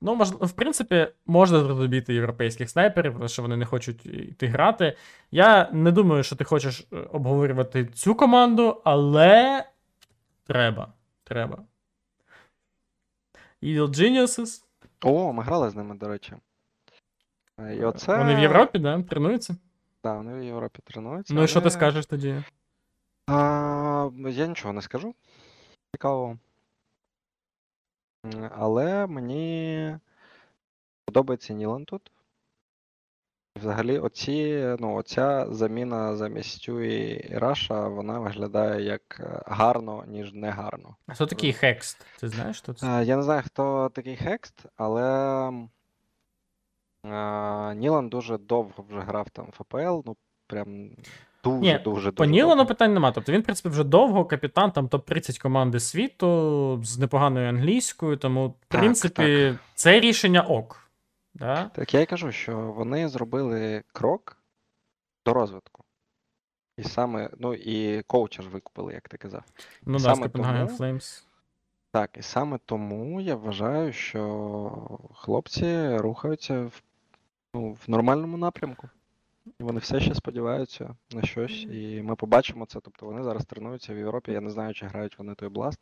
Ну, мож, в принципі, можна зрозуміти європейських снайперів, тому що вони не хочуть йти грати. Я не думаю, що ти хочеш е, обговорювати цю команду, але треба. Треба. Evil Geniuses. О, ми грали з ними, до речі. Е, І оце... Вони в Європі, да? Тренуються. Так, вони в Європі тренуються. Ну і що ти скажеш тоді? А, я нічого не скажу. Цікавого. Але мені подобається Нілан тут. Взагалі, оці, ну, оця заміна замість і Раша, вона виглядає як е, гарно, ніж не гарно. А хто такий Хекст? Ти знаєш, що це? Е, Я не знаю, хто такий Хекст, але е, Нілан дуже довго вже грав там в ФПЛ, ну прям дуже, Ні, дуже, По Нілану питань нема. Тобто він, в принципі, вже довго капітан там топ-30 команди світу з непоганою англійською, тому, в Так, принципі, це рішення ок. Да? Так я й кажу, що вони зробили крок до розвитку. І саме, ну і коуча ж викупили, як ти казав. Ну да, Саме Копенгаген тому- Флеймс. Так, і саме тому я вважаю, що хлопці рухаються в, ну, в нормальному напрямку. І вони все ще сподіваються на щось, і ми побачимо це. Тобто вони зараз тренуються в Європі. Я не знаю, чи грають вони той бласт.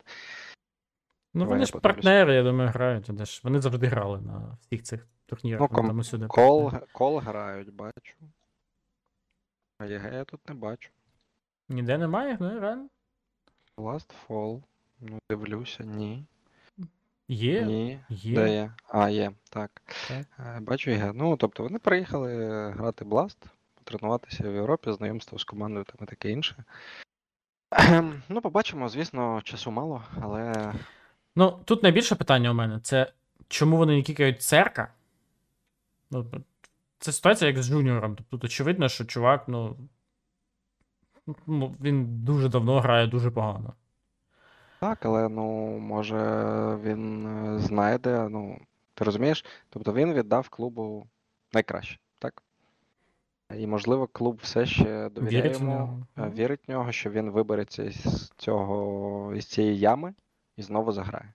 Ну, вони ж партнери, я думаю, грають. Де ж. Вони завжди грали на всіх цих турнірах. Ну, ком- там усюди. Кол, кол грають, бачу. А ЄГ я тут не бачу. Ніде немає, ну реально. Last Fall. Ну, дивлюся, ні. Є, Ні. є. Де є? А, є, так. Так. Е, Бачу ЄГ. Ну, тобто вони приїхали грати Blast, потренуватися в Європі, знайомство з командою там і таке інше. Ну, побачимо, звісно, часу мало, але Ну, тут найбільше питання у мене це чому вони не кікають церка? Ну, це ситуація як з Джуніором. Тобто, тут очевидно, що чувак, ну. Ну, він дуже давно грає дуже погано. так, але ну, може він е, знайде, ну, ти розумієш? Тобто він віддав клубу найкраще, так? І, можливо, клуб все ще довіряє Вірить в нього. е, вірить в нього, що він вибереться із цього, із цієї ями і знову заграє.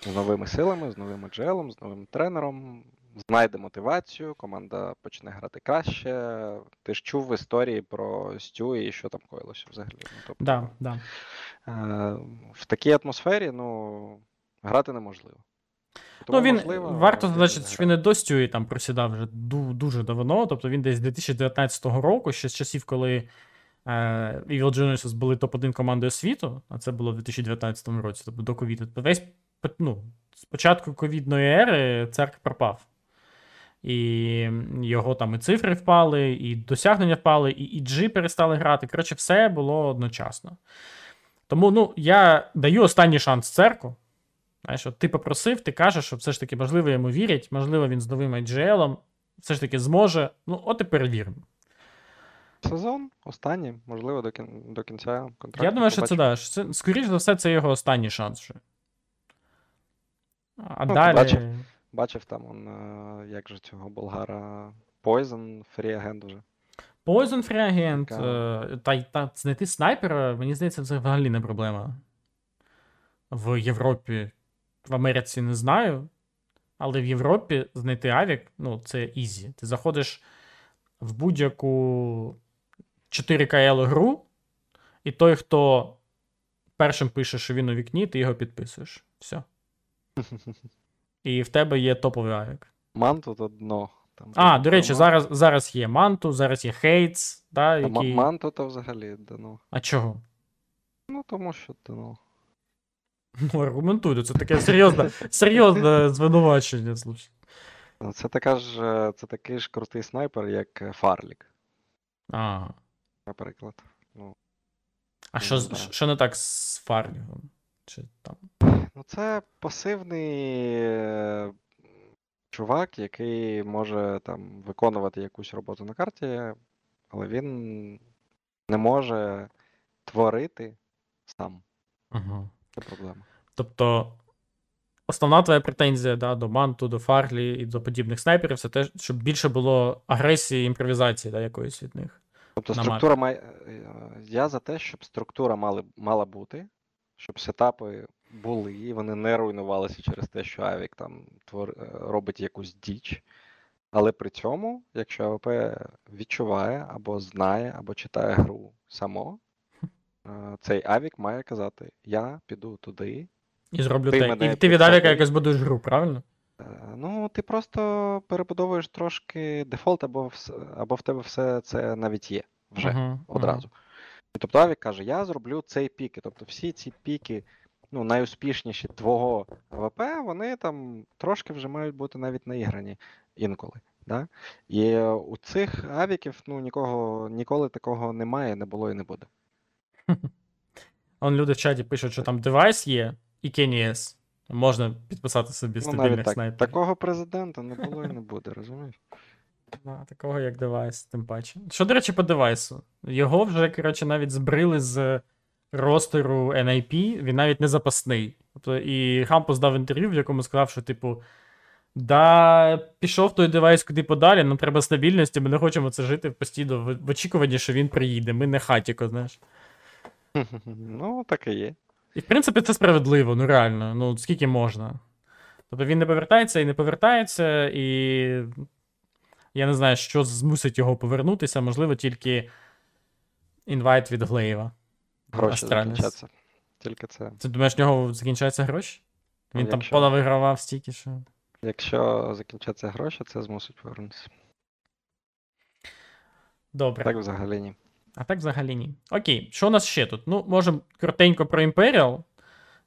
З новими силами, з новим джелом, з новим тренером. Знайде мотивацію, команда почне грати краще. Ти ж чув в історії про Стю і що там коїлося взагалі. Ну, тобто, Да, да. е, в такій атмосфері ну, грати неможливо. Ну, він можливо, варто він зазначити, що він не до Стюї там просідав вже дуже давно. Тобто він десь з 2019 року, ще з часів, коли Evil Geniuses були топ-1 командою світу, а це було в 2019 році, тобто до ковіду. Тобто весь ну, з початку ковідної ери церкв пропав. І його там і цифри впали, і досягнення впали, і іджі перестали грати. Коротше, все було одночасно. Тому ну, я даю останній шанс церкву. Знаєш, от ти попросив, ти кажеш, що все ж таки, можливо, йому вірять, можливо, він з новим IGL все ж таки зможе. Ну, от і перевіримо. Сезон останній, можливо, до, кін... до кінця контракту. Я думаю, що це побачимо. да. що Це, скоріш за все, це його останній шанс вже. А Ну, далі. бачив? Бачив там он, е, як же цього болгара Poison, фрі-агент вже. Poison Free Agent, е, та, та знайти снайпера, мені здається, це взагалі не проблема. В Європі, в Америці не знаю. Але в Європі знайти авік, ну, це ізі. Ти заходиш в будь-яку FPL гру, і той, хто першим пише, що він авік, ти його підписуєш. Все. І в тебе є топовий авік. mantuu то дно. Там А, до речі, зараз, зараз є mantuu, зараз є hades, да, який... Манту то взагалі дно. А чого? Ну, тому що ти, ну. Аргументуйте, це таке серйозне, серйозне звинувачення, слушай. ну, Це така ж, е, це такий ж крутий снайпер, як е, Farlig, А, наприклад. Ну, а що, з- що не так з Farlig ом? Чи там? ну це пасивний е, чувак, який може там виконувати якусь роботу на карті, але він не може творити сам. Угу. Це проблема. Тобто, основна твоя претензія да, до Манту, до Фарлі і до подібних снайперів це те, щоб більше було агресії, імпровізації да, якоїсь від них. Тобто на структура має. е, Я за те, щоб структура мали, мала бути, щоб сетапи були, і вони не руйнувалися через те, що Авік там твор... е, робить якусь діч. Але при цьому, якщо АВП відчуває або знає, або читає гру само, е, цей Авік має казати: Я піду туди. І зроблю Ти те. І ти від Авіка якось будуєш гру, правильно? Е, Ну, ти просто перебудовуєш трошки дефолт, або, або в тебе все це навіть є вже. Мгм, одразу. І тобто Авік каже: я зроблю цей пік. Тобто всі ці піки, ну, найуспішніші твого АВП, вони там трошки вже мають бути навіть наіграні інколи. Да? І у цих авіків ну, нікого, ніколи такого немає, не було і не буде. Он люди в чаті пишуть, що там девайс є і Kenny S. Можна підписати собі Ну, стабільних навіть так. снайперів. Такого президента не було і не буде, розумієш? Да, такого як девайс, тим паче. Що, до речі, по девайсу? Його вже, коротше, навіть збрили з ростеру NIP, він навіть не запасний. Тобто, і Хампус дав інтерв'ю, в якому сказав, що, типу, да, пішов той девайс куди подалі, нам треба стабільності, ми не хочемо це жити постійно в, в очікуванні, що він приїде. Ми не хатіко, знаєш. Ну, так і є. І в принципі це справедливо, ну реально, ну скільки можна. Тобто він не повертається і не повертається, і я не знаю, що змусить його повернутися, можливо, тільки інвайт від Глеєва. Гроші закінчаться. Тільки це. Ти думаєш, в нього закінчаються гроші? Ну, Він там якщо- понавигравав стільки, що. Якщо закінчаться гроші, це змусить повернутися. Добре. Так взагалі ні. А так взагалі ні. Окей, що у нас ще тут? Ну, можемо коротенько про Imperial.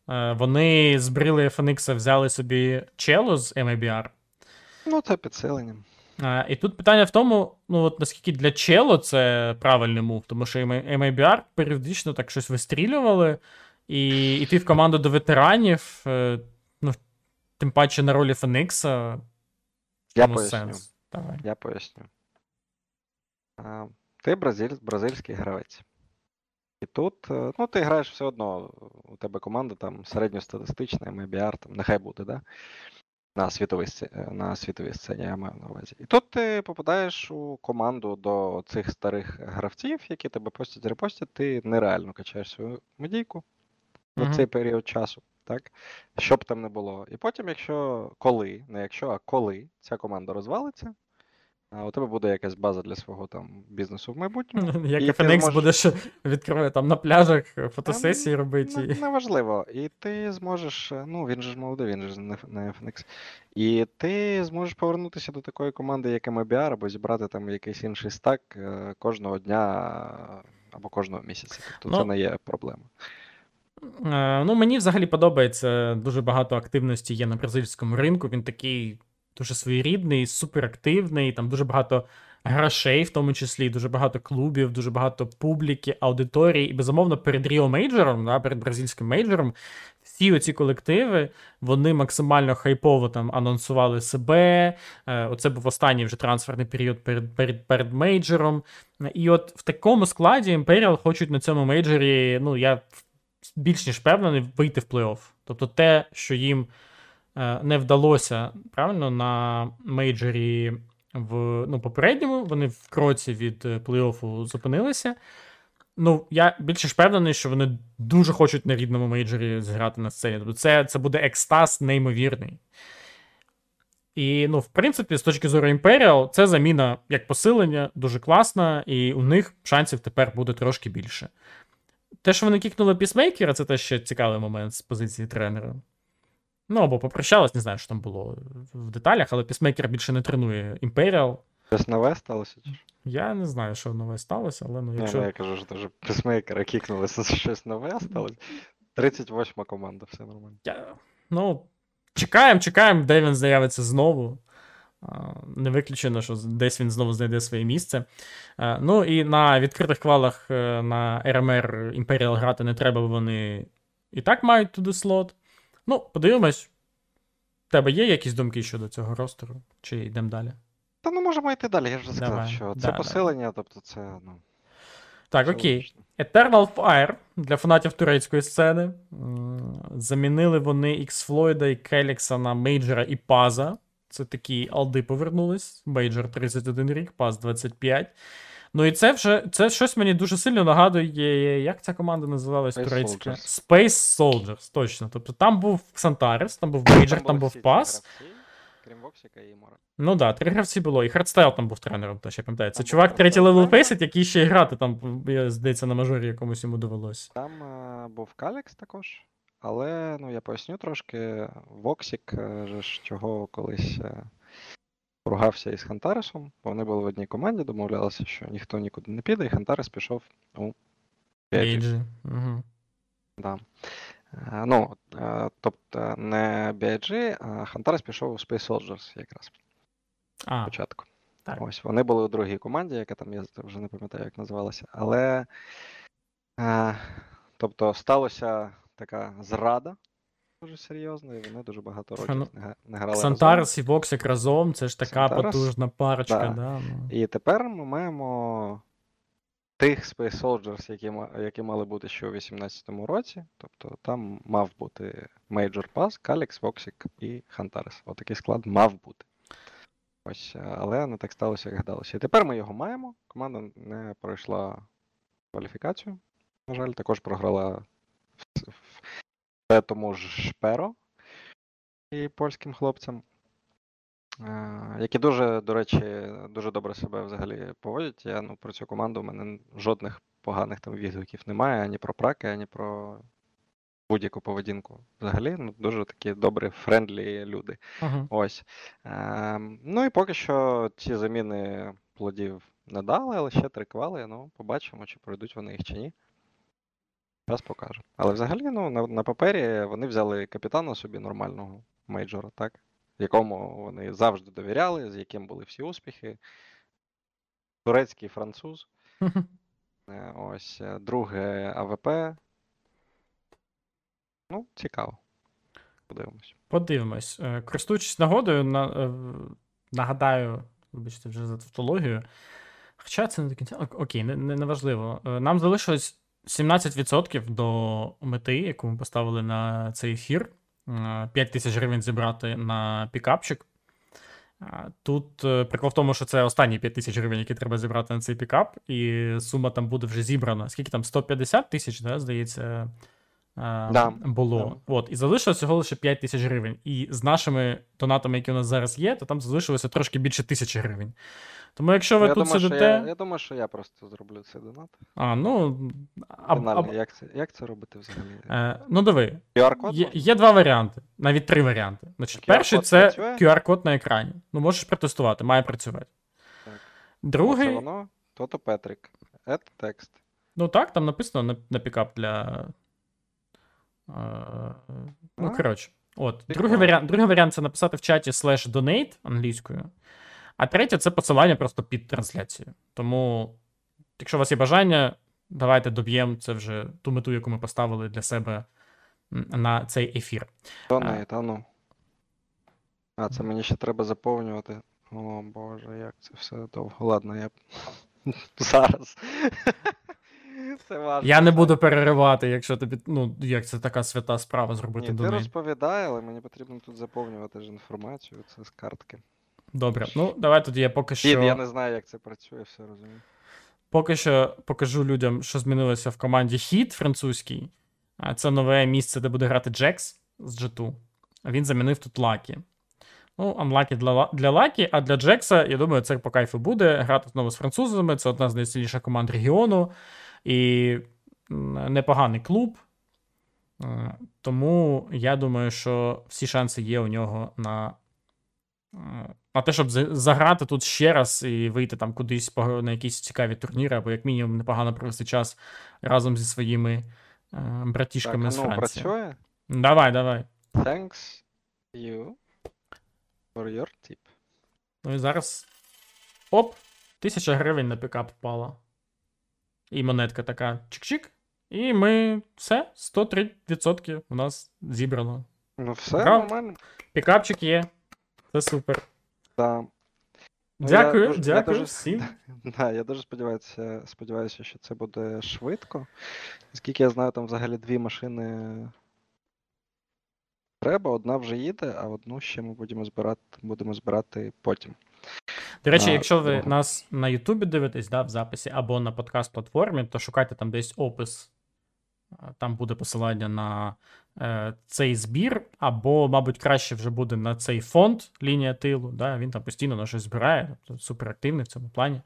Е, Вони збрили FNX, взяли собі чело з MABR. Ну, це підсилення. А, і тут питання в тому, ну от наскільки для Чело це правильний мув, тому що MABR періодично так щось вистрілювали, і йти в команду до ветеранів, е, ну, тим паче на ролі Феникса. Я чому поясню. сенс? Давай. Я поясню. Ти бразиль... бразильський гравець. І тут, е, ну, ти граєш все одно, у тебе команда там середньостатистична, MBR, там, нехай буде, да? На світовій, на світовій сцені, я маю на увазі. І тут ти попадаєш у команду до цих старих гравців, які тебе постять репостять, ти нереально качаєш свою медійку за Мгм. цей період часу, так? Що б там не було. І потім, якщо коли, не якщо, а коли ця команда розвалиться, а у тебе буде якась база для свого там бізнесу в майбутньому. Як І і ти Феникс зможеш- буде ще відкриває там на пляжах фотосесії робити. Не- Неважливо. І ти зможеш, е, ну він же ж молодий, він же ж не, FNX. І ти зможеш повернутися до такої команди, як MBR, або зібрати там якийсь інший стак е, кожного дня е, або кожного місяця. Тобто це Ну, не є проблема. Е, Ну, мені взагалі подобається дуже багато активності є на бразильському ринку. Він такий дуже своєрідний, суперактивний, там дуже багато грошей, в тому числі, дуже багато клубів, дуже багато публіки, аудиторії. І, безумовно, перед Ріо Мейджором, да, перед бразильським мейджором, всі оці колективи вони максимально хайпово там анонсували себе. Е, Оце був останній вже трансферний період перед, перед, перед мейджором. І от в такому складі Imperial хочуть на цьому мейджорі, ну, я більш ніж впевнений, вийти в плей-офф. Тобто те, що їм не вдалося правильно на мейджорі в ну, попередньому, вони в кроці від е, плей-оффу зупинилися. Ну, я більше ж впевнений, що вони дуже хочуть на рідному мейджорі зіграти на сцені. Тобто це, це буде екстаз неймовірний. І, ну, в принципі, з точки зору Imperial, це заміна як посилення, дуже класна, і у них шансів тепер буде трошки більше. Те, що вони кікнули пісмейкера, це теж ще цікавий момент з позиції тренера. Ну, або попрощалась, не знаю, що там було в деталях, але пісмейкер більше не тренує Imperial. Щось нове сталося? чи? Я не знаю, що нове сталося, але ну, якщо. ну, я кажу, що дуже пісмейкера кікнулися, щось нове сталося. 38 команда, все нормально. Я... Ну, чекаємо, чекаємо, де він з'явиться знову. Не виключено, що десь він знову знайде своє місце. Ну і на відкритих квалах е, на РМР Imperial грати не треба, бо вони і так мають туди слот. Ну, подивимось. В тебе є якісь думки щодо цього ростеру? Чи йдемо далі? Та ну можемо йти далі, я вже сказав, Давай. що це да. посилення, тобто це, ну. Так, все окей. логічно. Eternal Fire для фанатів турецької сцени. М, Замінили вони X-Floyd і Келікса на Мейджора і Паза. Це такі олди повернулись. MAJ3R 31 рік, paz 25. Ну і це вже це щось мені дуже сильно нагадує, як ця команда називалась Space турецька? Soldiers. Space Soldiers, точно. Тобто там був XANTARES, там був MAJ3R, там був гравці, Крім woxic а і MAJ3R а. Ну да, три гравці було. І hardstyle там був тренером, то ще пам'ятаю. Це чувак третій левел тренером. який ще грати там, здається, на мажорі якомусь йому довелось. Там е, був Calyx також, але ну я поясню трошки. woxic е, чого колись е, ругався із XANTARES ом, бо вони були в одній команді, домовлялися, що ніхто нікуди не піде, і XANTARES пішов у BIG. Угу. Да. Е, Ну, е, тобто не BIG, а XANTARES пішов у Space Soldiers якраз А, спочатку. так. Ось вони були у другій команді, яка там я вже не пам'ятаю, як називалася. Але е, тобто сталося така зрада дуже серйозна, і вони дуже багато років не, не грали. разом. Ксантарес і Воксик разом, це ж така Ксантарес, потужна парочка, да. да. ну. І тепер ми маємо тих Space Soldiers, які, які мали бути ще у 18-му році. Тобто там мав бути Major Pass, Калікс, Воксік і Хантарес. Отакий склад мав бути. Ось, е, але не так сталося, як гадалося. І тепер ми його маємо. Команда не пройшла кваліфікацію. На жаль, також програла тому ж Шперо і польським хлопцям. Е, Які дуже, до речі, дуже добре себе взагалі поводять. Я ну, про цю команду в мене жодних поганих там відгуків немає ані про праки, ані про будь-яку поведінку. Взагалі, ну, дуже такі добрі, friendly люди. Мгм. Ось. Ем, ну і поки що ці заміни плодів не дали, але ще три квали. Ну, побачимо, чи пройдуть вони їх чи ні. Час покаже. Але взагалі, ну, на, на папері вони взяли капітана собі нормального мейджора, так? Якому вони завжди довіряли, з яким були всі успіхи. Турецький француз. Е, Ось е, друге АВП. Ну, цікаво. Подивимось. Подивимось. Е, Користуючись нагодою, на, нагадаю, вибачте, вже за тавтологію. Хоча це не до кінця. Ок- Окей, не, не, не важливо. Нам залишилось 17% до мети, яку ми поставили на цей ефір. 5 тисяч гривень зібрати на пікапчик. Тут е, прикол в тому, що це останні 5 тисяч гривень, які треба зібрати на цей пікап, і сума там буде вже зібрана. Скільки там? 150 тисяч, да, здається, е, Да, було. От, і залишилось всього лише 5 тисяч гривень. І з нашими донатами, які у нас зараз є, то там залишилося трошки більше тисячі гривень. Тому якщо ви я, тут думаю, сидите. я, я думаю, що я просто зроблю цей донат. А, ну. А, Фінальний. Як, це, як це робити взагалі? е, ну, диви, QR-код? Є, є два варіанти, навіть три варіанти. Значить, перший це працює? QR-код на екрані. Ну, можеш протестувати, має працювати. Так. Другий, Оце воно, то-то Петрик. Add текст. ну так, там написано на, на пікап для. Ну, коротше. От, другий варіант, другий варіант це написати в чаті slash donate англійською. А третє це посилання просто під трансляцією. Тому, якщо у вас є бажання, давайте доб'ємо це вже ту мету, яку ми поставили для себе на цей ефір. Донейт, а ну. А, це мені ще треба заповнювати. О боже, як це все довго. Ладно, я зараз. Це важко. Я не буду переривати, якщо тобі. Ну, як це така свята справа зробити Ні, ти донейт. розповідай, але мені потрібно тут заповнювати ж інформацію, це з картки. Добре. Ну, давай тоді я поки що. Дід, я не знаю, як це працює, все розумію. Поки що покажу людям, що змінилося в команді HEET французький. Це нове місце, де буде грати JaCkz з G2. А він замінив тут Lucky. Ну, Unlucky для, для Lucky, а для JaCkz а, я думаю, це по кайфу буде. Грати знову з французами. Це одна з найсильніших команд регіону. І непоганий клуб. Е, Тому я думаю, що всі шанси є у нього на е, А те, щоб заграти тут ще раз і вийти там кудись на якісь цікаві турніри, або як мінімум непогано провести час разом зі своїми е, Так, братішками а з ну Франції. працює. Давай, давай. Thanks you for your tip. Ну і зараз. Оп! Тисяча гривень на пікап впала. І монетка така чик-чик. І ми все, 103% у нас зібрано. Ну все Браво. нормально. Пікапчик є. Це супер. Да. Ну, я Дякую, я дякую дуже- всім. Да, я дуже сподіваюся, сподіваюся, що це буде швидко. Наскільки я знаю, там взагалі дві машини треба, одна вже їде, а одну ще ми будемо збирати, будемо збирати потім. До речі, А, якщо ви друга. нас на Ютубі дивитесь, да, в записі, або на подкаст-платформі, то шукайте там десь опис. Там буде посилання на е, цей збір, або, мабуть, краще вже буде на цей фонд лінія тилу. Да, він там постійно на щось збирає, тобто суперактивний в цьому плані.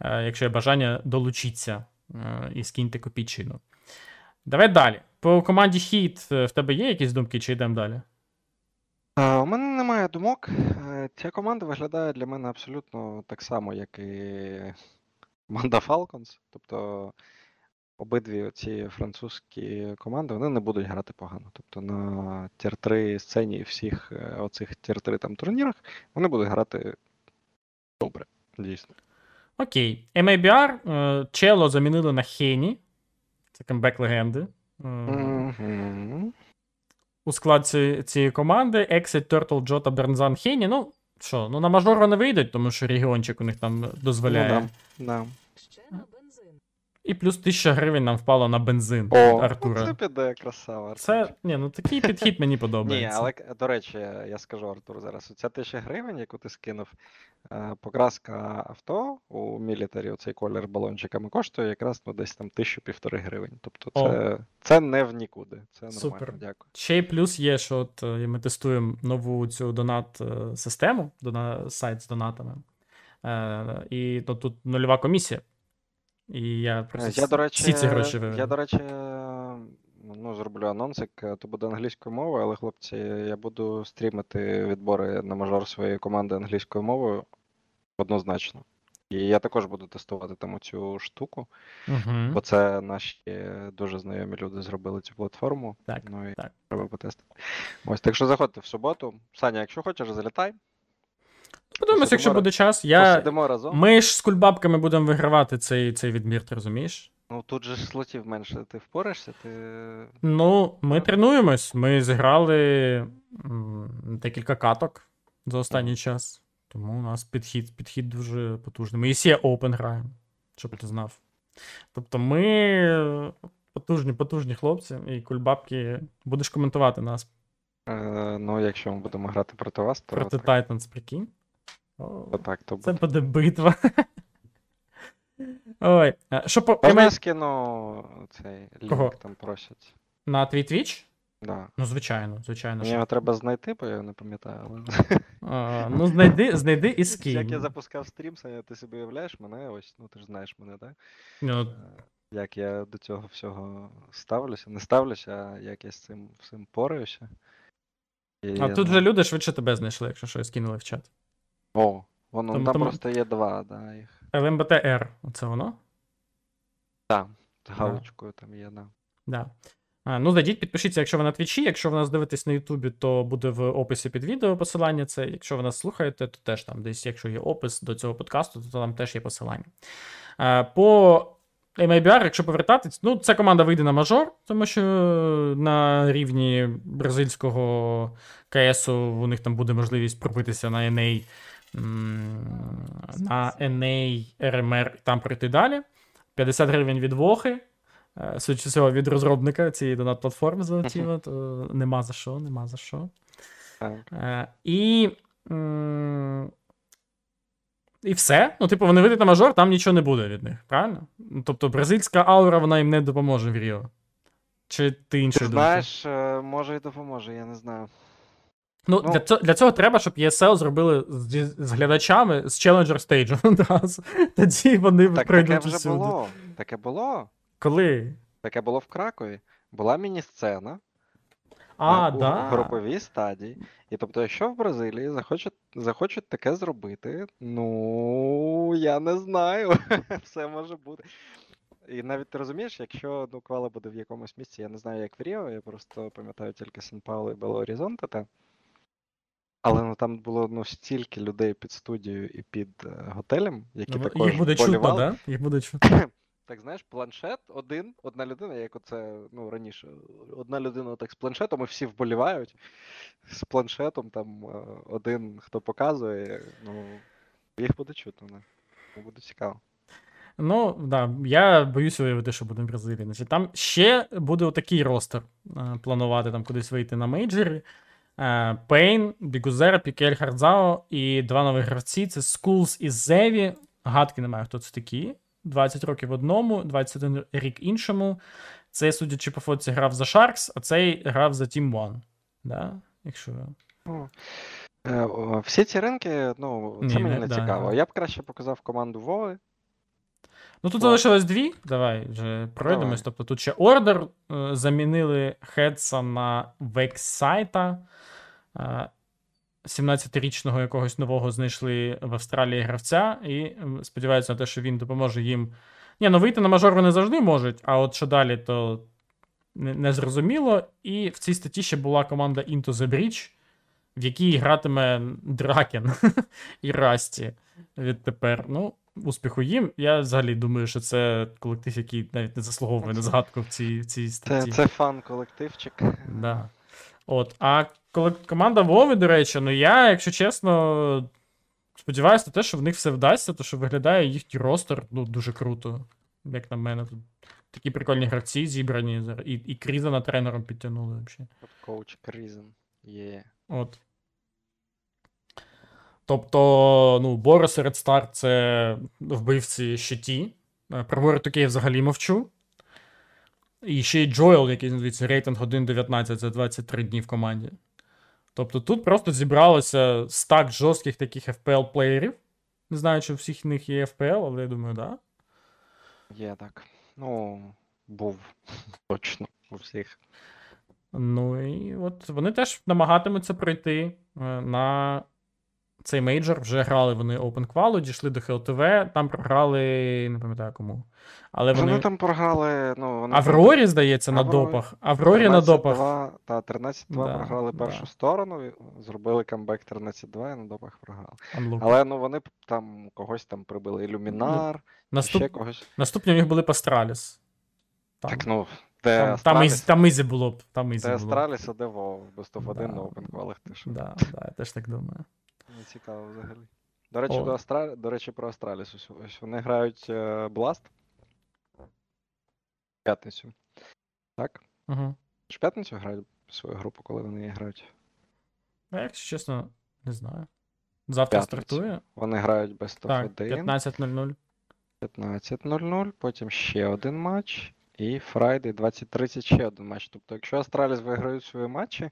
Е, якщо є бажання, долучіться е, і скиньте копійчину. Давай далі. По команді Хіт в тебе є якісь думки, чи йдемо далі? А, у мене немає думок. Е, Ця команда виглядає для мене абсолютно так само, як і команда Falcons. Тобто обидві ці французькі команди вони не будуть грати погано. Тобто на тір-3 сцені всіх е, оцих тір-3 там турнірах вони будуть грати добре, дійсно. Окей. MIBR, е, chelo замінили на HEN1. Це камбек легенди. Мгм. У склад ці- цієї команди exit, Tuurtle, JOTA, brnz4n, HEN1. Ну, що, ну на мажор вони вийдуть, тому що регіончик у них там дозволяє. Ну, да, да. І плюс 1000 гривень нам впало на бензин О, від ну Артура. це піде красава. Це, ні, ну такий підхід мені Ні, подобається. але до речі, я скажу Артур зараз. Оця тисяча гривень, яку ти скинув, е, покраска авто у мілітарі, оцей колір балончиками коштує якраз ну, десь там тисячу півтори гривень. Тобто О. це, це не в нікуди. Це нормально, Супер. дякую. Ще й плюс є, що от е, ми тестуємо нову цю донат-систему, дона, сайт з донатами. Е, і ну, тут нульова комісія. І я просто Я, до речі, всі ці гроші виведу. я, до речі, ну, зроблю анонсик, е, то буде англійською мовою, але, хлопці, я буду стрімити відбори на мажор своєї команди англійською мовою однозначно. І я також буду тестувати там цю штуку. Угу. Бо це наші дуже знайомі люди зробили цю платформу. Так, ну і так. треба потестити. Ось, так що заходьте в суботу. Саня, якщо хочеш, залітай. Подивимось, якщо буде час. Я... Посидимо разом. Ми ж з кульбабками будемо вигравати цей, цей відбір, ти розумієш? Ну тут же ж слотів менше. Ти впораєшся, ти. Ну, ми тренуємось. Ми зіграли декілька каток за останній час. Тому у нас підхід, підхід дуже потужний. Ми і Сія Open граємо, щоб ти знав. Тобто ми потужні, потужні хлопці, і кульбабки будеш коментувати нас Е, ну, якщо ми будемо грати проти вас, то, проти Titans, прикинь. О, так, то Це буде. буде битва. Ой, е, що по Можна я скину цей лінк, Кого? там просять. на твій Twitch? Да. Ну, звичайно, звичайно. Мені що. його треба знайти, бо я не пам'ятаю. Але... А, ну, знайди, знайди і скинь. Як я запускав стрім, Саня, ти собі уявляєш мене, ось, ну ти ж знаєш мене, так? Ну, Е, Як я до цього всього ставлюся, не ставлюся, а як я з цим всім пораюся. І а тут не- вже люди швидше тебе знайшли, якщо щось кинули в чат. О, воно Тому- там тому- просто є два, да, їх. LMBTR, оце воно? Так, з галочкою там є, да. Да. А, ну, зайдіть, підпишіться, якщо ви на Твічі. Якщо ви нас дивитесь на Ютубі, то буде в описі під відео посилання. Це, якщо ви нас слухаєте, то теж там десь, якщо є опис до цього подкасту, то там теж є посилання. А, по MIBR, якщо повертатись, ну, ця команда вийде на мажор, тому що на рівні бразильського КСу у них там буде можливість пробитися на NA, на NA RMR і там пройти далі. 50 гривень від Вохи. Е, Судячи цього, від розробника цієї донат-платформи залетіло, то нема за що, нема за що. Так. Е, І. І все. Ну, типу, вони вийдуть на мажор, там нічого не буде від них, правильно? Ну, Тобто, бразильська аура вона їм не допоможе в Ріо. Чи ти Ти іншої думки? знаєш, е, може і допоможе, я не знаю. Ну, Ну- для, цього, для цього треба, щоб ESL зробили з, з глядачами з Challenger стейджу одразу. Тоді вони Так пройдуть таке вже було. Таке було. Коли? Таке було в Кракові. Була міні-сцена. А, у да. груповій стадії. І тобто, якщо в Бразилії захочуть, захочуть таке зробити, ну я не знаю. Все може бути. І навіть ти розумієш, якщо ну, квала буде в якомусь місці, я не знаю, як в Ріо, я просто пам'ятаю тільки сан Пауло і Бело Орізонте, та. Але ну, там було ну, стільки людей під студією і під е, готелем, які Ну, також Їх буде чутно, да? Їх буде чутно. Так знаєш, планшет один, одна людина, як оце ну, раніше, одна людина так з планшетом, і всі вболівають. З планшетом там е, один, хто показує, ну, їх буде чутно. Не? Буде цікаво. Ну, да, я боюся уявити, що буде в Бразилії. Значить, там ще буде отакий ростер е, планувати там кудись вийти на мейджорі. Е, paiN, biguzera, PKL, hardzao і два нові гравці це skullz і zevy. Гадки немає, хто це такі. 20 років одному, 21 рік іншому. Цей, судячи по фотці, грав за Sharks, а цей грав за Team One. Да? Якщо... Е, всі ці ринки, ну, це Ні, мені не- не цікаво. да. Я б краще показав команду Вови. Ну тут залишилось дві. Давай вже пройдемось. Тобто тут ще ордер. е, Замінили Хедса на Вексайта. Е, 17-річного якогось нового знайшли в Австралії гравця, і сподіваються на те, що він допоможе їм. Ні, ну вийти на мажор вони завжди можуть, а от що далі, то не, не зрозуміло. І в цій статті ще була команда Into the Breach, в якій гратиме Дракен і Расті відтепер. Ну, успіху їм. Я взагалі думаю, що це колектив, який навіть не заслуговує на згадку в цій, в цій Це, статті. це фан-колективчик. Да. От. А команда Вови, до речі, ну я, якщо чесно, сподіваюся на те, що в них все вдасться, то що виглядає їхній ростер ну, дуже круто. Як на мене, тут такі прикольні гравці зібрані. І, і Крізана тренером підтягнули взагалі. Коуч Крізен. Є. От. Тобто, ну, Борис Ред Стар це вбивці щиті. Е, Про Воротуки я взагалі мовчу. І ще й Джоел, який називається рейтинг 1.19 за 23 дні в команді. Тобто тут просто зібралося стак жорстких таких FPL-плеєрів. Не знаю, чи у всіх них є FPL, але я думаю. Да. Є так. Ну, був точно у всіх. Ну і от вони теж намагатимуться пройти е, на цей мейджор. Вже грали вони Open Qual, дійшли до ХЛТВ, там програли, не пам'ятаю кому. Але Вони, вони. там програли, ну, вони Аврорі, здається, на Аврорі. допах. Аврорі на допах. 13-2, Та 13-2 Да, програли да. першу сторону, зробили камбек 13-2 і на допах програли. Unluck. Але ну вони там когось там прибили Illuminar, Наступ... ще когось. Наступні у них були Астраліс. Там, Так, ну, де там, там, із, там easy було б. Там easy де. Астраліс, а де вов, без топ 1 Да, на опенквалах ти що. Да, да, я теж так думаю. Не цікаво взагалі. До речі, О. до, Астра... до речі, про Астраліс. Ось, ось вони грають е, Blast. В п'ятницю. Так? Угу. В п'ятницю грають свою групу, коли вони її грають. А якщо чесно, не знаю. Завтра П'ятницю. стартує. Вони грають без Так, 1. 15.00. 15.00, потім ще один матч, і Фрайдей 20.30 ще один матч. Тобто, якщо Астраліс виграють свої матчі,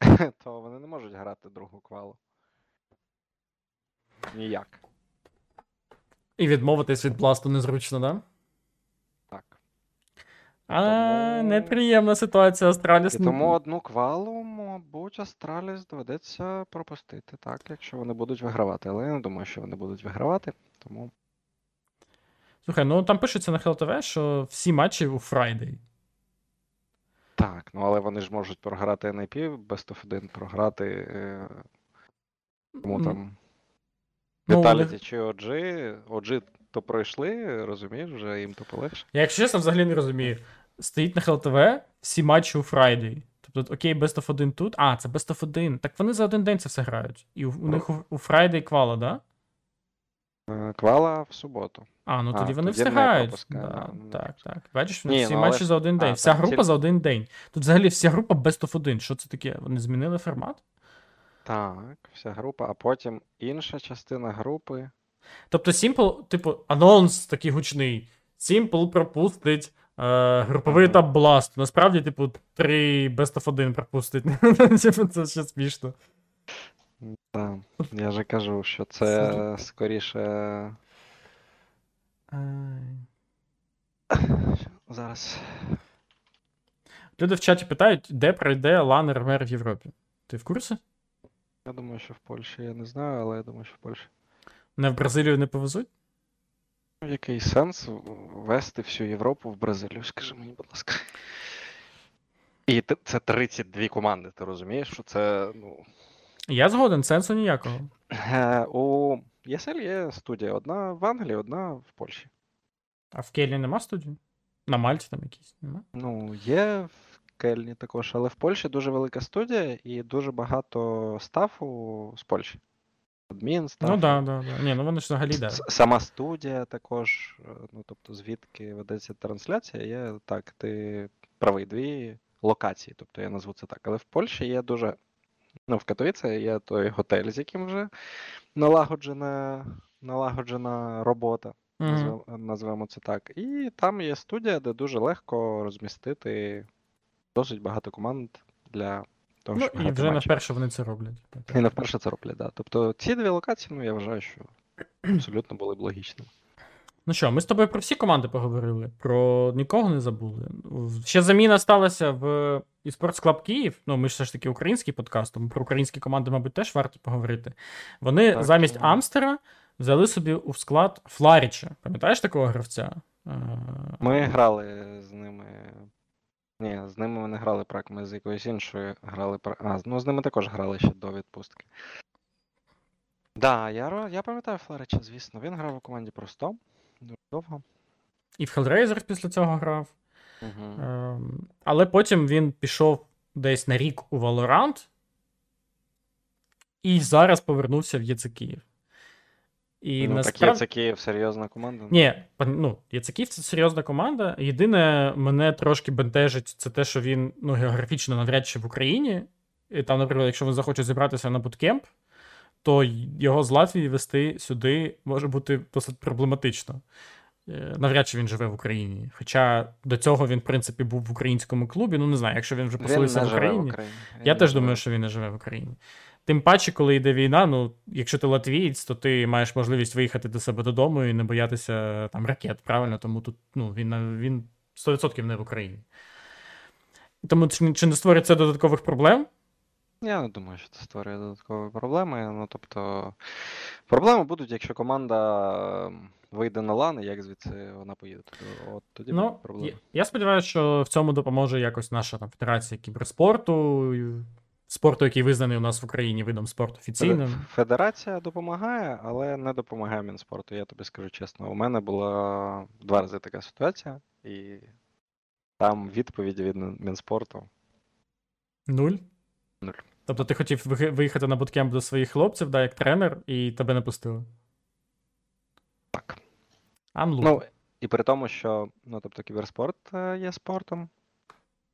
то вони не можуть грати другу квалу. Ніяк. І відмовитись від бласту незручно, да? Так. А, Тому- неприємна ситуація Астраліс. І тому одну квалу, мабуть, Астраліс доведеться пропустити, так, якщо вони будуть вигравати. Але я не думаю, що вони будуть вигравати. Тому Слухай, ну там пишеться на ХЛТВ, що всі матчі у Фрайдей. так, ну але вони ж можуть програти NIP, Best of 1, програти. Е... Кому Ну, там. Ну, чи OG. OG то пройшли, розумієш, вже їм то полегше. Я, якщо чесно, взагалі не розумію. Стоїть на ХЛТВ всі матчі у Фрайдей. Тобто, окей, Best of 1 тут. А, це Best of 1. Так вони за один день це все грають. І у, у них у, у Фрайдей квала, да? Е, Квала в суботу. А, ну А, тоді вони тоді встигають. Да, ну, так, так. Бачиш, Ні, всі ну, матчі ж- за один а, день. Вся так, група тільки- за один день. Тут взагалі вся група Best of 1. Що це таке? Вони змінили формат? Так, вся група, а потім інша частина групи. Тобто Simple, типу, анонс такий гучний. Simple пропустить е, груповий етап Blast. Насправді, типу, три Best of 1 пропустить. Типу, це ще смішно. Так, я же кажу, що це скоріше. Зараз. Люди в чаті питають, де пройде лан РМР в Європі. Ти в курсі? Я думаю, що в Польщі я не знаю, але я думаю, що в Польщі. Не в Бразилію не повезуть? Ну, Який сенс вести всю Європу в Бразилію, скажи мені, будь ласка. І це 32 команди, ти розумієш, що це, ну. Я згоден, сенсу ніякого. Е, У ЄСЛ є студія. Одна в Англії, одна в Польщі. А в Кельні нема студії? На Мальті там якісь? Нема? Ну, є в Кельні також, але в Польщі дуже велика студія і дуже багато стафу з Польщі. Адмін, стаф. Ну да, да, да. Ні, ну вони ж взагалі да. Сама студія також, е, ну тобто звідки ведеться трансляція, є так, ти правий, дві локації, тобто я назву це так. Але в Польщі є дуже. Ну, в Катовіце є той готель, з яким вже налагоджена, налагоджена робота, назвемо, назвемо це так. І там є студія, де дуже легко розмістити досить багато команд для того, Ну щоб і вже не матчі. вперше вони це роблять. І не вперше це роблять, да. Тобто ці дві локації, ну я вважаю, що абсолютно були б логічними. Ну що, ми з тобою про всі команди поговорили, про нікого не забули. Ще заміна сталася в eSports Club Київ. Ну, ми ж все ж таки український подкаст, тому про українські команди, мабуть, теж варто поговорити. Вони Так, замість ну. Амстера взяли собі у склад Фларіча. Пам'ятаєш такого гравця? Е, Ми грали з ними. Ні, з ними ми не грали прак, ми з якоюсь іншою грали прак. А, ну з ними також грали ще до відпустки. Да, я, я пам'ятаю Флорича, звісно. Він грав у команді просто дуже довго. І в Hellraiser після цього грав. Угу. Ем, але потім він пішов десь на рік у Valorant і зараз повернувся в ЄЦ Київ. І ну, насправді... так Київ серйозна команда. Ні, ну, Яцеків це серйозна команда. Єдине, мене трошки бентежить, це те, що він ну, географічно навряд чи в Україні. І там, наприклад, якщо він захоче зібратися на буткемп, то його з Латвії вести сюди може бути досить проблематично. Е, Навряд чи він живе в Україні. Хоча до цього він, в принципі, був в українському клубі. Ну, не знаю, якщо він вже поселився в живе в Україні. Україні. Він Я теж живе. думаю, що він не живе в Україні. Тим паче, коли йде війна, ну, якщо ти латвієць, то ти маєш можливість виїхати до себе додому і не боятися там ракет, правильно? Тому тут ну, він, він 100% не в Україні. Тому чи, не створить це додаткових проблем? Я не думаю, що це створює додаткові проблеми. Ну, тобто, проблеми будуть, якщо команда ем, вийде на лан, і як звідси вона поїде. Тобто, от тоді Ну, проблеми. я, я сподіваюся, що в цьому допоможе якось наша там, Федерація кіберспорту, спорту, який визнаний у нас в Україні видом спорту офіційним. Федерація допомагає, але не допомагає Мінспорту, я тобі скажу чесно. У мене була два рази така ситуація, і там відповіді від Мінспорту. Нуль. Нуль. Тобто ти хотів виїхати на буткемп до своїх хлопців, да, як тренер, і тебе не пустили. Так. Ну, і при тому, що ну, тобто, кіберспорт е, є спортом,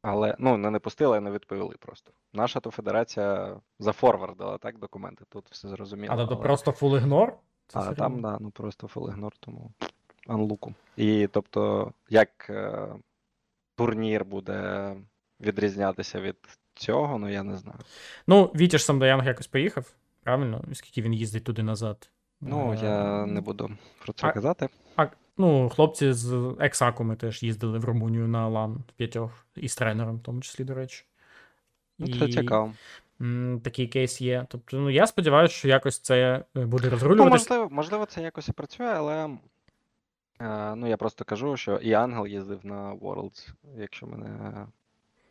але ну, не, не пустили, а не відповіли просто. Наша то федерація зафорвардила так документи, тут все зрозуміло. а тобто але- просто ігнор? Це А серйозно? там, да, ну просто full ignore, тому анлуку. І тобто, як е, турнір буде відрізнятися від цього, ну я не знаю. Ну, Вітя ж Самдаянг якось поїхав, правильно? Скільки він їздить туди назад. Ну, Е, я не буду про це а- казати. А, ну, хлопці з Ексакуми теж їздили в Румунію на Лан в п'ятьох, і з тренером, в тому числі, до речі. Ну, це цікаво. такий кейс є. Тобто, ну, я сподіваюся, що якось це е, буде Ну, можливо, можливо, це якось і працює, але е, ну, я просто кажу, що і Ангел їздив на Worlds, якщо мене.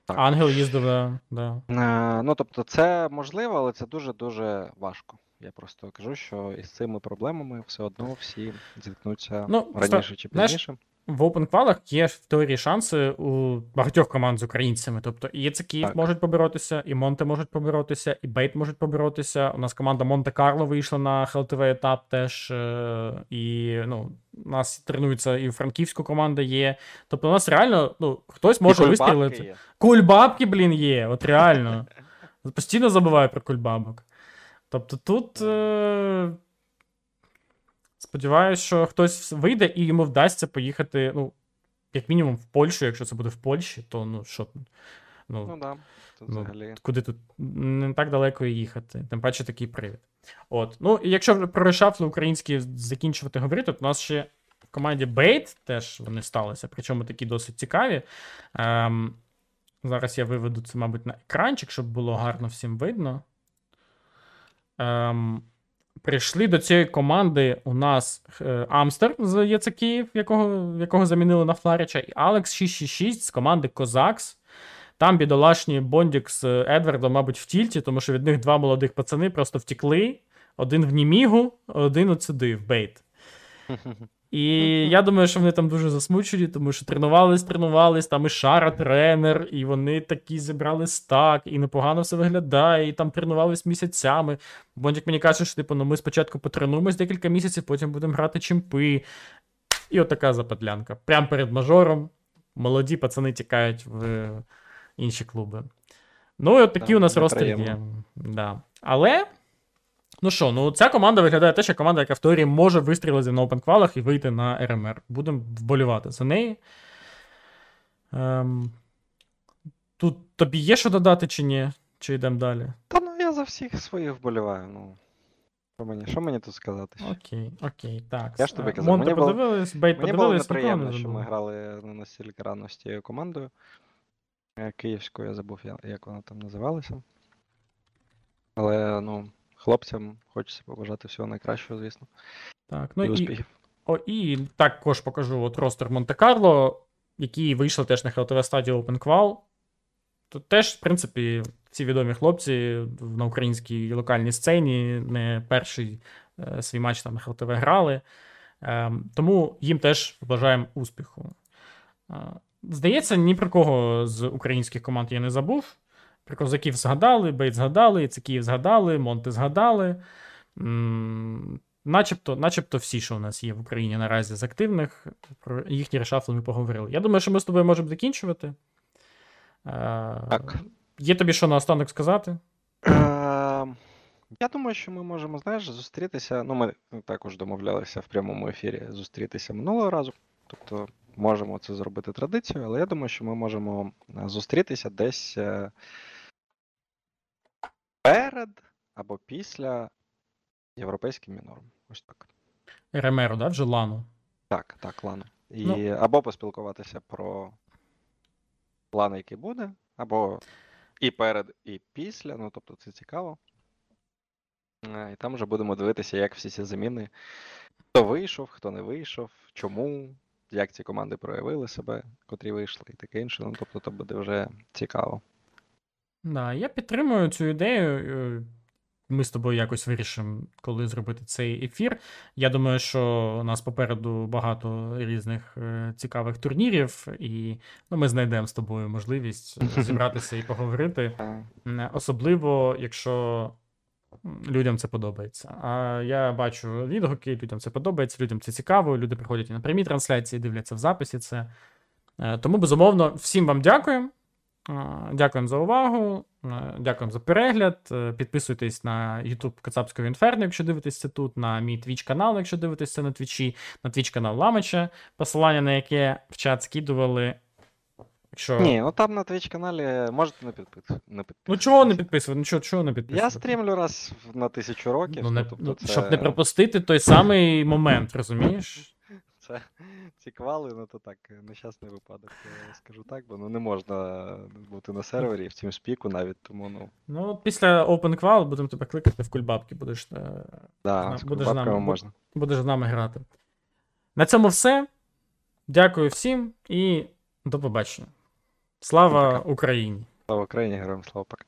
так. Ангел їздив, да, да. Е, ну, тобто, це можливо, але це дуже-дуже важко. Я просто кажу, що із цими проблемами все одно всі зіткнуться Ну, раніше чи знаєш, пізніше. В опенквалах є в теорії шанси у багатьох команд з українцями. Тобто і Яцекіїв Так. можуть поборотися, і Монте можуть поборотися, і Бейт можуть поборотися. У нас команда Монте-Карло вийшла на ХЛТВ етап теж. е, І ну, у нас тренується і франківську команда є. Тобто, у нас реально ну, хтось може І кульбабки вистрілити. є. Кульбабки, блін, є, от реально. Постійно забуваю про кульбабок. Тобто тут. Е... Сподіваюсь, що хтось вийде і йому вдасться поїхати, ну, як мінімум, в Польщу, якщо це буде в Польщі, то ну що. Ну, Ну да, тут ну, взагалі. куди тут не так далеко їхати, тим паче такий привід. От. Ну, і якщо вже про решафли українські закінчувати говорити, то у нас ще в команді Бейт теж вони сталися, причому такі досить цікаві. Ем, Зараз я виведу це, мабуть, на екранчик, щоб було гарно всім видно. Ем, прийшли до цієї команди у нас е, Амстер з ЄЦ Київ, якого, якого замінили на Фларіча, і Алекс 666 з команди Козакс. Там бідолашні Бондік з Едвардом, мабуть, в тільті, тому що від них два молодих пацани просто втікли. Один в Немігу, один от сюди, в B8. І я думаю, що вони там дуже засмучені, тому що тренувались, тренувались, там і Шара тренер, і вони такі зібрали стак, і непогано все виглядає, і там тренувались місяцями. Бондік мені каже, що типу, ну ми спочатку потренуємось декілька місяців, потім будемо грати чемпи. І от така западлянка. Прямо перед мажором. Молоді пацани тікають в інші клуби. Ну, і от такі Так, у нас ростер є. Да. Але. Ну що, ну ця команда виглядає теж як команда, яка в теорії може вистрілити на опенквалах і вийти на РМР. Будемо вболівати за неї. Ем... Тут тобі є що додати чи ні? Чи йдемо далі? Та ну я за всіх своїх вболіваю. Ну. Що мені, що мені тут сказати? Окей, окей, так. Я ж тобі Е, казав, Монте мені було- Бейт Мені було подивились, нікого неприємно, не що ми грали не настільки рано з тією командою. Е, Київською я забув, як вона там називалася. Але, ну, хлопцям хочеться побажати всього найкращого, звісно. Так, ну і і, успіхів. о, і також покажу от ростер Монте-Карло, які вийшли теж на ХЛТВ стадію OpenQual. Тут теж, в принципі, ці відомі хлопці на українській локальній сцені не перший е, свій матч там на ХЛТВ грали. Ем, тому їм теж бажаємо успіху. Е, здається, ні про кого з українських команд я не забув. Про козаків згадали, Бейт згадали, Цикіїв згадали, Монти згадали. М, Начебто, начебто всі, що у нас є в Україні наразі з активних, про їхні решафли ми поговорили. Я думаю, що ми з тобою можемо закінчувати. Е, Так. Є тобі що наостанок сказати? Ем, Я думаю, що ми можемо, знаєш, зустрітися. Ну, ми також домовлялися в прямому ефірі зустрітися минулого разу. Тобто можемо це зробити традицією, але я думаю, що ми можемо е, зустрітися десь е, перед або після європейським мінором. Ось так. РМР, да, вже Лану. Так, так, лану. І Ну. або поспілкуватися про план, який буде, або і перед, і після. Ну, тобто це цікаво. Е, І там вже будемо дивитися, як всі ці заміни. Хто вийшов, хто не вийшов, чому, як ці команди проявили себе, котрі вийшли, і таке інше. Ну, тобто, то буде вже цікаво. Да, я підтримую цю ідею. Е, Ми з тобою якось вирішимо, коли зробити цей ефір. Я думаю, що у нас попереду багато різних е, цікавих турнірів, і ну, ми знайдемо з тобою можливість зібратися і поговорити. Особливо, якщо людям це подобається. А я бачу відгуки, людям це подобається, людям це цікаво, люди приходять і на прямі трансляції, дивляться в записі це. Е, Тому, безумовно, всім вам дякуємо. Дякуємо за увагу, е, дякуємо за перегляд. Е, Підписуйтесь на YouTube Кацапського Інферно, якщо дивитесь це тут, на мій Twitch канал, якщо дивитесь це на Твічі, на Twitch канал Ламича, посилання на яке в чат скидували. Якщо... Ні, ну там на Twitch каналі можете не підписувати. Ну чого не підписувати? Ну чого, чого не підписувати? Я стрімлю раз на тисячу років. Ну, не, тобто ну, це... Щоб не пропустити той самий момент, розумієш? Це ці квали, ну то так, нещасний випадок, я скажу так, бо ну не можна бути на сервері в TeamSpeak навіть, тому ну. Ну, після OpenQual будемо тебе кликати в кульбабки, будеш, е, Да, з будеш з нами, можна. будеш з нами грати. На цьому все. Дякую всім і до побачення. Слава. Україні! Слава Україні, героям слава пока.